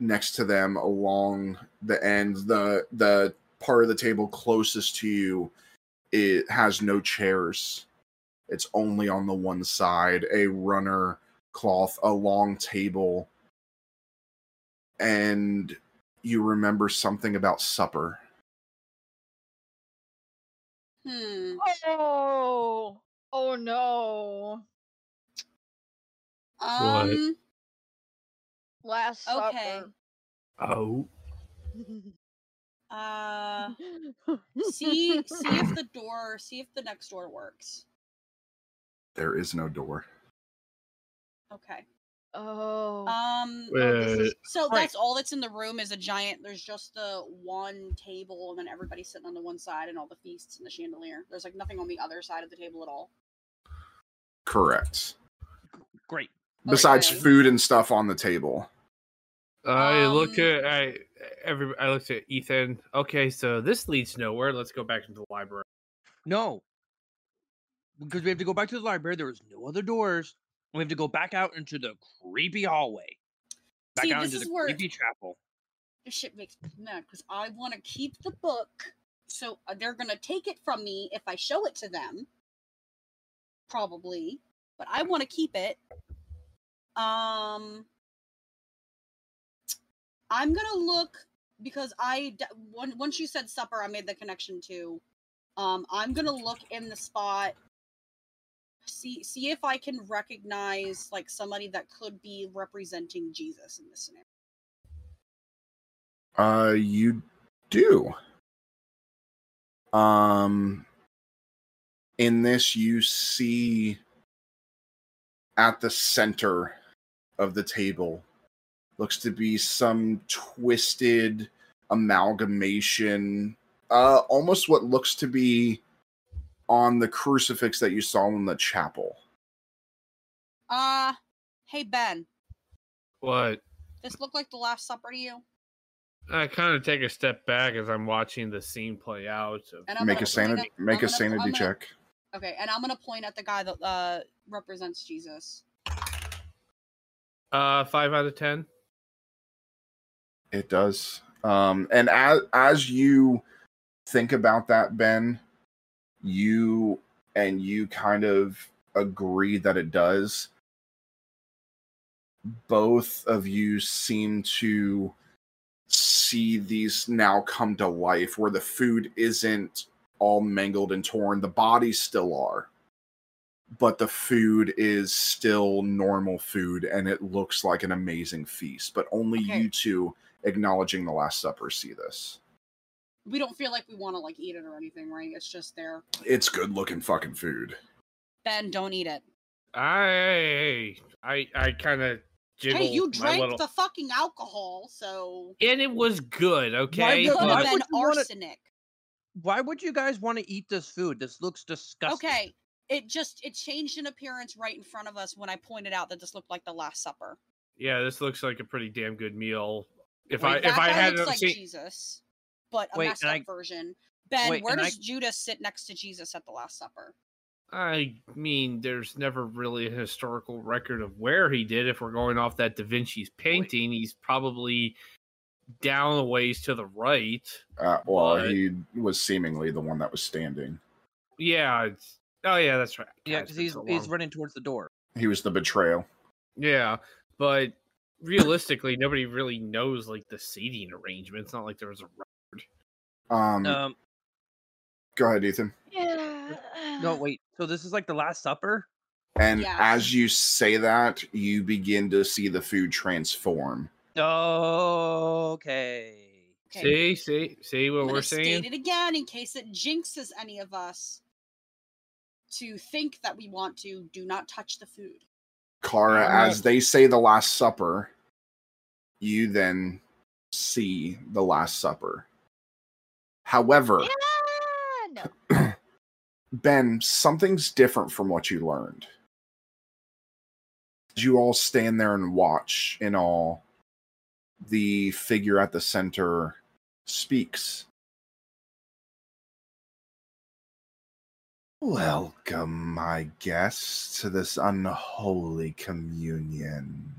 next to them along the end. The the part of the table closest to you it has no chairs. It's only on the one side a runner cloth a long table. And you remember something about supper. Hmm. Oh, oh no. Um. Last Okay. Oh. *laughs* Uh. See. *laughs* See if the door. See if the next door works. there is no door Okay. Oh. Um. oh, is- So Right. that's all that's in the room is a giant. There's just the one table, and then everybody's sitting on the one side, and all the feasts and the chandelier. There's like nothing on the other side of the table at all. Correct Great. besides Okay. food and stuff on the table I look Um, at I every I looked at Ethan. Okay, so this leads nowhere. Let's go back into the library. No. Because we have to go back to the library. There was no other doors. We have to go back out into the creepy hallway. Back See, out this into is the creepy chapel. This shit makes me mad because I want to keep the book, so uh, they're gonna take it from me if I show it to them. Probably, but I want to keep it. Um, I'm gonna look because I once you said supper, I made the connection to. Um, I'm gonna look in the spot. See, see if I can recognize like somebody that could be representing Jesus in this scenario. Uh, you do. Um, in this, you see at the center of the table looks to be some twisted amalgamation, uh, almost what looks to be on the crucifix that you saw in the chapel. Uh, hey Ben, What? this look like the Last Supper to you? I kind of take a step back as I'm watching the scene play out. Of, And make a sanity, make I'm a gonna- sanity I'm gonna- check. Okay, and I'm gonna point at the guy that uh represents Jesus. uh, five out of ten. It does. Um, and as as you think about that, Ben, you and you kind of agree that it does. Both of you seem to see these now come to life where the food isn't all mangled and torn. The bodies still are. But the food is still normal food and it looks like an amazing feast. But only Okay. you two acknowledging the Last Supper see this. We don't feel like we want to like eat it or anything, right? It's just there. It's good looking fucking food. Ben, don't eat it. I I I kind of jiggle hey, you drank little, the fucking alcohol, so and it was good. Okay, Why it would- why but- been would wanna- arsenic. Why would you guys want to eat this food? This looks disgusting. Okay, it just it changed in appearance right in front of us when I pointed out that this looked like the Last Supper. yeah, this looks like a pretty damn good meal. If Wait, I if I had looks like seen, Jesus, but a Wait, messed up I- version. Ben, wait, where and I- does Judas sit next to Jesus at the Last Supper? I mean, there's never really a historical record of where he did. If we're going off that Da Vinci's painting, he's probably down a ways to the right. Uh, well, But- he was seemingly the one that was standing. Yeah. It's, oh, yeah, that's right. Yeah, because he's so he's running towards the door. He was the betrayal. Yeah, but realistically, nobody really knows like the seating arrangement. It's not like there was a record. Um, Um, go ahead, Ethan. Yeah. no, wait. So this is like the Last Supper. And Yeah. as you say that, you begin to see the food transform. Okay. Okay. See, see, see what I'm we're gonna saying? state it again in case it jinxes any of us to think that we want to do not touch the food. Clara, Alright. as they say the Last Supper, you then see the Last Supper. However, Yeah, *clears throat* no. Ben, something's different from what you learned. You all stand there and watch in all. The figure at the center speaks. Welcome, my guests, to this unholy communion.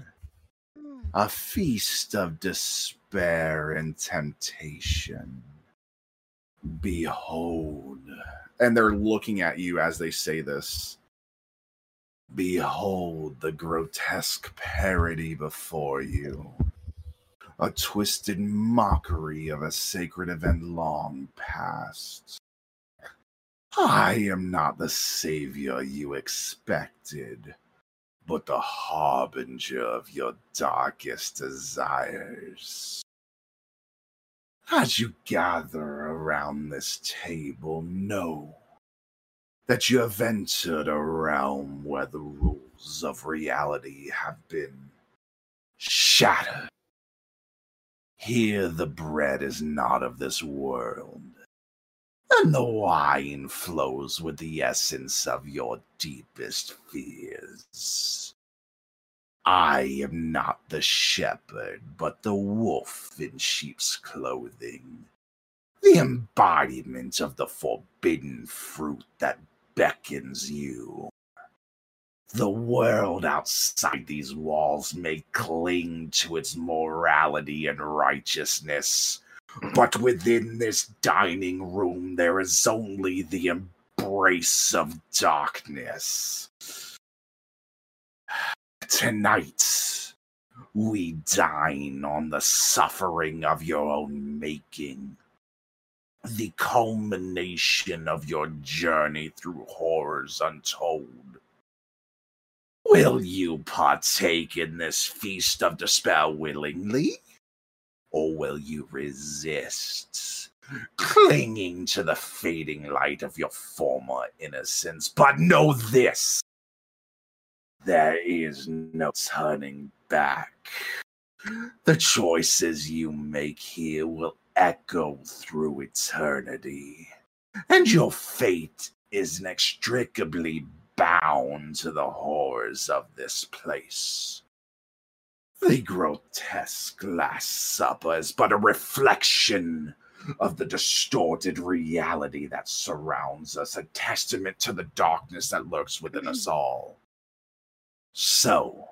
A feast of despair and temptation. Behold. And they're looking at you as they say this. Behold the grotesque parody before you. A twisted mockery of a sacred event long past. I am not the savior you expected, but the harbinger of your darkest desires. As you gather around this table, know that you have entered a realm where the rules of reality have been shattered. Here, the bread is not of this world, and the wine flows with the essence of your deepest fears. I am not the shepherd, but the wolf in sheep's clothing, the embodiment of the forbidden fruit that beckons you. The world outside these walls may cling to its morality and righteousness, but within this dining room there is only the embrace of darkness. Tonight, we dine on the suffering of your own making, the culmination of your journey through horrors untold. Will you partake in this feast of despair willingly? Or will you resist, clinging to the fading light of your former innocence? But know this there is no turning back. The choices you make here will echo through eternity, and your fate is inextricably bound to the horrors of this place. The grotesque Last Supper is but a reflection of the distorted reality that surrounds us, a testament to the darkness that lurks within us all. So,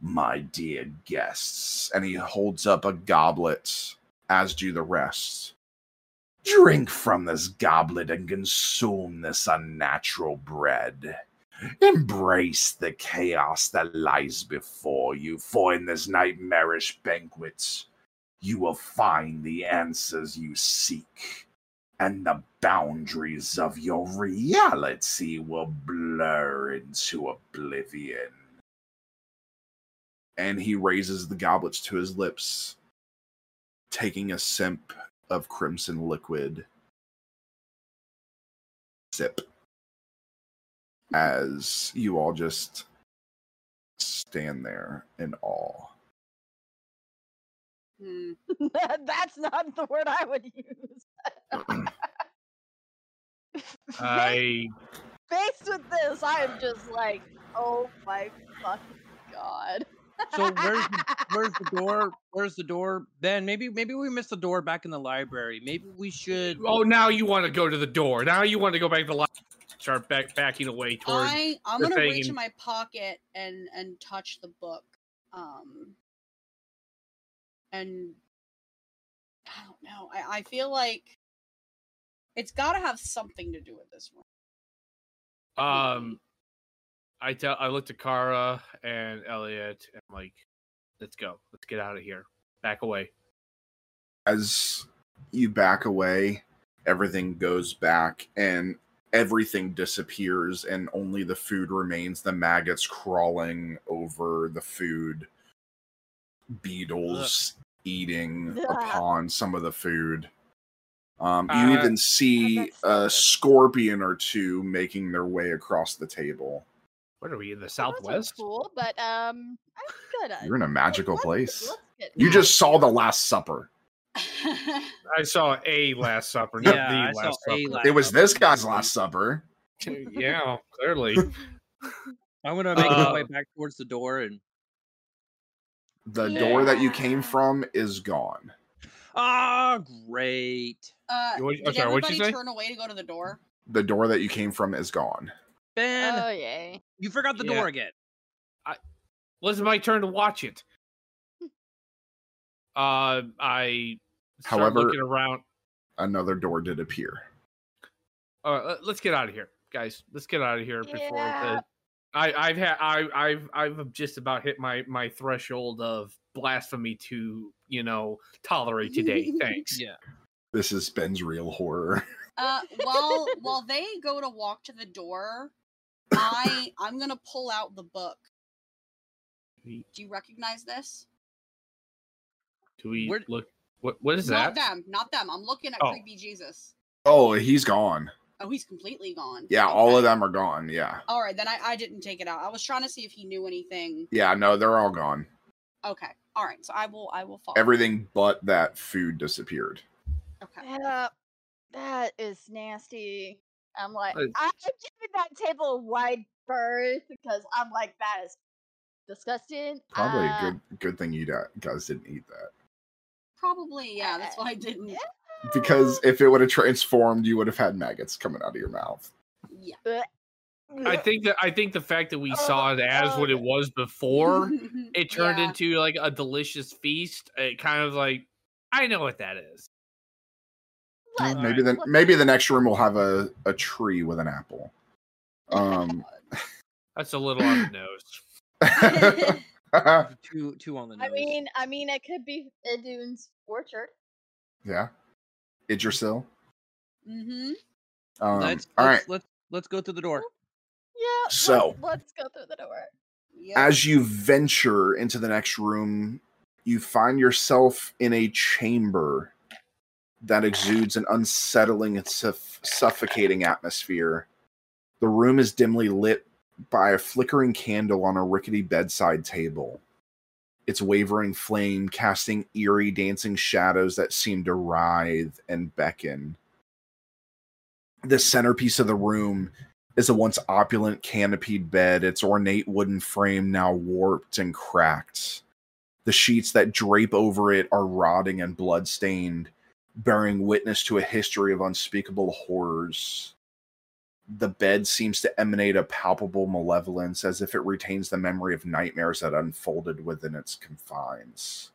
my dear guests, and he holds up a goblet, as do the rest. Drink from this goblet and consume this unnatural bread. Embrace the chaos that lies before you, for in this nightmarish banquet, you will find the answers you seek, and the boundaries of your reality will blur into oblivion. And he raises the goblets to his lips, taking a sip of crimson liquid. Sip. As you all just stand there in awe. Hmm. *laughs* That's not the word I would use. *laughs* I Faced with this, I am just like, oh my fucking god. So where's the, *laughs* where's the door? Where's the door? Ben, maybe maybe we missed the door back in the library. Maybe we should. oh now you want to go to the door. Now you want to go back to the li- start back backing away towards I I'm gonna thing reach in my pocket and and touch the book. Um and I don't know. I, I feel like it's gotta have something to do with this one. um I tell I looked at Kara and Elliot and I'm like, let's go. Let's get out of here. Back away. as you back away, everything goes back, and everything disappears and only the food remains. The maggots crawling over the food, beetles eating Ugh. upon some of the food. Um, you Uh, even see a scorpion or two making their way across the table. What are we in the Those are southwest? Cool, but um, I'm good. You're in a magical let's- place. let's You just saw the. Last Supper. *laughs* I saw a Last Supper, not Yeah, the I Last saw a Supper. Last It was Supper. this guy's Last Supper. yeah, clearly. *laughs* I'm gonna make my Uh, way back towards the door and The door that you came from is gone. ah, great. Uh, what- did I'm sorry, what'd you everybody say? turn away to go to the door? The door that you came from is gone. Ben, Oh yay! You forgot the Yeah. door again. I, Was it my turn to watch it? *laughs* Uh, I start However- looking around. Another door did appear. All right, let- let's get out of here, guys. Let's get out of here before the. I, I've had I, I've I've just about hit my my threshold of blasphemy to you know tolerate today. *laughs* Thanks. Yeah. This is Ben's real horror. Uh, *laughs* while while they go to walk to the door, I I'm gonna pull out the book. Do you recognize this? Do we Where- look? What what is Not that? them, not them. I'm looking at Oh. creepy Jesus. Oh, he's gone. Oh, he's completely gone. Yeah, all of them are gone. Yeah. All right, then I, I didn't take it out. I was trying to see if he knew anything. Yeah, no, they're all gone. Okay. All right. So I will I will follow. Everything but that food disappeared. Okay. Yeah, that is nasty. I'm like, I'm giving that table a wide berth because I'm like, that is disgusting. Probably Uh, a good good thing you guys didn't eat that. Probably yeah. That's why I didn't. yeah. Because if it would have transformed, you would have had maggots coming out of your mouth. Yeah. I think that I think the fact that we saw it as what it Oh. was before *laughs* it turned Yeah. into like a delicious feast. It kind of like I know what that is. Let's- maybe the maybe the next room will have a, a tree with an apple. Um *laughs* That's a little on the nose. *laughs* Two two on the nose. I mean, I mean, it could be Idun's orchard. yeah. Yggdrasil. Mm-hmm. Um, let's all let's, right. let's let's go to the door. Yeah. So- let's, let's go through the door. Yep. As you venture into the next room, you find yourself in a chamber that exudes an unsettling and suff- suffocating atmosphere. The room is dimly lit by a flickering candle on a rickety bedside table. Its wavering flame casting eerie dancing shadows that seem to writhe and beckon. The centerpiece of the room is a once opulent canopied bed, its ornate wooden frame now warped and cracked. The sheets that drape over it are rotting and bloodstained, bearing witness to a history of unspeakable horrors. The bed seems to emanate a palpable malevolence as if it retains the memory of nightmares that unfolded within its confines.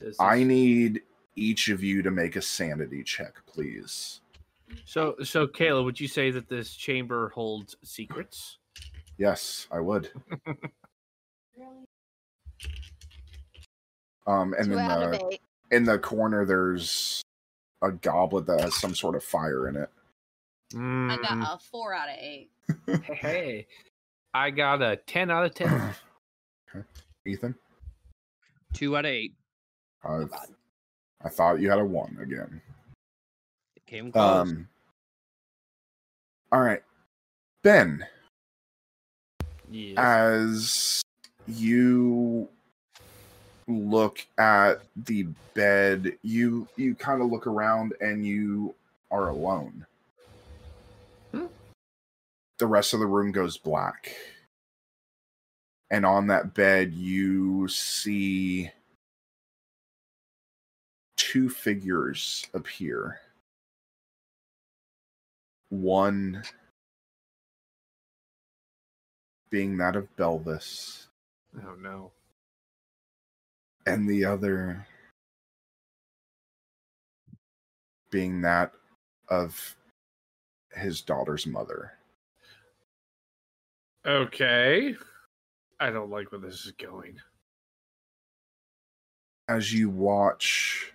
Does I need each of you to make a sanity check, please. So so Kayla, would you say that this chamber holds secrets? Yes, I would. *laughs* Um, and Two in out of the eight. In the corner, there's a goblet that has some sort of fire in it. I Mm, got a four out of eight. *laughs* hey, I got a ten out of ten. Ethan, Two out of eight. I I thought you had a one again. It came close. Um. All right, Ben. yes. as you look at the bed you you kind of look around and you are alone Hmm. the rest of the room goes black and on that bed you see two figures appear one being that of Belvis, oh no. And the other being that of his daughter's mother. Okay. I don't like where this is going. As you watch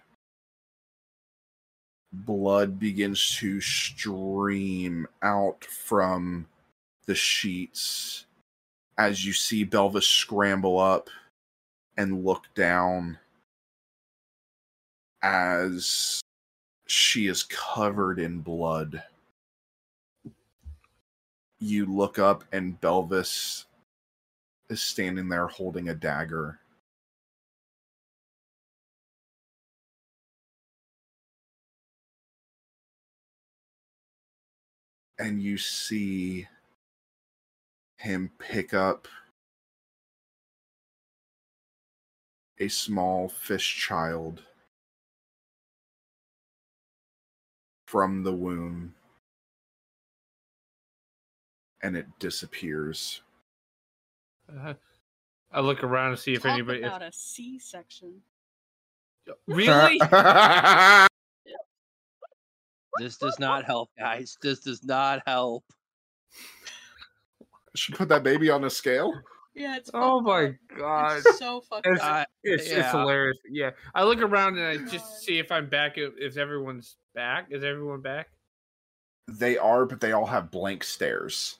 blood begins to stream out from the sheets as you see Belvis scramble up and look down as she is covered in blood. You look up and Belvis is standing there holding a dagger. And you see him pick up a small fish child from the womb and it disappears. Uh, I look around to see if Talk anybody. If, about a C-section. *laughs* really? *laughs* This does not help, guys. This does not help. Should put that baby on a scale. Yeah, it's. oh fucked my up. god! It's so fucked It's, up. It's, it's yeah. hilarious. Yeah, I look around and I just *sighs* see if I'm back. If, if everyone's back, is everyone back? They are, but they all have blank stares.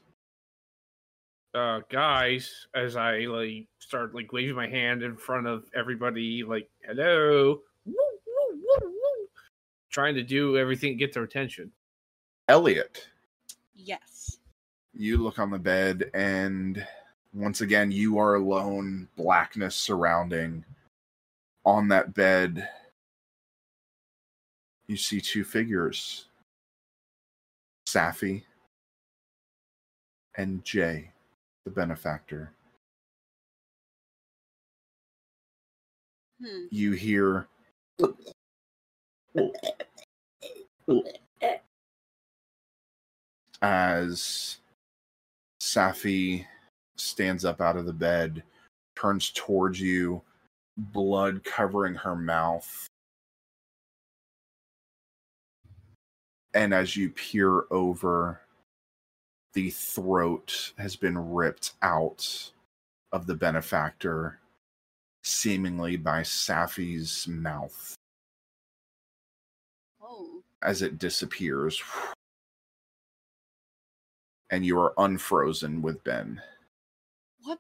Uh, guys, as I like start like waving my hand in front of everybody, like hello, Woo, woo, woo, woo. trying to do everything to get their attention. Elliot, Yes. you look on the bed, and once again, you are alone, blackness surrounding. On that bed, you see two figures Safi and Jay, the benefactor. Hmm. You hear as Safi stands up out of the bed, turns towards you, blood covering her mouth. And as you peer over, the throat has been ripped out of the benefactor, seemingly by Safi's mouth Oh. as it disappears. And you are unfrozen with Ben. What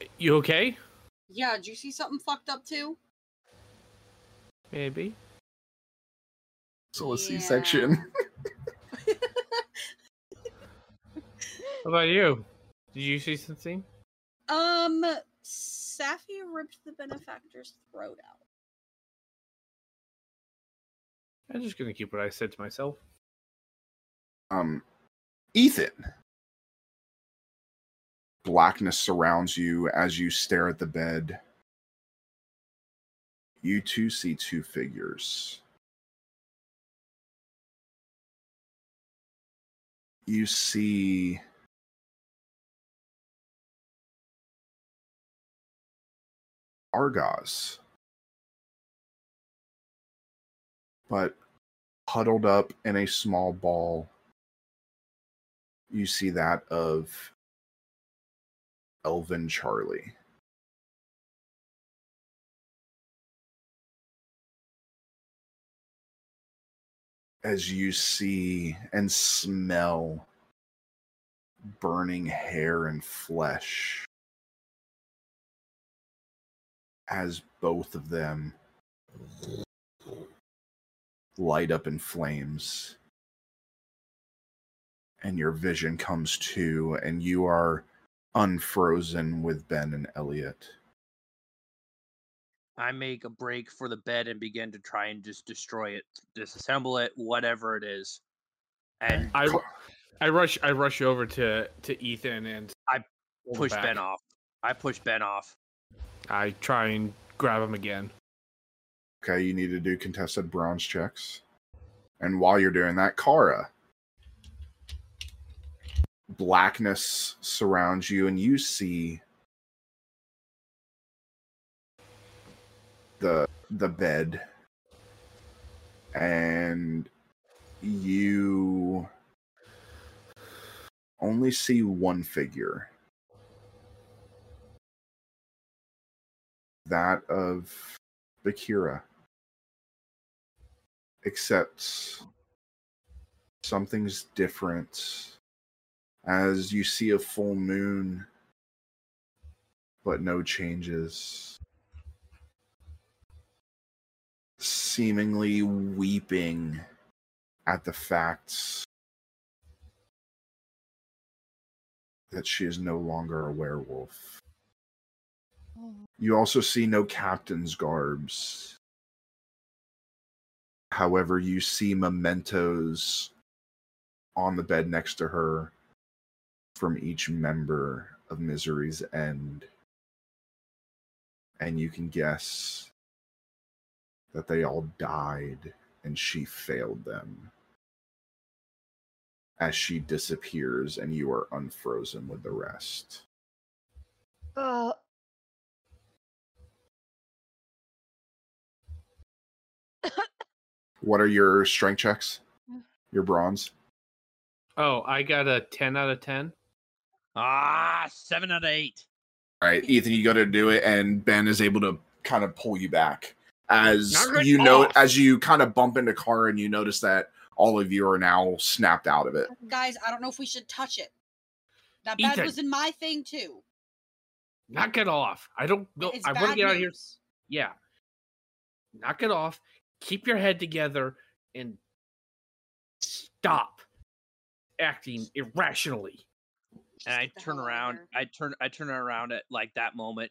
the? You okay? Yeah, did you see something fucked up too? Maybe. So a Yeah. section. *laughs* How about you? Did you see something? Um, Safi ripped the benefactor's throat out. I'm just gonna keep what I said to myself. um Ethan. Blackness surrounds you as you stare at the bed. You too see two figures. You see Argos. But huddled up in a small ball you see that of Elvin Charlie. As you see and smell burning hair and flesh, as both of them light up in flames and your vision comes to, and you are unfrozen with Ben and Elliot. I make a break for the bed and begin to try and just destroy it, disassemble it, whatever it is. And I, I rush I rush over to to Ethan and I push back. Ben off. I push Ben off. I try and grab him again. Okay, you need to do contested brawn checks. And while you're doing that, Kara, blackness surrounds you, and you see the the bed, and you only see one figure. That of Bakira. except something's different as you see a full moon, but no changes. Seemingly weeping at the facts that she is no longer a werewolf. You also see no captain's garbs. However, you see mementos on the bed next to her from each member of Misery's End. And you can guess that they all died and she failed them as she disappears and you are unfrozen with the rest. Uh, What are your strength checks? Your bronze? Oh, I got a ten out of ten. Ah, seven out of eight. All right, Ethan, you got to do it, and Ben is able to kind of pull you back as Knock it you know, off. as you kind of bump into car, and you notice that all of you are now snapped out of it. Guys, I don't know if we should touch it. That bed Ethan. was in my thing too. Knock it off. I don't know. It's I want to bad get out of here. Yeah. Knock it off. Keep your head together and stop acting irrationally. And I turn around. I turn. I turn around at like that moment.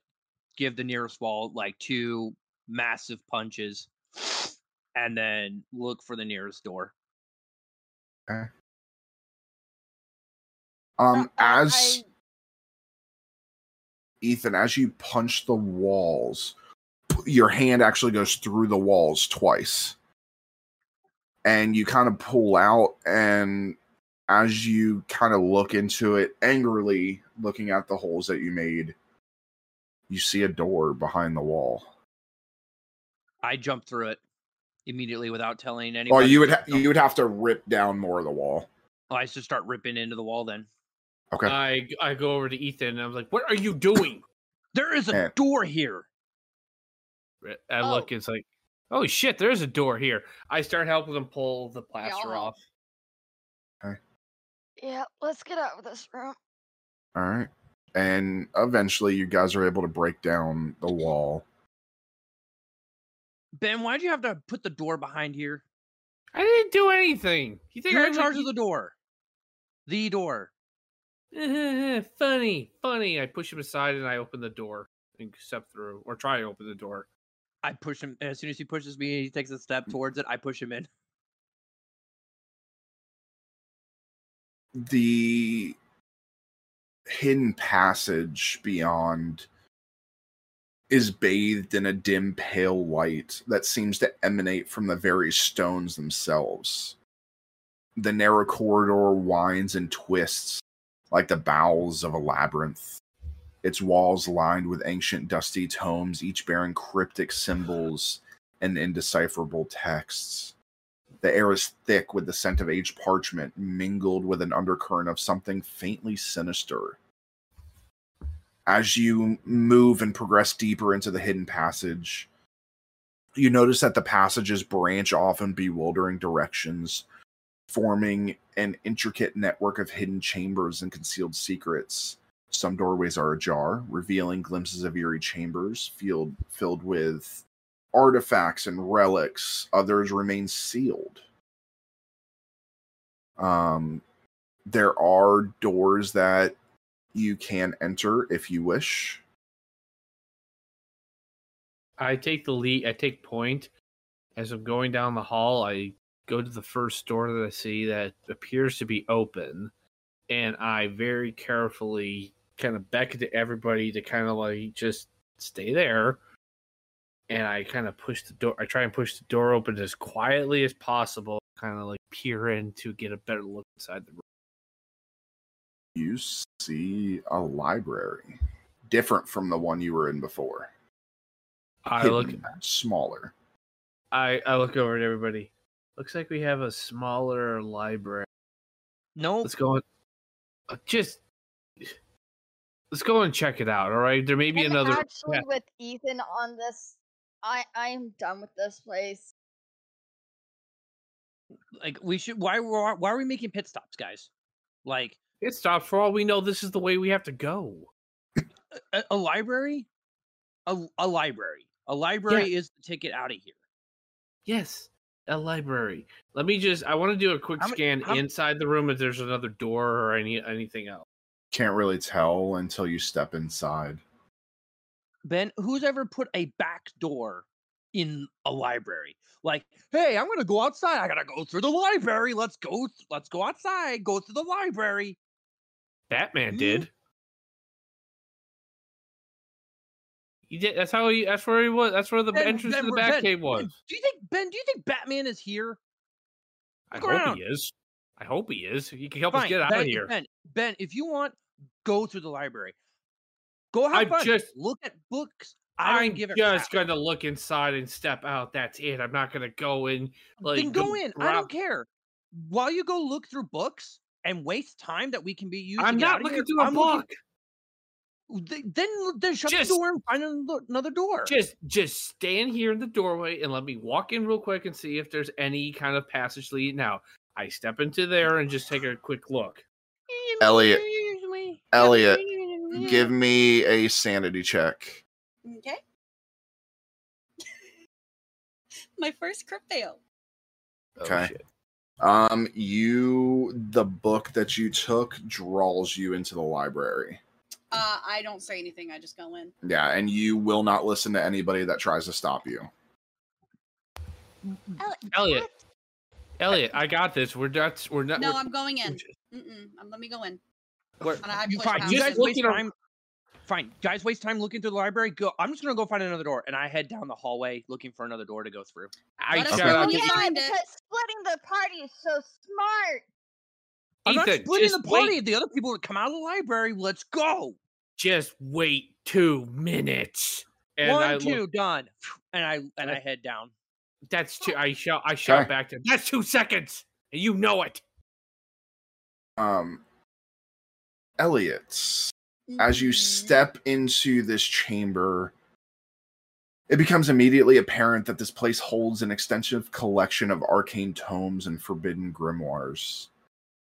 Give the nearest wall like two massive punches, and then look for the nearest door. Um, Uh, I- as Ethan, as you punch the walls, your hand actually goes through the walls twice. And you kind of pull out, and as you kind of look into it angrily, looking at the holes that you made, you see a door behind the wall. I jump through it immediately without telling anyone. anybody. you would ha- you would have to rip down more of the wall. Oh, I just start ripping into the wall. Then Okay. I I go over to Ethan and I'm like, "What are you doing?" *coughs* there is a door here. I look. Oh. It's like, "Oh shit, there's a door here." I start helping him pull the plaster help. off. Yeah, let's get out of this room. All right. And eventually you guys are able to break down the wall. Ben, why'd you have to put the door behind here? I didn't do anything. You think You're I in charge of the door. The door. *laughs* funny, funny. I push him aside and I open the door and step through, or try to open the door. I push him as soon as he pushes me. He takes a step mm. towards it. I push him in. The hidden passage beyond is bathed in a dim pale light that seems to emanate from the very stones themselves. The narrow corridor winds and twists like the bowels of a labyrinth. Its walls lined with ancient dusty tomes, each bearing cryptic symbols and indecipherable texts. The air is thick with the scent of aged parchment, mingled with an undercurrent of something faintly sinister. As you move and progress deeper into the hidden passage, you notice that the passages branch off in bewildering directions, forming an intricate network of hidden chambers and concealed secrets. Some doorways are ajar, revealing glimpses of eerie chambers filled, filled with artifacts and relics. Others remain sealed. Um, there are doors that you can enter if you wish. I take the lead. I take point as I'm going down the hall. I go to the first door that I see that appears to be open, and I very carefully kind of beckon to everybody to kind of like just stay there. And I kind of push the door. I try and push the door open as quietly as possible. Kind of like peer in to get a better look inside the room. You see a library, different from the one you were in before. I look. Smaller. I I look over at everybody. Looks like we have a smaller library. No, Let's go. And, uh, just let's go and check it out. All right, there may be And another. actually, yeah. with Ethan on this, I I am done with this place. like we should. Why why why are we making pit stops, guys? Like pit stops. For all we know, this is the way we have to go. a, a library, a, a library, a library is the ticket out of here. Yes, a library. Let me just. I want to do a quick How many- scan how m- inside the room if there's another door or any anything else. Can't really tell until you step inside. Ben, who's ever put a back door in a library? Like, hey, I'm gonna go outside. I gotta go through the library. Let's go. th- Let's go outside. Go through the library. Batman You- did. He did. That's how he. That's where he was. That's where the Ben- entrance Ben, to the Batcave Ben, was. Do you think Ben? Do you think Batman is here? I look hope around. he is. I hope he is. He can help Fine, us get out of here. Ben, Ben, if you want, go through the library. Go have I'm fun. just- look at books. I don't I'm give a just crap. gonna look inside and step out. That's it. I'm not gonna go in. Like then go in. I don't care. While you go look through books and waste time that we can be used. I'm to not looking here, through a I'm book. Th- Then then shut Just- the door and find another, another door. Just just stand here in the doorway and let me walk in real quick and see if there's any kind of passage lead. Now I step into there and just take a quick look. Elliot, Elliot, give me a sanity check. Okay. *laughs* My first crit fail. Oh, Okay. shit. Um, you the book that you took draws you into the library. Uh, I don't say anything. I just go in. Yeah, and you will not listen to anybody that tries to stop you. Elliot. Elliot, I got this. We're not. We're not. No, we're, I'm going in. *laughs* Mm-mm. Um, let me go in. We're- And I You fine. You guys waste looking time. Fine. Guys waste time looking through the library. Go. I'm just gonna go find another door, and I head down the hallway looking for another door to go through. I Let us shut know up. when you yeah, because splitting the party is so smart. I'm not splitting the party. wait. The other people would come out of the library. Let's go. Just wait two minutes. And One, I look- two, done. *sighs* And I and I head down. That's two. I shout. I shout Okay. back to him. That's two seconds, and you know it. Um, Elliot, as you Mhm. step into this chamber, it becomes immediately apparent that this place holds an extensive collection of arcane tomes and forbidden grimoires.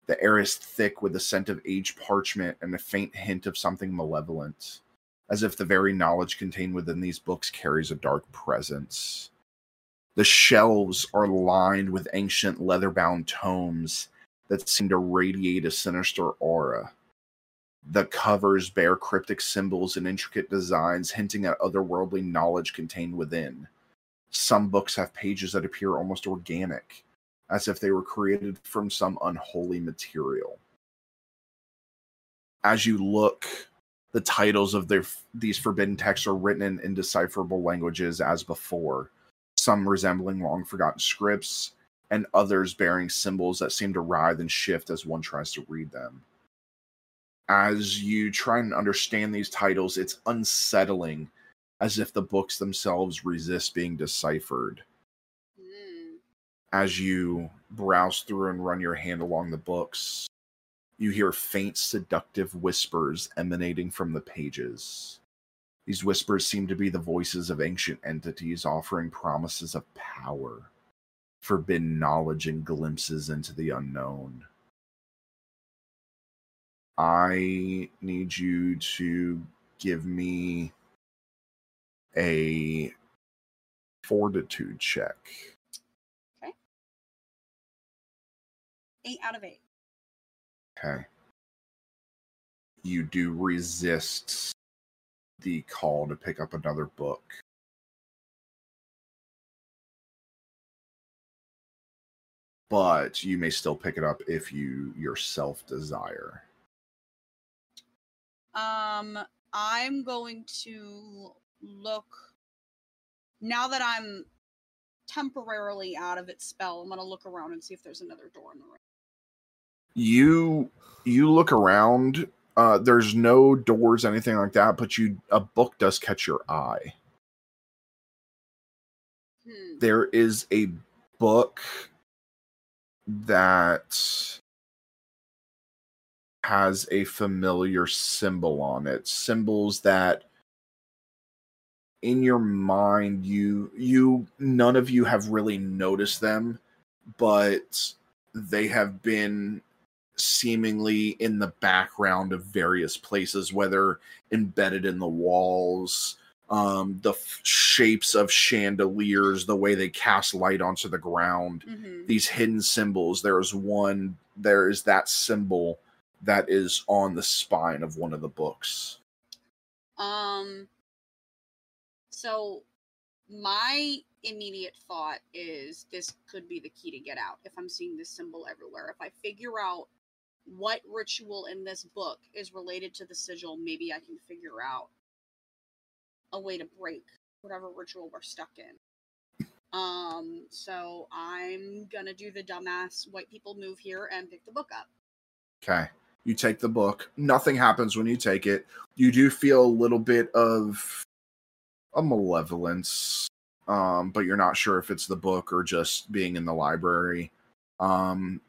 The air is thick with the scent of aged parchment and a faint hint of something malevolent, as if the very knowledge contained within these books carries a dark presence. The shelves are lined with ancient leather bound tomes that seem to radiate a sinister aura. The covers bear cryptic symbols and intricate designs hinting at otherworldly knowledge contained within. Some books have pages that appear almost organic, as if they were created from some unholy material. As you look, the titles of their, these forbidden texts are written in indecipherable languages as before, some resembling long forgotten scripts, and others bearing symbols that seem to writhe and shift as one tries to read them. As you try and understand these titles, it's unsettling, as if the books themselves resist being deciphered. Mm. As you browse through and run your hand along the books, you hear faint, seductive whispers emanating from the pages. These whispers seem to be the voices of ancient entities offering promises of power forbidden knowledge and glimpses into the unknown. I need you to give me a fortitude check. Okay. Eight out of eight. Okay. You do resist the call to pick up another book. But you may still pick it up if you yourself desire. Um, I'm going to look now that I'm temporarily out of its spell. I'm gonna look around and see if there's another door in the room. you you look around uh there's no doors anything like that but you a book does catch your eye Hmm. there is a book that has a familiar symbol on it symbols that in your mind you you none of you have really noticed them but they have been seemingly in the background of various places, whether embedded in the walls, um, the f- shapes of chandeliers, the way they cast light onto the ground, Mhm. these hidden symbols. There's one, there is that symbol that is on the spine of one of the books. Um. So, my immediate thought is this could be the key to get out. If I'm seeing this symbol everywhere, if I figure out what ritual in this book is related to the sigil, maybe I can figure out a way to break whatever ritual we're stuck in. Um. So I'm gonna do the dumbass white people move here and pick the book up. Okay. You take the book. Nothing happens when you take it. You do feel a little bit of a malevolence, um, but you're not sure if it's the book or just being in the library. Um,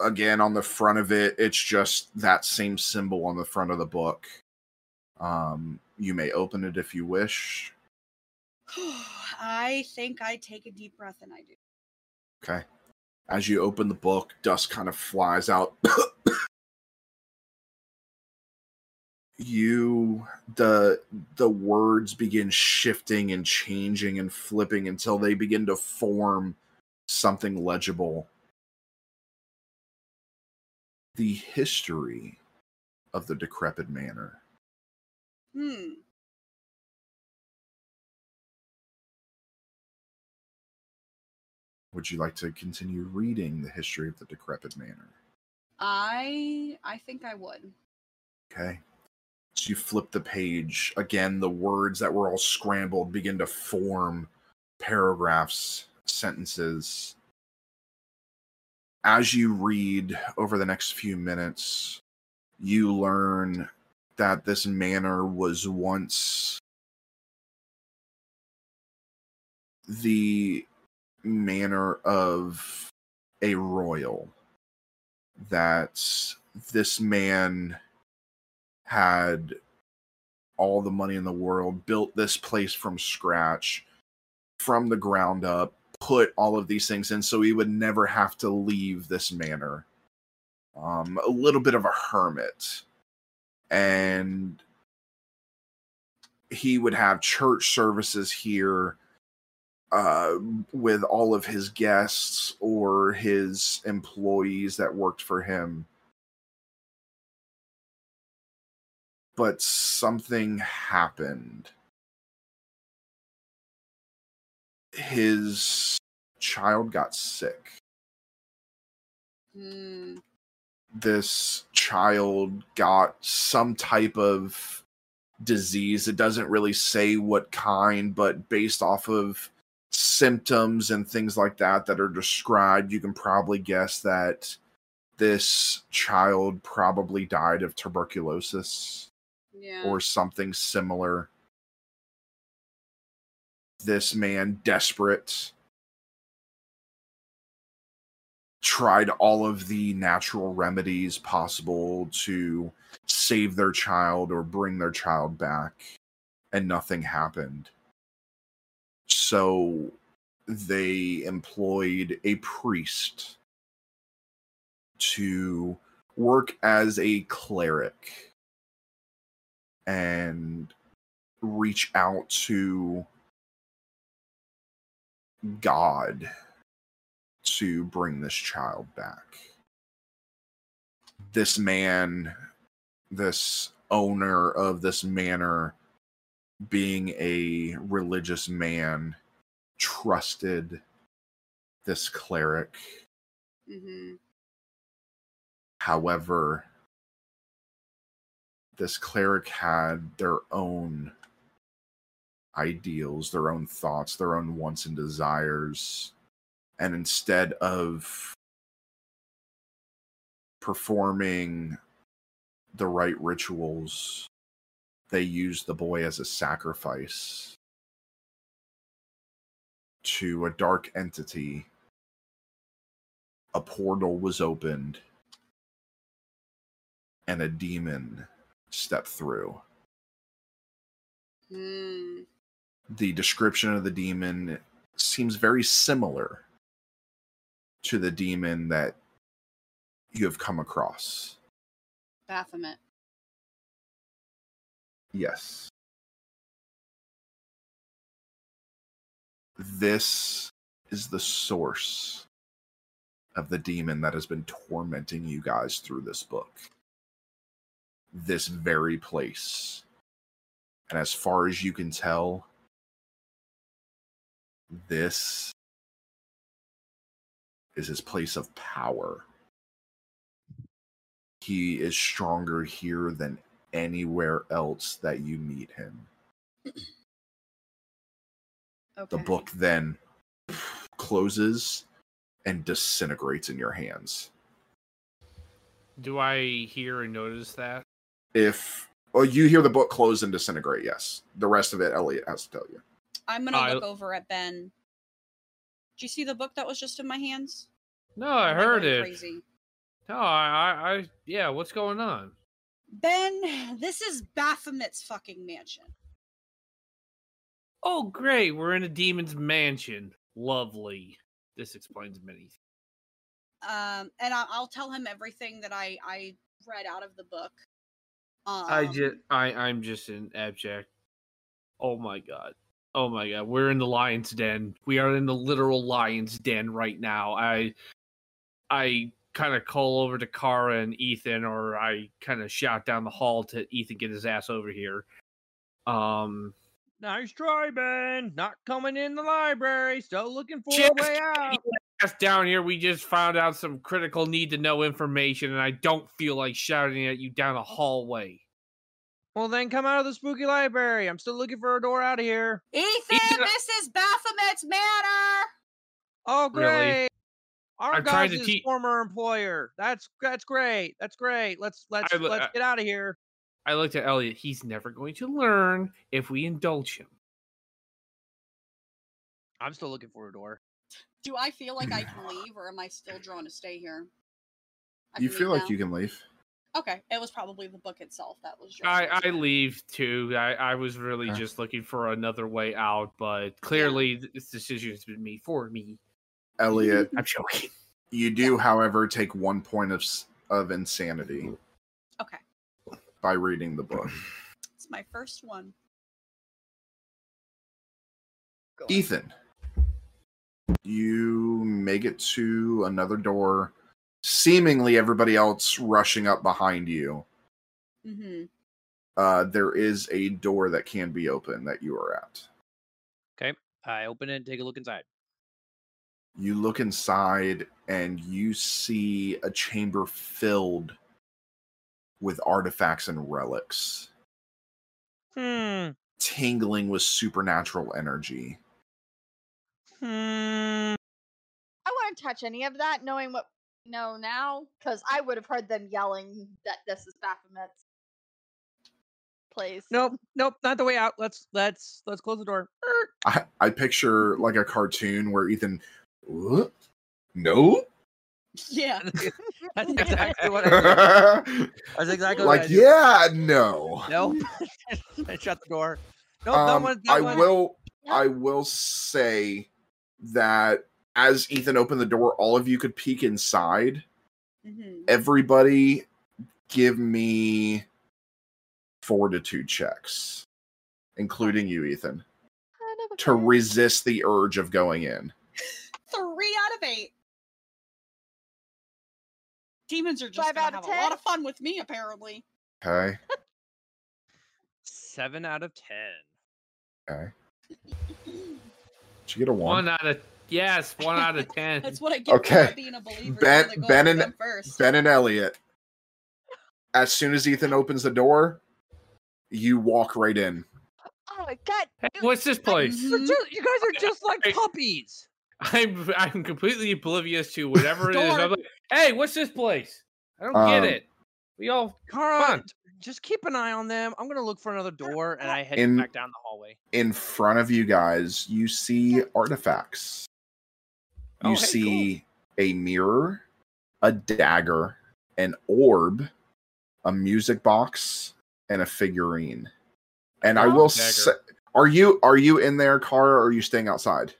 again, on the front of it, it's just that same symbol on the front of the book. Um, you may open it if you wish. *sighs* I think I take a deep breath and I do. Okay. As you open the book, dust kind of flies out. *coughs* you the the words begin shifting and changing and flipping until they begin to form something legible. The history of the decrepit manor. Hmm. Would you like to continue reading the history of the decrepit manor? I I think I would. Okay. So you flip the page. Again, the words that were all scrambled begin to form paragraphs, sentences. As you read over the next few minutes, you learn that this manor was once the manor of a royal. That this man had all the money in the world, built this place from scratch, from the ground up, put all of these things in so he would never have to leave this manor. Um, a little bit of a hermit. And he would have church services here uh, with all of his guests or his employees that worked for him. but something happened. His child got sick. Hmm. This child got some type of disease. It doesn't really say what kind, but based off of symptoms and things like that that are described, you can probably guess that this child probably died of tuberculosis Yeah. or something similar. This man, desperate, tried all of the natural remedies possible to save their child or bring their child back, and nothing happened. So they employed a priest to work as a cleric and reach out to God to bring this child back. This man, this owner of this manor, being a religious man, trusted this cleric. Mm-hmm. However, this cleric had their own ideals, their own thoughts, their own wants and desires. And instead of performing the right rituals, they used the boy as a sacrifice to a dark entity. A portal was opened, and a demon stepped through. Hmm. the description of the demon seems very similar to the demon that you have come across. Baphomet. Yes. This is the source of the demon that has been tormenting you guys through this book. This very place. And as far as you can tell, this is his place of power. He is stronger here than anywhere else that you meet him. Okay. The book then closes and disintegrates in your hands. Do I hear and notice that? If oh, you hear the book close and disintegrate, yes. The rest of it, Elliot has to tell you. I'm gonna I- look over at Ben. Do you see the book that was just in my hands? No, I heard it. Crazy. No, I, I, I, yeah. What's going on? Ben, this is Baphomet's fucking mansion. Oh, great. We're in a demon's mansion. Lovely. This explains many. things. Um, and I, I'll tell him everything that I I read out of the book. Um, I just, I, I'm just in abject. Oh my god. Oh my god. We're in the lion's den. We are in the literal lion's den right now. I, I kind of call over to Kara and Ethan, or I kind of shout down the hall to Ethan get his ass over here. Um, Nice try, Ben. Not coming in the library. Still looking for Just a way out. ass down here. We just found out some critical need to know information, and I don't feel like shouting at you down a hallway. Well, then come out of the spooky library. I'm still looking for a door out of here. Ethan, Ethan, this is Baphomet's manor. Oh, Really? Great. Our I'm guys' to teach- former employer. That's that's great. That's great. Let's let's I- let's I- get out of here. I looked at Elliot. He's never going to learn if we indulge him. I'm still looking for a door. Do I feel like I *laughs* can leave, or am I still drawn to stay here? I You feel like now? you can leave. Okay, it was probably the book itself that was. drawing I, I leave too. I, I was really Okay. just looking for another way out, but clearly this decision has been made for me. Elliot, I'm joking. you do, however, take one point of of insanity Okay, by reading the book. it's my first one. Go on. Ethan, you make it to another door. Seemingly, everybody else rushing up behind you. Mm-hmm. Uh, there is a door that can be open that you are at. Okay, I open it and take a look inside. You look inside and you see a chamber filled with artifacts and relics, Hmm. tingling with supernatural energy. Hmm. I wouldn't touch any of that, knowing what we know now, because I would have heard them yelling that this is Baphomet's place. Nope. Nope. Not the way out. Let's let's let's close the door. I, I picture like a cartoon where Ethan, "What? no, Yeah. *laughs* *laughs* *laughs* That's exactly what I did. That's exactly what I like did. yeah, no. No. I shut the door. Nope. that um, one. That I one. will. I will say that as Ethan opened the door, all of you could peek inside. hmm Everybody, give me fortitude checks, including you, Ethan, Kind of a to resist the urge of going in. Three out of eight. Demons are just Five gonna out of have a lot of fun with me, apparently. Okay. Seven out of ten. Okay. Did you get a One one? out of yes, one out of *laughs* ten. That's what I get Okay. not being a believer. Ben- so they go Ben with and- them first. Ben and Elliot. As soon as Ethan opens the door, you walk right in. Oh my god! Hey, what's this place? You're Mhm. ju- you guys are just like puppies. I'm I'm completely oblivious to whatever it is. I'm like, hey, what's this place? I don't Um, get it. We all Kara, Fun. just keep an eye on them. I'm gonna look for another door, and I head In- back down the hallway. In front of you guys, you see artifacts. You Oh, hey, see a mirror, a dagger, an orb, a music box, and a figurine. And I Oh, will say, are you are you in there, Kara, or are you staying outside?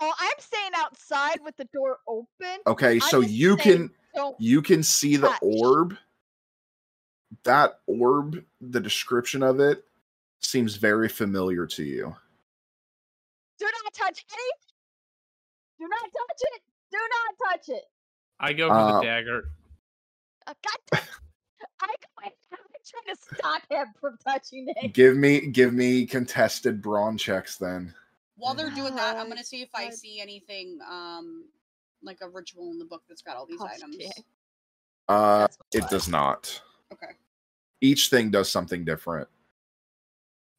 Oh, I'm staying outside. outside with the door open. Okay, I'm so you saying, can Don't. you can see the orb. That orb, the description of it seems very familiar to you. Do not touch any. Do not touch it. Do not touch it. I go for Uh, the dagger. Uh, God. I go in. I'm trying to stop him from touching it. Give me give me contested brawn checks then. While they're doing that, I'm Uh, gonna see if I see anything um like a ritual in the book that's got all these Oh, items. shit. Uh it does not. Okay. Each thing does something different.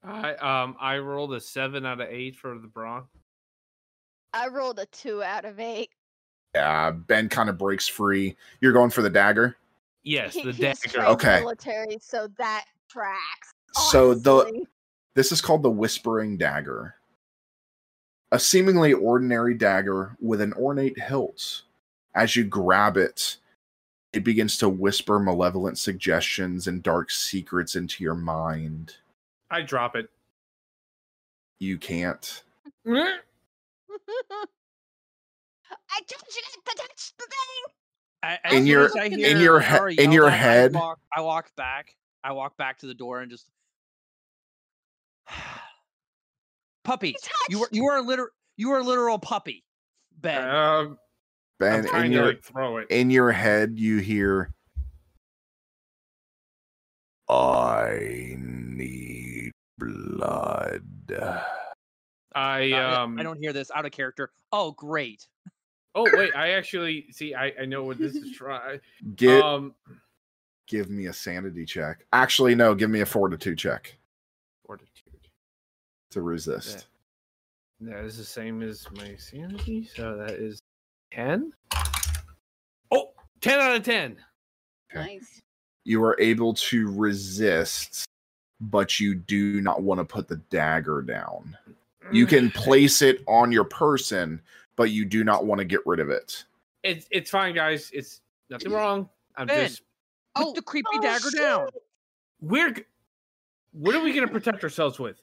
I um I rolled a seven out of eight for the brawn. I rolled a two out of eight. Yeah, Ben kind of breaks free. You're going for the dagger? Yes, the he's dagger. Okay. Military, so that tracks. So the this is called the whispering dagger. A seemingly ordinary dagger with an ornate hilt. As you grab it, it begins to whisper malevolent suggestions and dark secrets into your mind. I drop it. You can't. *laughs* I told you not to touch the thing. A- In as soon your- in your he- in your that, I head- walk, I walk back. I walk back to the door and just puppy. You were touched. you are a literal you are a literal puppy, Ben. Um, Ben, in your like throw it. in your head you hear I need blood. I um I don't hear this out of character. Oh, great. Oh wait, I actually see. I I know what this is *laughs* trying. Get Um, give me a sanity check. Actually, no, give me a fortitude check fortitude. To resist. That is the same as my sanity, so that is ten. Oh, 10 out of ten. Okay. Nice. You are able to resist, but you do not want to put the dagger down. You can mm. place it on your person, but you do not want to get rid of it. It's it's fine, guys. It's nothing wrong. I'm Ben. just Put Oh, the creepy Oh, dagger shit. down. we're. What are we gonna protect ourselves with?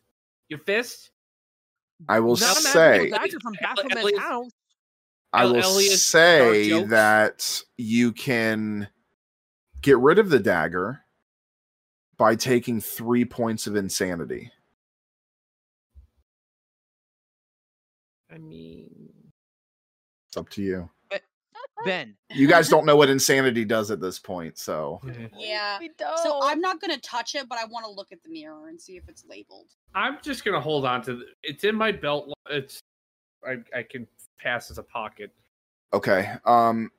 Your fist? I will Not say, dagger from Elliot- Baphomet's house. I will Elliot's say that you can get rid of the dagger by taking three points of insanity. I mean, It's up to you. Ben, You guys don't know what insanity does at this point, so yeah. We don't. So I'm not gonna touch it, but I want to look at the mirror and see if it's labeled. I'm just gonna hold on to. The, it's in my belt. It's. I I can pass as a pocket. okay. Um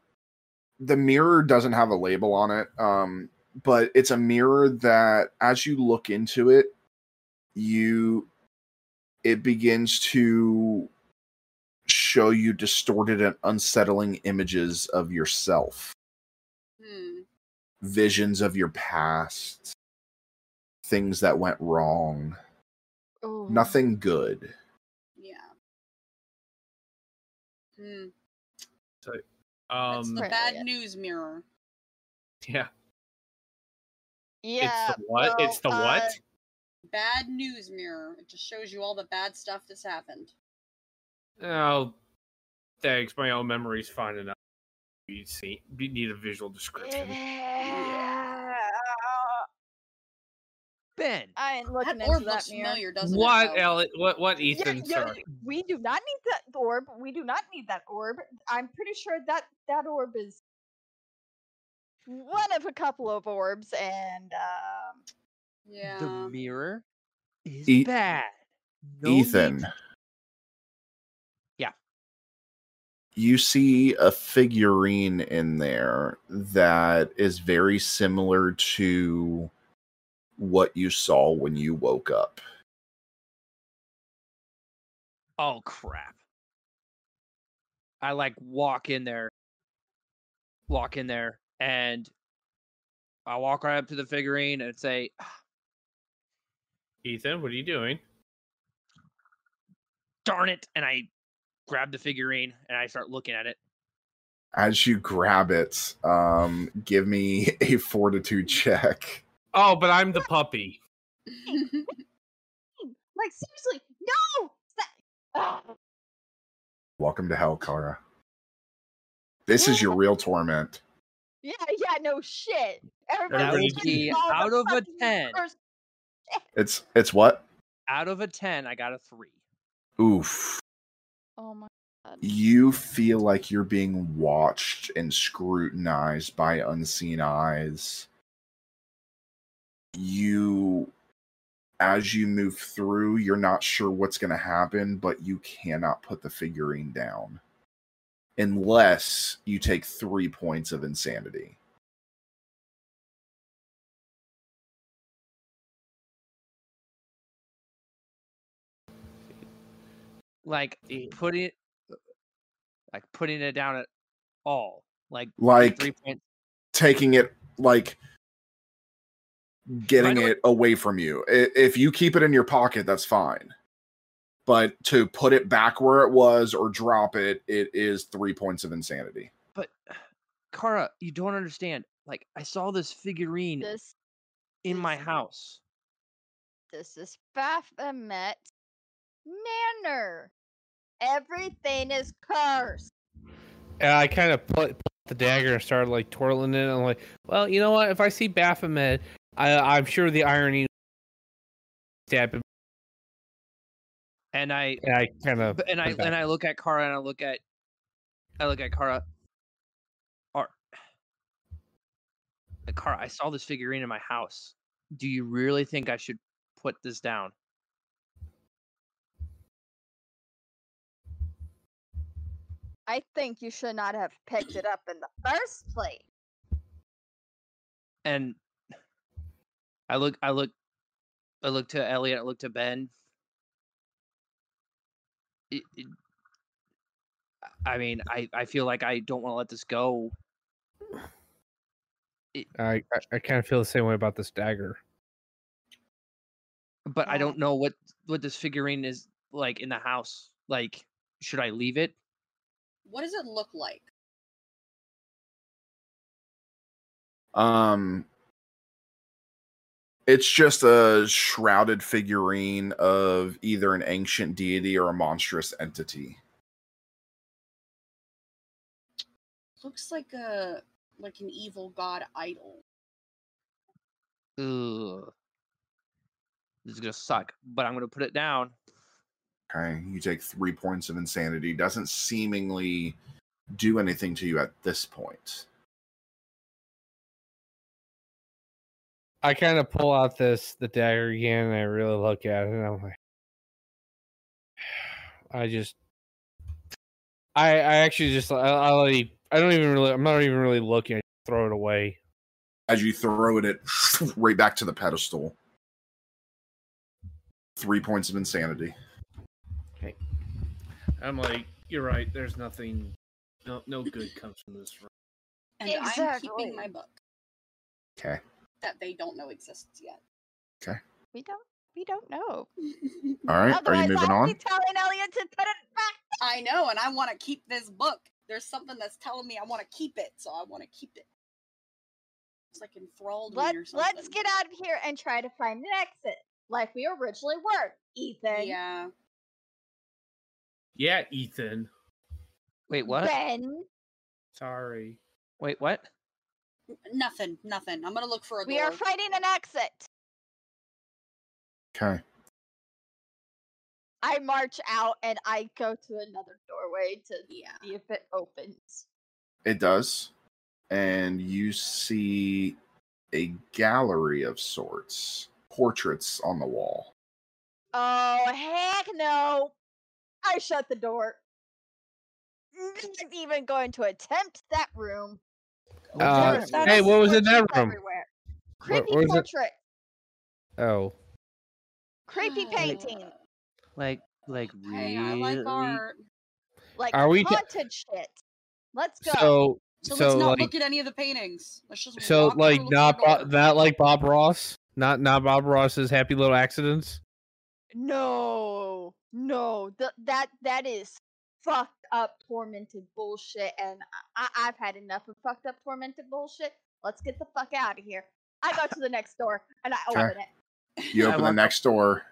the mirror doesn't have a label on it. Um but it's a mirror that as you look into it, you it begins to show you distorted and unsettling images of yourself. Hmm. visions of your past, things that went wrong, Ooh. nothing good. Yeah. Hmm. That's Um. the Right. bad news mirror. Yeah. Yeah. it's the what? it's the well, what? uh, Bad news mirror. It just shows you all the bad stuff that's happened. Oh, thanks. My own memory's fine enough. You see, you need a visual description. Yeah. Ben. I ain't looking That into that looks mirror. familiar, doesn't What, it? though? Elliot? What? What, Ethan? yeah, Sorry. we do not need that orb. We do not need that orb. I'm pretty sure that that orb is one of a couple of orbs, and um, Yeah. The mirror is E- bad. No need Ethan. You see a figurine in there that is very similar to what you saw when you woke up. Oh crap. I like walk in there. Walk in there and I walk right up to the figurine and say, *sighs* Ethan, what are you doing? darn it. And I grab the figurine and I start looking at it. As you grab it, um, give me *laughs* a fortitude check. Oh, but I'm the puppy. *laughs* like seriously, no. Stop. Ah. Welcome to hell, Kara. This is your real torment. Yeah, yeah, no shit. Everybody That be out of a 10. first- It's it's what? Out of a ten, I got a three. Oof. Oh my god. You feel like you're being watched and scrutinized by unseen eyes. You as you move through, you're not sure what's going to happen, but you cannot put the figurine down unless you take 3 points of insanity. Like putting it, like putting it down at all. Like Like three points. taking it like getting it away from you. If you keep it in your pocket, that's fine. But to put it back where it was or drop it, it is three points of insanity. But *sighs* Kara, you don't understand. Like I saw this figurine This in my house. this is Baphomet Manor. Everything is cursed. And I kind of put, put the dagger and started like twirling it. I'm like, well, you know what? If I see Baphomet, I, I'm sure the irony stab him. And I And I kind of and I and I look at Kara and I look at I look at Kara. Or Kara, I saw this figurine in my house. Do you really think I should put this down? I think you should not have picked it up in the first place. And I look I look I look to Elliot, I look to Ben. It- it- I mean, I, I feel like I don't want to let this go. I, I, I kind of feel the same way about this dagger. but I don't know what what this figurine is like in the house. Like, should I leave it? What does it look like? Um it's just a shrouded figurine of either an ancient deity or a monstrous entity. Looks like a like an evil god idol. Ugh. This is gonna suck, but I'm gonna put it down. Okay, you take three points of insanity. Doesn't seemingly do anything to you at this point. I kind of pull out this the dagger again, and I really look at it, and I'm like, *sighs* I just, I I actually just I, I like I don't even really I'm not even really looking. I throw it away. As you throw it, it *sniffs* right back to the pedestal. Three points of insanity. I'm like, you're right. There's nothing, no no good comes from this. room. And I'm keeping my book Okay. that they don't know exists yet. Okay. We don't we don't know. All right. Are Otherwise, you moving I'll on? be telling Elliot to put it back. I know, and I want to keep this book. There's something that's telling me I want to keep it, so I want to keep it. It's like enthralled Let, me or something. let's get out of here and try to find an exit, like we originally were, Ethan. Yeah. Yeah, Ethan. Wait, what? Ben, Sorry. Wait, what? Nothing. Nothing. I'm gonna look for a we door. are finding an exit. Okay. I march out and I go to another doorway to Yeah. see if it opens. It does. And you see a gallery of sorts, portraits on the wall. Oh heck no! I shut the door. Not even going to attempt that room. Uh, There's so hey, what was in that room? Everywhere. Creepy what was portrait. Oh, Creepy *sighs* painting. Like, like Hey, I like art. Like Are we ta- haunted shit. Let's go. so So, so, let's not like look at any of the paintings. Let's just so like not for a Bo- door. not like Bob Ross, not not Bob Ross's Happy Little Accidents. No, no, th- that that is fucked up, tormented bullshit, and I- I- I've had enough of fucked up, tormented bullshit. Let's get the fuck out of here. I go to the next door and I Okay. open it. You open the want- next door.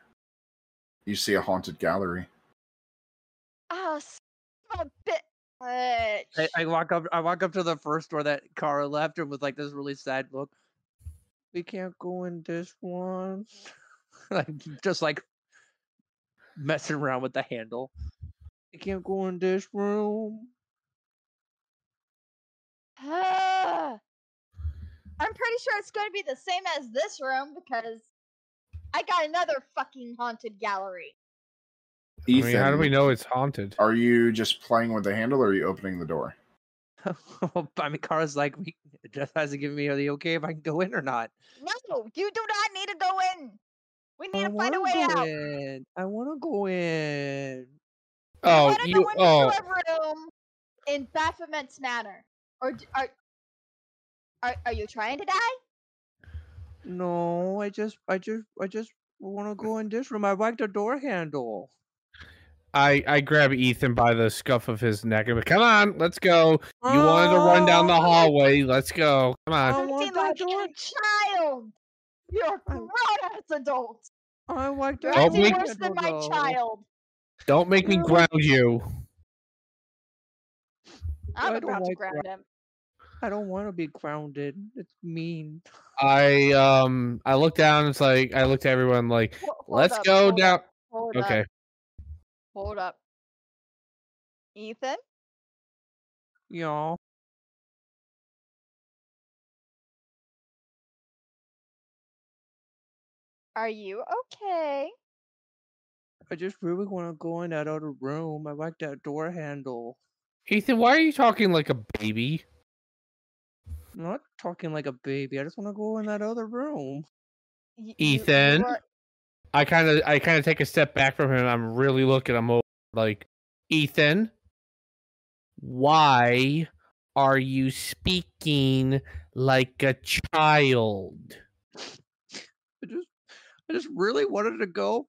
You see a haunted gallery. Oh, son of a bit. I, I walk up. I walk up to the first door that Kara left, and with like this really sad look. We can't go in this one. *laughs* like just like messing around with the handle. I can't go in this room. Ah. I'm pretty sure it's going to be the same as this room because I got another fucking haunted gallery. I mean, how do we know it's haunted? Are you just playing with the handle, or are you opening the door? *laughs* I mean, Kara's like, we, Jeff hasn't given me the okay if I can go in or not. No, you do not need to go in. We need I to find a way out. in. I want to go in. I Oh, want to you. go into Oh, a room in Baphomet's manor. Or are, are are you trying to die? No, I just, I just, I just want to go in this room. I like the door handle. I I grab Ethan by the scuff of his neck and be, come on, let's go. You wanted to run down oh, the Oh, hallway. Let's go. Come on. You want seem that like door. a child. You're a I- grown ass adult. I like the You're acting make- worse than my handle. child. Don't make me ground you. I'm I don't about to like ground him. I don't want to be grounded. It's mean. I um I look down. It's like I looked at everyone like, Ho- hold let's up, go hold down. up, Hold Okay. Up, hold up. Ethan, Y'all. Are you okay? I just really want to go in that other room. I like that door handle. Ethan, why are you talking like a baby? I'm not talking like a baby. I just want to go in that other room. Y- you- you Ethan? I kind of I kind of take a step back from him. I'm really looking him over like, Ethan, why are you speaking like a child? I just, I just really wanted to go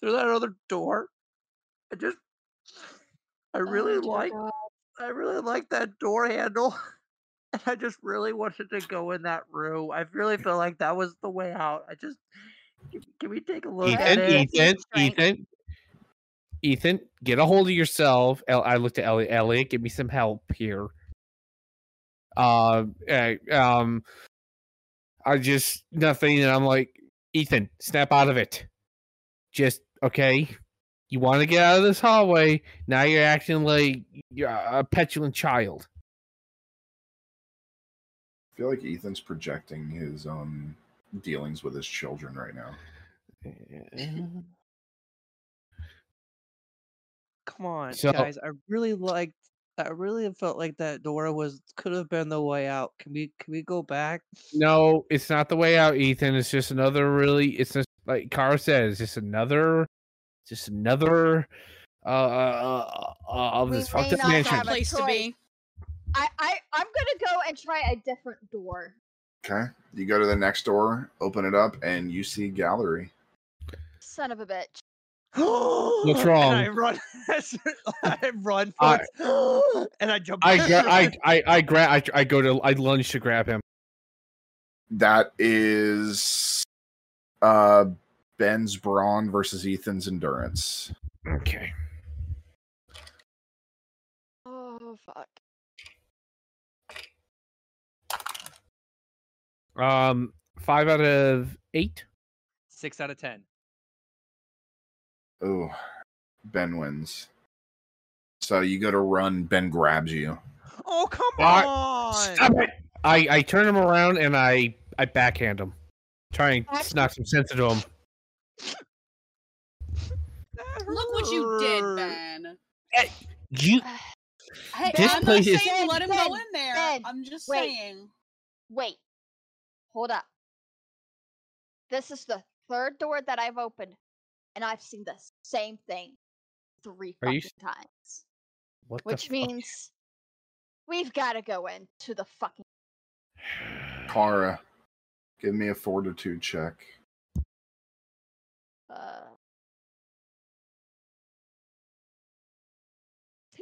through that other door. I just, I really Oh, like, I really like that door handle. *laughs* And I just really wanted to go in that room. I really feel like that was the way out. I just, can, can we take a look at Ethan, it? Ethan. Ethan, Ethan, get a hold of yourself. I looked at Elliot. Elliot, give me some help here. Uh, eh, um, I just nothing, and I'm like, Ethan, snap out of it. Just okay. You want to get out of this hallway? Now you're acting like you're a petulant child. I feel like Ethan's projecting his um dealings with his children right now. Come on, So- guys. I really liked. I really felt like that door was could have been the way out. Can we can we go back? No, it's not the way out, Ethan. It's just another really. It's just like Kara said. It's just another, just another uh, uh, uh of We this may fucked up mansion. a place to be. I, I, I'm gonna go and try a different door. Okay. You go to the next door, open it up, and you see gallery. Son of a bitch. What's *gasps* And I wrong? run. *laughs* I run I- forward, *gasps* and I jump. I, *laughs* gra- I. I, I grab. I, I go to. I lunge to grab him. That is uh Ben's brawn versus Ethan's endurance. Okay. Oh fuck. Um, five out of eight. Six out of ten. Oh, Ben wins. So you go to run, Ben grabs you. Oh come What? on! Stop it! I, I turn him around and I, I backhand him, try and Back- knock some sense into him. Look what you did, hurt. Ben. Eh, you, *sighs* Hey, This I'm place not is- saying let him go in there. Ben, I'm just wait. saying. Wait. Hold up. This is the third door that I've opened, and I've seen the same thing three Are you times. what the Which fuck? means we've got to go into the fucking. Kara, give me a fortitude check. Uh,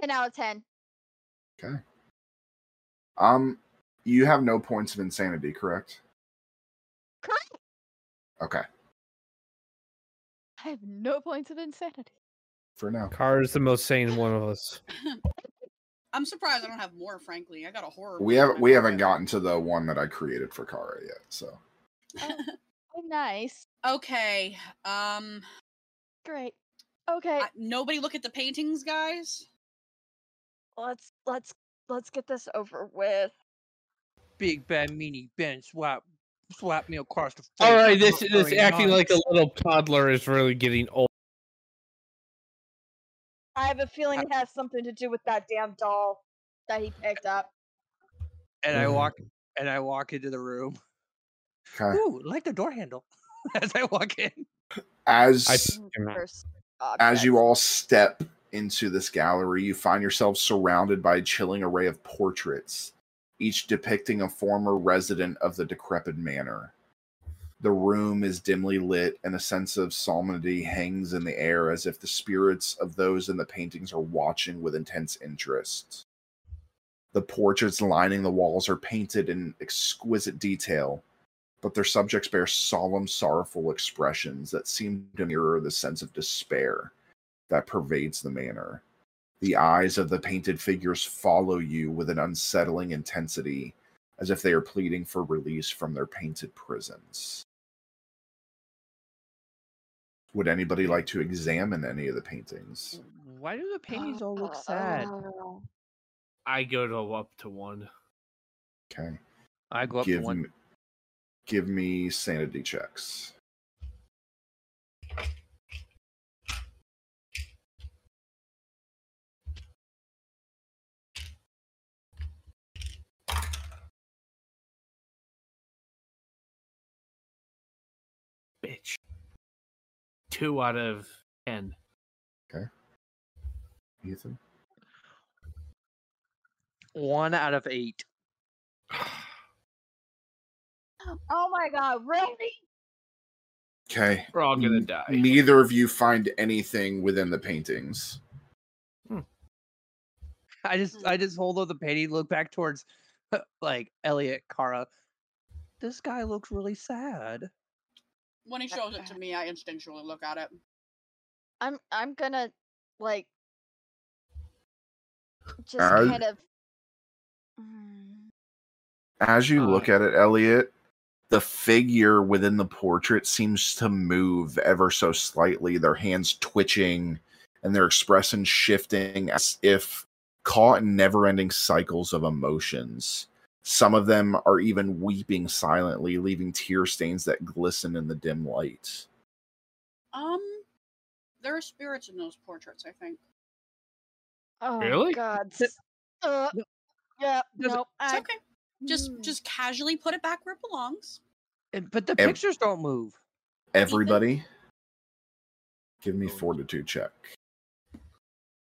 10 out of 10. Okay. Um, you have no points of insanity, correct? Correct. Okay, I have no points of insanity. for now. Car is the most sane one of us. *laughs* I'm surprised I don't have more. Frankly, I got a horror. We haven't we haven't gotten to the one that I created for Kara yet. So *laughs* Oh, nice. Okay. Um. Great. Okay, I- nobody look at the paintings, guys. let's let's let's get this over with. Big bad meanie Ben swap swap me across the face. All right, this not this very acting like a little toddler is really getting old. I have a feeling it has something to do with that damn doll that he picked up. and I Mm. walk and I walk into the room. okay. Ooh, like the door handle. *laughs* As I walk in. As I- as you all step into this gallery, you find yourself surrounded by a chilling array of portraits, each depicting a former resident of the decrepit manor. The room is dimly lit, and a sense of solemnity hangs in the air as if the spirits of those in the paintings are watching with intense interest. The portraits lining the walls are painted in exquisite detail, but their subjects bear solemn, sorrowful expressions that seem to mirror the sense of despair that pervades the manor. The eyes of the painted figures follow you with an unsettling intensity, as if they are pleading for release from their painted prisons. Would anybody like to examine any of the paintings? Why do the paintings all look sad? I go to up to one. Okay. I go up give to one. me, give me sanity checks. Bitch. Two out of ten. Okay. Ethan. One out of eight. *sighs* Oh my god, really? Okay. We're all gonna die. Neither of you find anything within the paintings. Hmm. I just I just hold up the painting, look back towards *laughs* like Elliot, Kara. This guy looks really sad. When he shows it to me, I instinctually look at it. I'm I'm gonna like just As- kind of Mm, As you look at it, Elliot, the figure within the portrait seems to move ever so slightly, their hands twitching and their expression shifting as if caught in never ending cycles of emotions. Some of them are even weeping silently, leaving tear stains that glisten in the dim light. Um, there are spirits in those portraits. I think. oh Really? god. Uh, yeah, Does no. It's I, okay. Just mm. just casually put it back where it belongs. But the Ev- pictures don't move. Everybody, give me fortitude check.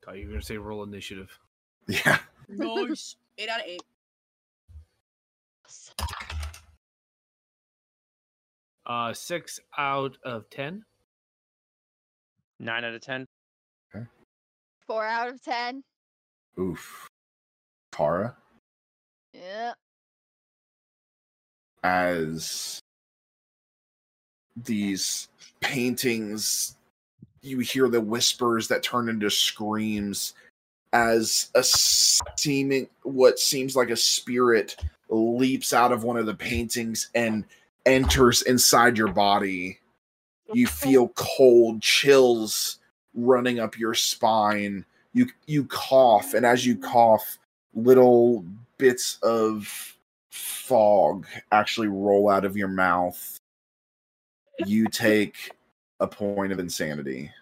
Thought you were gonna say roll initiative. *laughs* Yeah. Nice. eight out of eight. Uh, six out of ten. Nine out of ten. Okay. four out of ten. Oof. Kara? Yeah. as these paintings you hear the whispers that turn into screams as a seeming what seems like a spirit leaps out of one of the paintings and enters inside your body. You feel cold chills running up your spine. You you cough and as you cough little bits of fog actually roll out of your mouth. You take a point of insanity.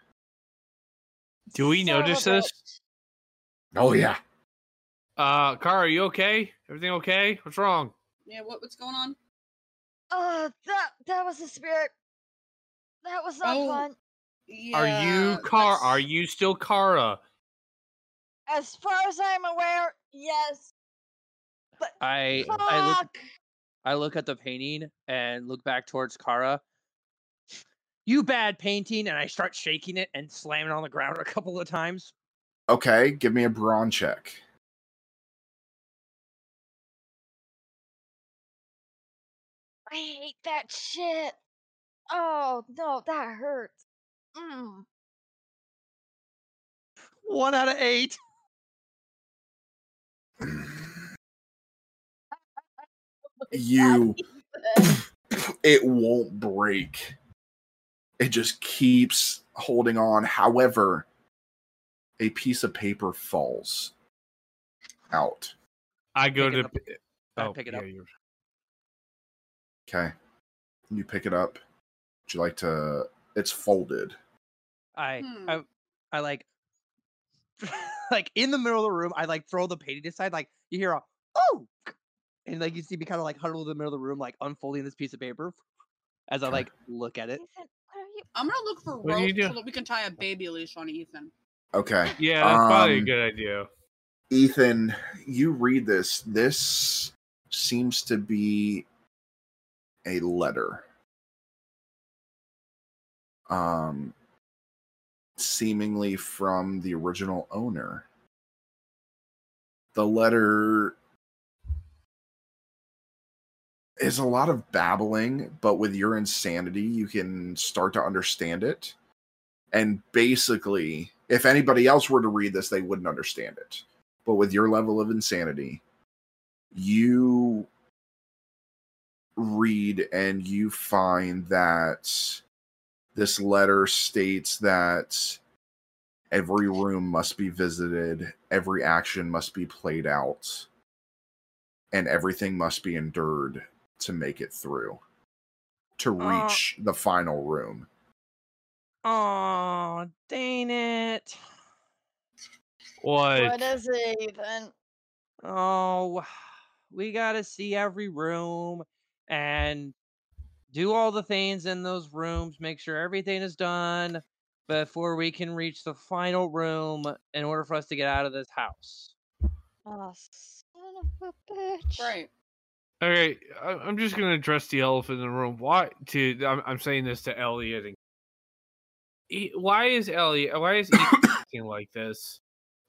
Do we Son of a notice this? Bitch. oh yeah Uh, Car, are you okay? Everything okay? What's wrong? Yeah. What what's going on? Uh, that that was a spirit. That was not Oh. fun. are you Yeah, Car? that's- Are you still Kara? As far as I'm aware, yes. But I I look. I look at the painting and look back towards Kara. You bad painting, and I start shaking it and slamming it on the ground a couple of times. Okay give me a brawn check I hate that shit. Oh no, that hurts. Mm. One out of eight. *laughs* you *coughs* it won't break. It just keeps holding on. However, a piece of paper falls out. I go Pick to. up. p- I Oh, pick it yeah, up. you're- Okay. You pick it up. Would you like to it's folded. I, Hmm. I, I like, *laughs* like in the middle of the room. I like throw the painting aside. Like you hear a oh, and like you see me kind of like huddled in the middle of the room, like unfolding this piece of paper. As I like look at it, Ethan, what are you? I'm gonna look for What rope so that we can tie a baby leash on Ethan. Okay. Yeah, that's probably a Um, good idea. Ethan, you read this. This seems to be a letter. Um seemingly from the original owner. The letter is a lot of babbling, but with your insanity, you can start to understand it. And basically, if anybody else were to read this, they wouldn't understand it but with your level of insanity, you read and you find that this letter states that every room must be visited, every action must be played out, and everything must be endured to make it through to Uh, reach the final room. Oh dang it! What? What is it, Ethan? Oh, we gotta see every room and do all the things in those rooms, make sure everything is done before we can reach the final room in order for us to get out of this house. Oh, son of a bitch. Right. Okay, I- I'm just gonna address the elephant in the room. Why? To I'm, I'm saying this to Elliot. And, why is Elliot? Why is he *coughs* acting like this?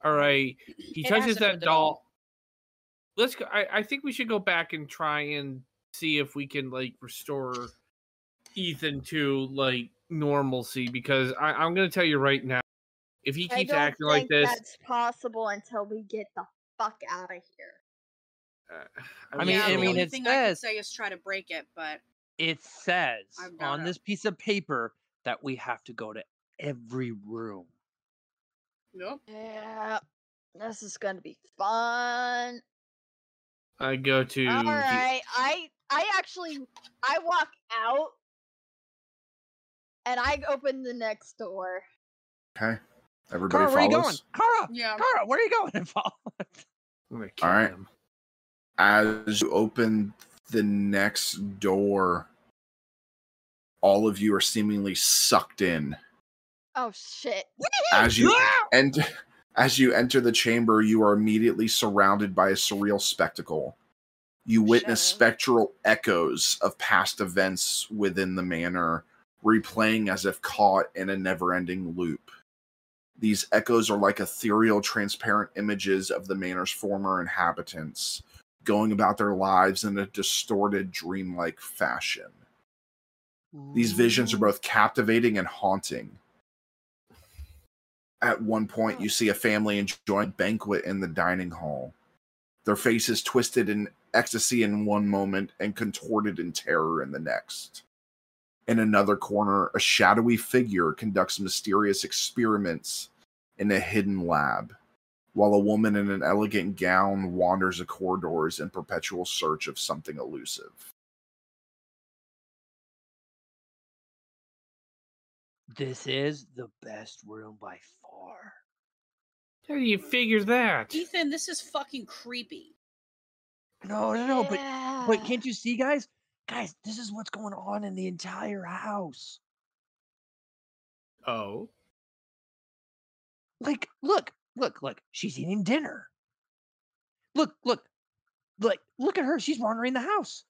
All right, he It touches that hurt doll. Let's go. I, I think we should go back and try and see if we can like restore Ethan to like normalcy because I, I'm gonna tell you right now, if he I keeps don't acting think like this, that's possible until we get the fuck out of here. uh, I mean- yeah, I the mean, only it thing I could says- say is try to break it, but It says on this piece of paper that we have to go to every room. nope. Yeah, this is gonna be fun. I go to All right, the- I I actually I walk out and I open the next door. Okay. Everybody Kara, where are you going? follows. Kara, Yeah. Kara, where are you going? *laughs* And follow. I'm gonna kill right. him. as you open the next door, all of you are seemingly sucked in. Oh shit! *laughs* As you ah! and as you enter the chamber, you are immediately surrounded by a surreal spectacle. You witness spectral echoes of past events within the manor, replaying as if caught in a never-ending loop. These echoes are like ethereal, transparent images of the manor's former inhabitants, going about their lives in a distorted, dreamlike fashion. These visions are both captivating and haunting. At one point, you see a family enjoying a banquet in the dining hall. Their faces twisted in ecstasy in one moment and contorted in terror in the next. In another corner, a shadowy figure conducts mysterious experiments in a hidden lab, while a woman in an elegant gown wanders the corridors in perpetual search of something elusive. This is the best room by far. How do you figure that? Ethan, this is fucking creepy. No, no, no, but Yeah. but can't you see, guys? Guys, this is what's going on in the entire house. Oh, Like, look, look, look. She's eating dinner. Look, look, like, look at her. She's wandering the house.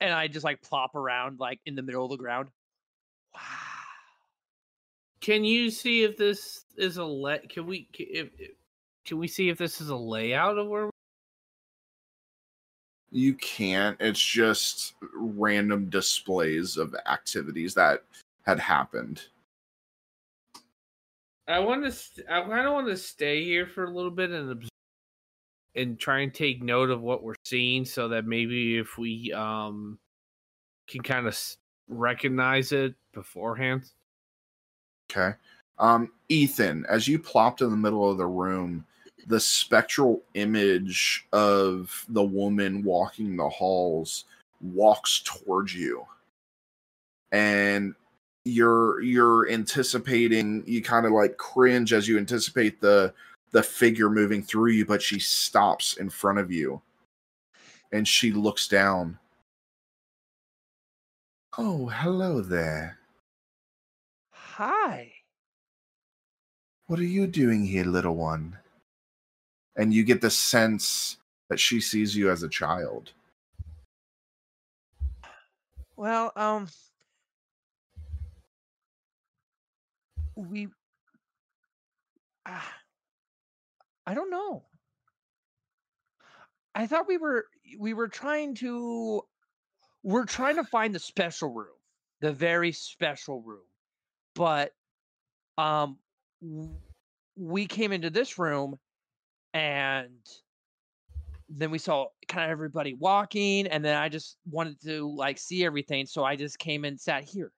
And I just like plop around like in the middle of the ground. Wow. Can you see if this is a let? Can we? if- can we see if this is a layout of where? You can't. It's just random displays of activities that had happened. I want to. St- I kind of want to stay here for a little bit and observe. and try and take note of what we're seeing so that maybe if we um can kind of recognize it beforehand. Okay. Um, Ethan, as you plopped in the middle of the room, the spectral image of the woman walking the halls walks towards you. And you're you're anticipating you kind of like cringe as you anticipate the the figure moving through you, but she stops in front of you. And she looks down. Oh, hello there. Hi. What are you doing here, little one? And you get the sense that she sees you as a child. Well, um, we, ah, I don't know. I thought we were we were trying to we're trying to find the special room, the very special room, but um, we came into this room and then we saw kind of everybody walking and then i just wanted to like see everything so i just came and sat here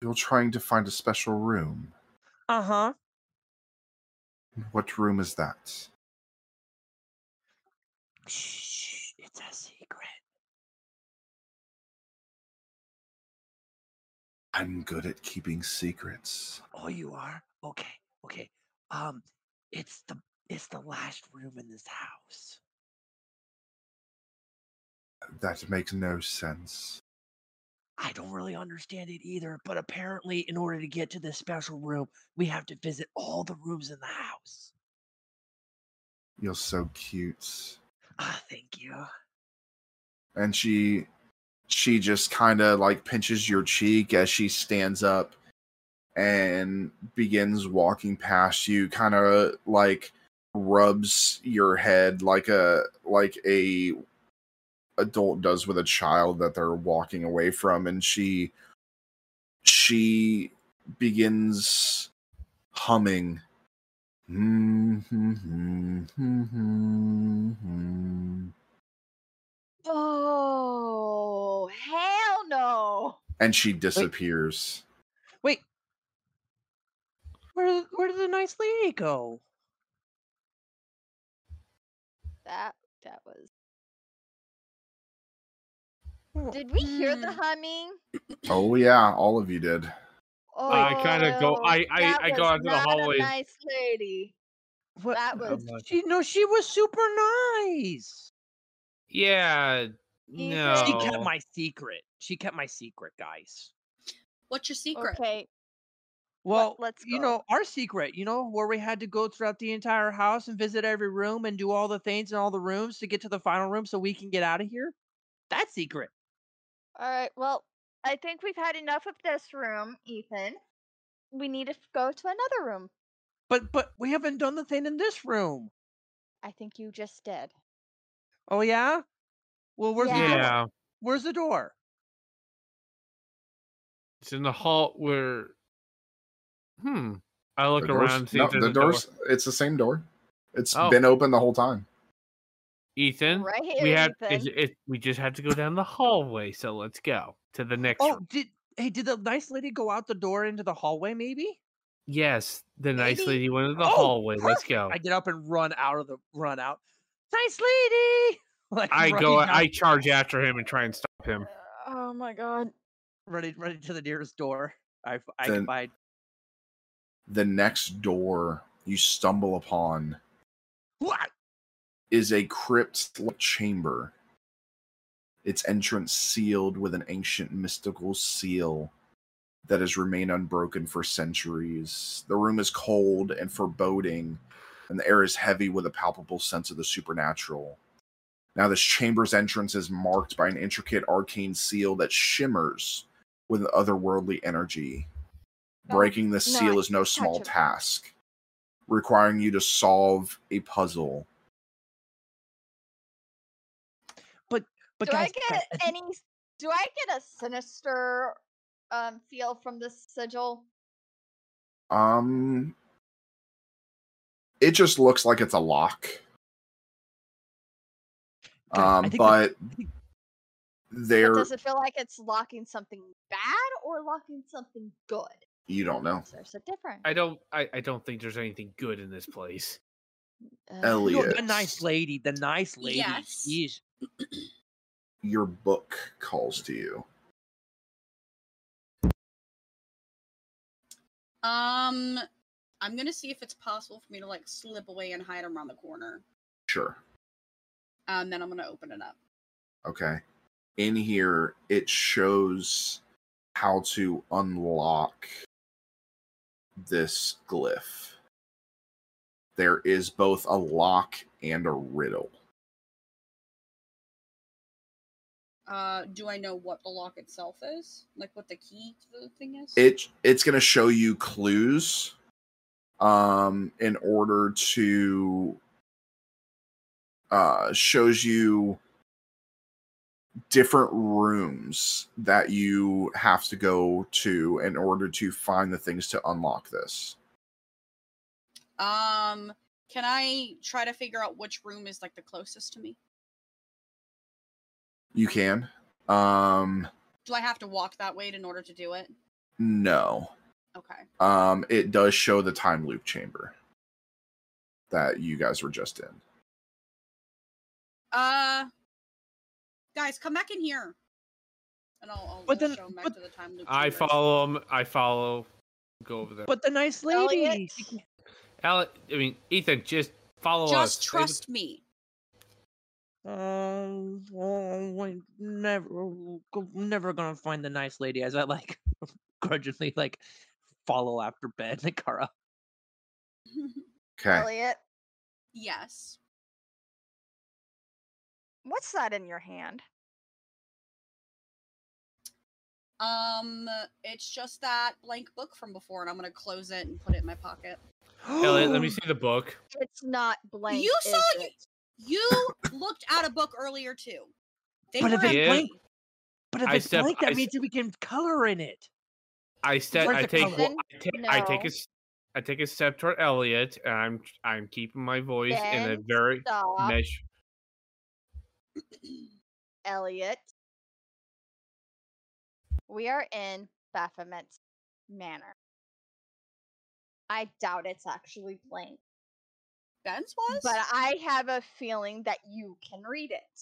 You're trying to find a special room. uh-huh What room is that? It's a I'm good at keeping secrets. oh you are okay okay um it's the it's the last room in this house That makes no sense. i don't really understand it either but apparently in order to get to this special room we have to visit all the rooms in the house You're so cute. ah thank you And she she just kind of like pinches your cheek as she stands up and begins walking past you kind of like rubs your head like a like a adult does with a child that they're walking away from and she she begins humming mm-hmm, mm-hmm, mm-hmm. Oh, hell no. and she disappears Wait. Where where did the nice lady go? That that was. Did we hear the Mm. humming? oh yeah all of you did Oh, I kinda go- I- I- that I go was out to the hallway. A nice lady. What? That was. She no, she was super nice. Yeah, no. She kept my secret. She kept my secret, guys. What's your secret? Okay. Well, let's you know, our secret, you know, where we had to go throughout the entire house and visit every room and do all the things in all the rooms to get to the final room so we can get out of here. That secret. All right. Well, I think we've had enough of this room, Ethan. We need to go to another room. But but we haven't done the thing in this room. I think you just did. Oh yeah? Well, where's the door? Where's the door? it's in the hall where. Hmm. I look The around. and See no, the a door. door's it's the same door It's Oh. been open the whole time Ethan, Right we here, had it, Ethan. it, we just had to go down the hallway. So let's go to the next. Oh, room. did hey, did the nice lady go out the door into the hallway maybe? Yes, the nice lady went to the Oh, hallway. Let's go. I get up and run out of the run out. Nice lady. *laughs* Like I go. out- I charge after him and try and stop him. Oh my god. running running to the nearest door. I Then- can find. the next door you stumble upon What? is a crypt chamber its entrance sealed with an ancient mystical seal that has remained unbroken for centuries the room is cold and foreboding and the air is heavy with a palpable sense of the supernatural now this chamber's entrance is marked by an intricate arcane seal that shimmers with otherworldly energy breaking the no, seal is no small task requiring you to solve a puzzle But but do guys, I get I think- any? Do I get a sinister um feel from this sigil? Um, it just looks like it's a lock. Okay, Um, but I there does it feel like it's locking something bad or locking something good? you don't know. There's a difference. I don't. I, I don't think there's anything good in this place. Uh, Elliot. No, the nice lady, the nice lady. Yes. Your book calls to you. Um, I'm gonna see if it's possible for me to like slip away and hide around the corner. Sure. Um, then I'm gonna open it up. Okay. In here, it shows how to unlock this glyph. There is both a lock and a riddle. Uh, do I know what the lock itself is? Like what the key to the thing is? It it's going to show you clues um in order to uh shows you different rooms that you have to go to in order to find the things to unlock this. Um, can I try to figure out which room is like the closest to me? You can. Um Do I have to walk that way in order to do it? no. Okay. Um it does show the time loop chamber that you guys were just in. Uh, guys, come back in here. And I'll, I'll But I'll then- back but- to the time loop. I chambers. follow him. I follow. Go over there. but the nice lady. Elliot? Alec, I mean Ethan, just follow us. Just They- trust me. Um, oh, we never, never gonna find the nice lady. As I like *laughs* grudgingly like follow after Ben and Kara. Okay. Elliot, yes. what's that in your hand? Um, it's just that blank book from before, and I'm gonna close it and put it in my pocket. Elliot, let me *gasps* see the book. It's not blank. You is saw you- it? You looked at a book earlier too. They But were if it's Yeah. blank, but if I it's step- blank, I that s- mean that we can color in it. I step. I take. color? one- I take. I take a. No. s- I take a step toward Elliot, and I'm. I'm keeping my voice in a very Stop, measure. *clears throat* Elliot. We are in Baphomet's Manor. I doubt it's actually blank, Ben's was. but I have a feeling that you can read it.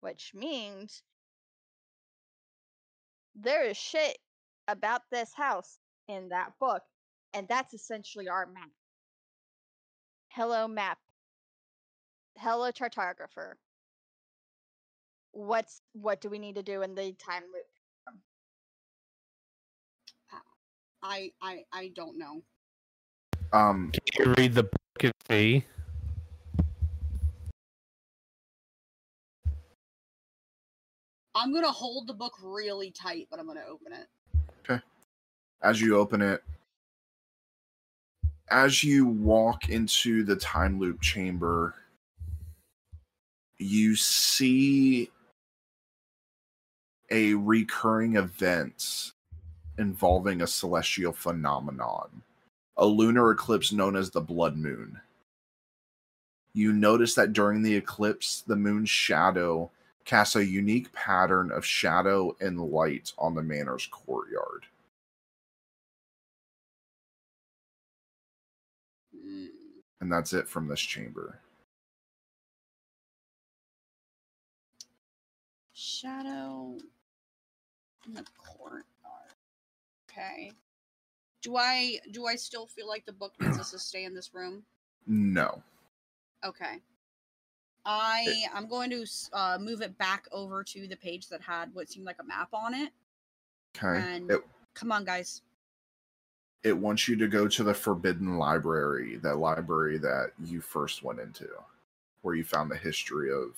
Which means there is shit about this house in that book, and that's essentially our map. Hello, map. Hello, chartographer. What's what do we need to do in the time loop? I I I don't know. Um Can you read the book and see? I'm gonna hold the book really tight, but I'm gonna open it. As you open it as you walk into the time loop chamber you see a recurring event involving a celestial phenomenon a lunar eclipse known as the blood moon. You notice that during the eclipse the moon's shadow casts a unique pattern of shadow and light on the manor's courtyard and that's it from this chamber. Shadow in the courtyard. Okay. Do I do I still feel like the book *clears throat* needs us to stay in this room? No. Okay. I I'm going to uh, move it back over to the page that had what seemed like a map on it. Okay. And It, come on, guys. It wants you to go to the forbidden library, that library that you first went into, where you found the history of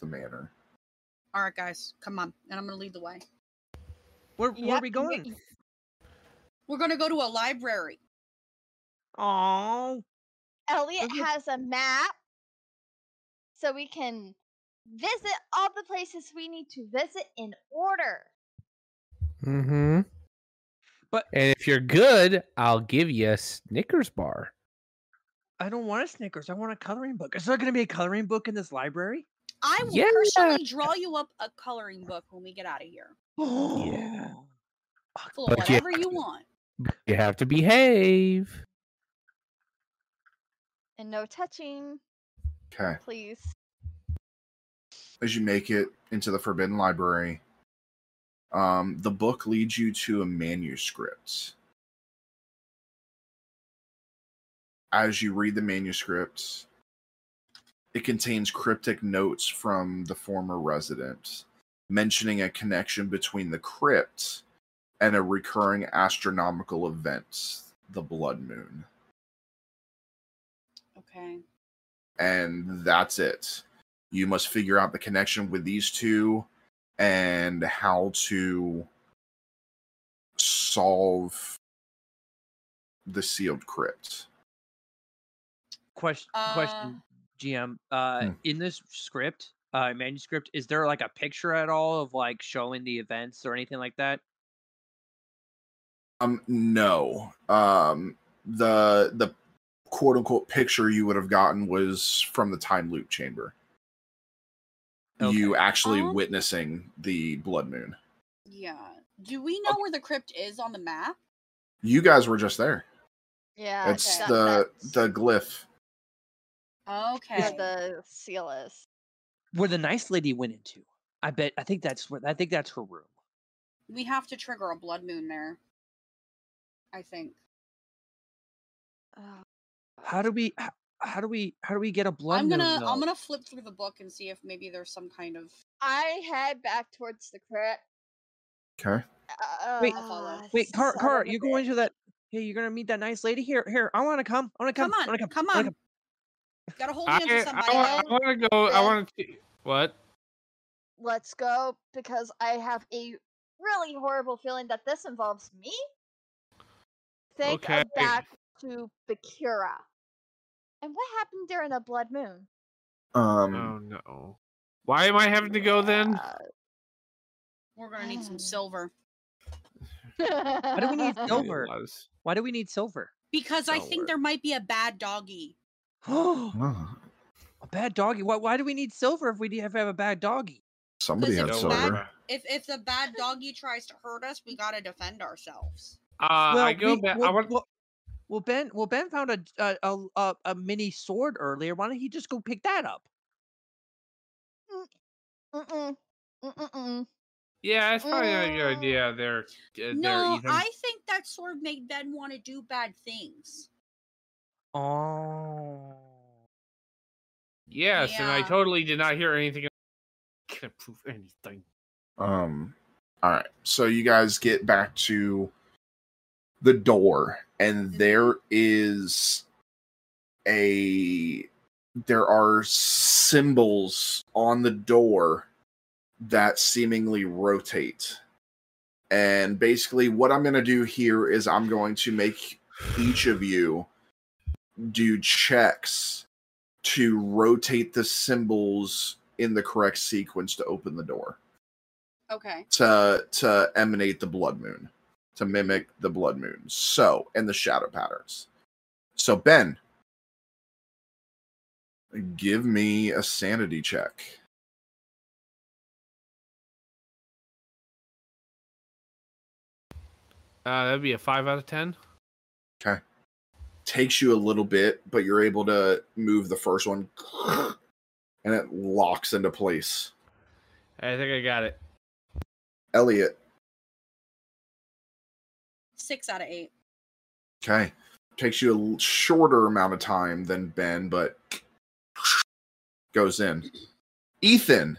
the manor. All right, guys, come on, and I'm gonna lead the way. Where, where are we going? We're gonna go to a library. Oh, Elliot Okay. has a map, so we can visit all the places we need to visit in order. Mm-hmm. But- and if you're good, I'll give you a Snickers bar. I don't want a Snickers. I want a coloring book. Is there going to be a coloring book in this library? I will Yeah. personally draw you up a coloring book when we get out of here. *gasps* Yeah. Full of But whatever have you want. You have to behave. and no touching, Okay. please. As you make it into the Forbidden Library, um, the book leads you to a manuscript. As you read the manuscript, it contains cryptic notes from the former resident mentioning a connection between the crypt and a recurring astronomical event, the blood moon. Okay. and that's it. You must figure out the connection with these two and how to solve the sealed crypt. Question. question. GM. Uh, Hmm. in this script, uh, manuscript, is there like a picture at all of like showing the events or anything like that? Um, no. Um, the the quote unquote picture you would have gotten was from the time loop chamber. You actually Um, witnessing the blood moon. Yeah. Do we know where the crypt is on the map? You guys were just there. Yeah, it's that- the the glyph. Okay. where the seal is. Where the nice lady went into. I bet. I think that's where. I think that's her room. We have to trigger a blood moon there. I think. Oh, How do we? How, how do we? How do we get a blood I'm gonna though? I'm gonna flip through the book and see if maybe there's some kind of I head back towards the crypt. Okay. Uh, Wait, I'll. Wait, Car, Car, you're going to that? Hey, you're gonna meet that nice lady here. Here, I want to come. I want to come. Come I on, wanna come. come on. Gotta hold I, hands with somebody. I, want to go. I want to. What? Let's go because I have a really horrible feeling that this involves me. Think Okay. of back to Bakura. And what happened during the blood moon? Um Oh no. Why am I having to go then? Uh, We're gonna need some silver. *laughs* Why do we need silver? Why do we need silver? Because I think there might be a bad doggy. *gasps* a oh, bad doggy. Why? Why do we need silver if we have, have a bad doggy? somebody Listen, had it's bad- silver. If if the bad doggy tries to hurt us, we gotta defend ourselves. Uh, I go we- back. Well, I want. well, well, Ben. Well, Ben found a, a a a a mini sword earlier. Why don't he just go pick that up? Mm-mm. Mm-mm-mm. Yeah, it's probably not a good Mm. idea. There, uh, No, Ethan. I think that sword made Ben want to do bad things. Oh. Yes, and I totally did not hear anything. *laughs* Can't prove anything. Um all right. So you guys get back to the door and mm-hmm. there is a there are symbols on the door that seemingly rotate. And basically what I'm going to do here is I'm going to make each of you do checks to rotate the symbols in the correct sequence to open the door Okay. to to emanate the blood moon to mimic the blood moon. So and the shadow patterns. So ben give me a sanity check. Uh, that'd be a five out of ten. okay. Takes you a little bit but you're able to move the first one and it locks into place. I think I got it. elliot Six out of eight. okay takes you a shorter amount of time than ben but goes in ethan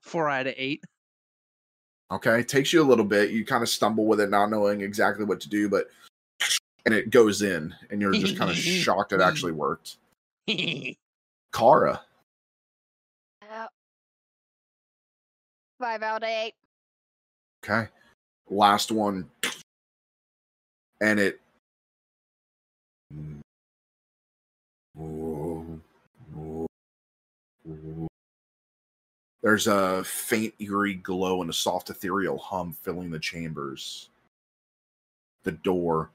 Four out of eight. Okay, takes you a little bit. You kind of stumble with it, not knowing exactly what to do, but and it goes in, and you're just kind of *laughs* shocked it actually worked. *laughs* Kara, Five out of eight. okay, last one, and it. There's a faint, eerie glow and a soft, ethereal hum filling the chambers. the door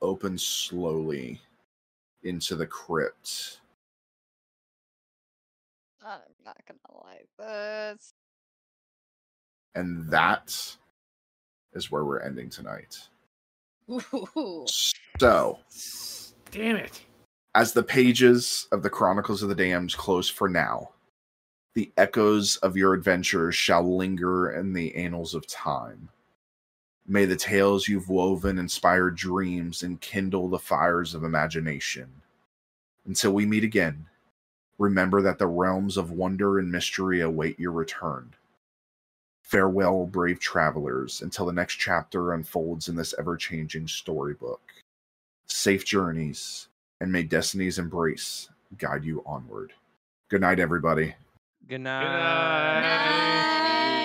opens slowly into the crypt. I'm not gonna like this. And that is where we're ending tonight. Ooh. So, Damn it. as the pages of the Chronicles of the Damned close for now, the echoes of your adventures shall linger in the annals of time. May the tales you've woven inspire dreams and kindle the fires of imagination. Until we meet again, remember that the realms of wonder and mystery await your return. Farewell, brave travelers, until the next chapter unfolds in this ever changing storybook. Safe journeys, and may destiny's embrace guide you onward. Good night, everybody. Good Good night. night. Night.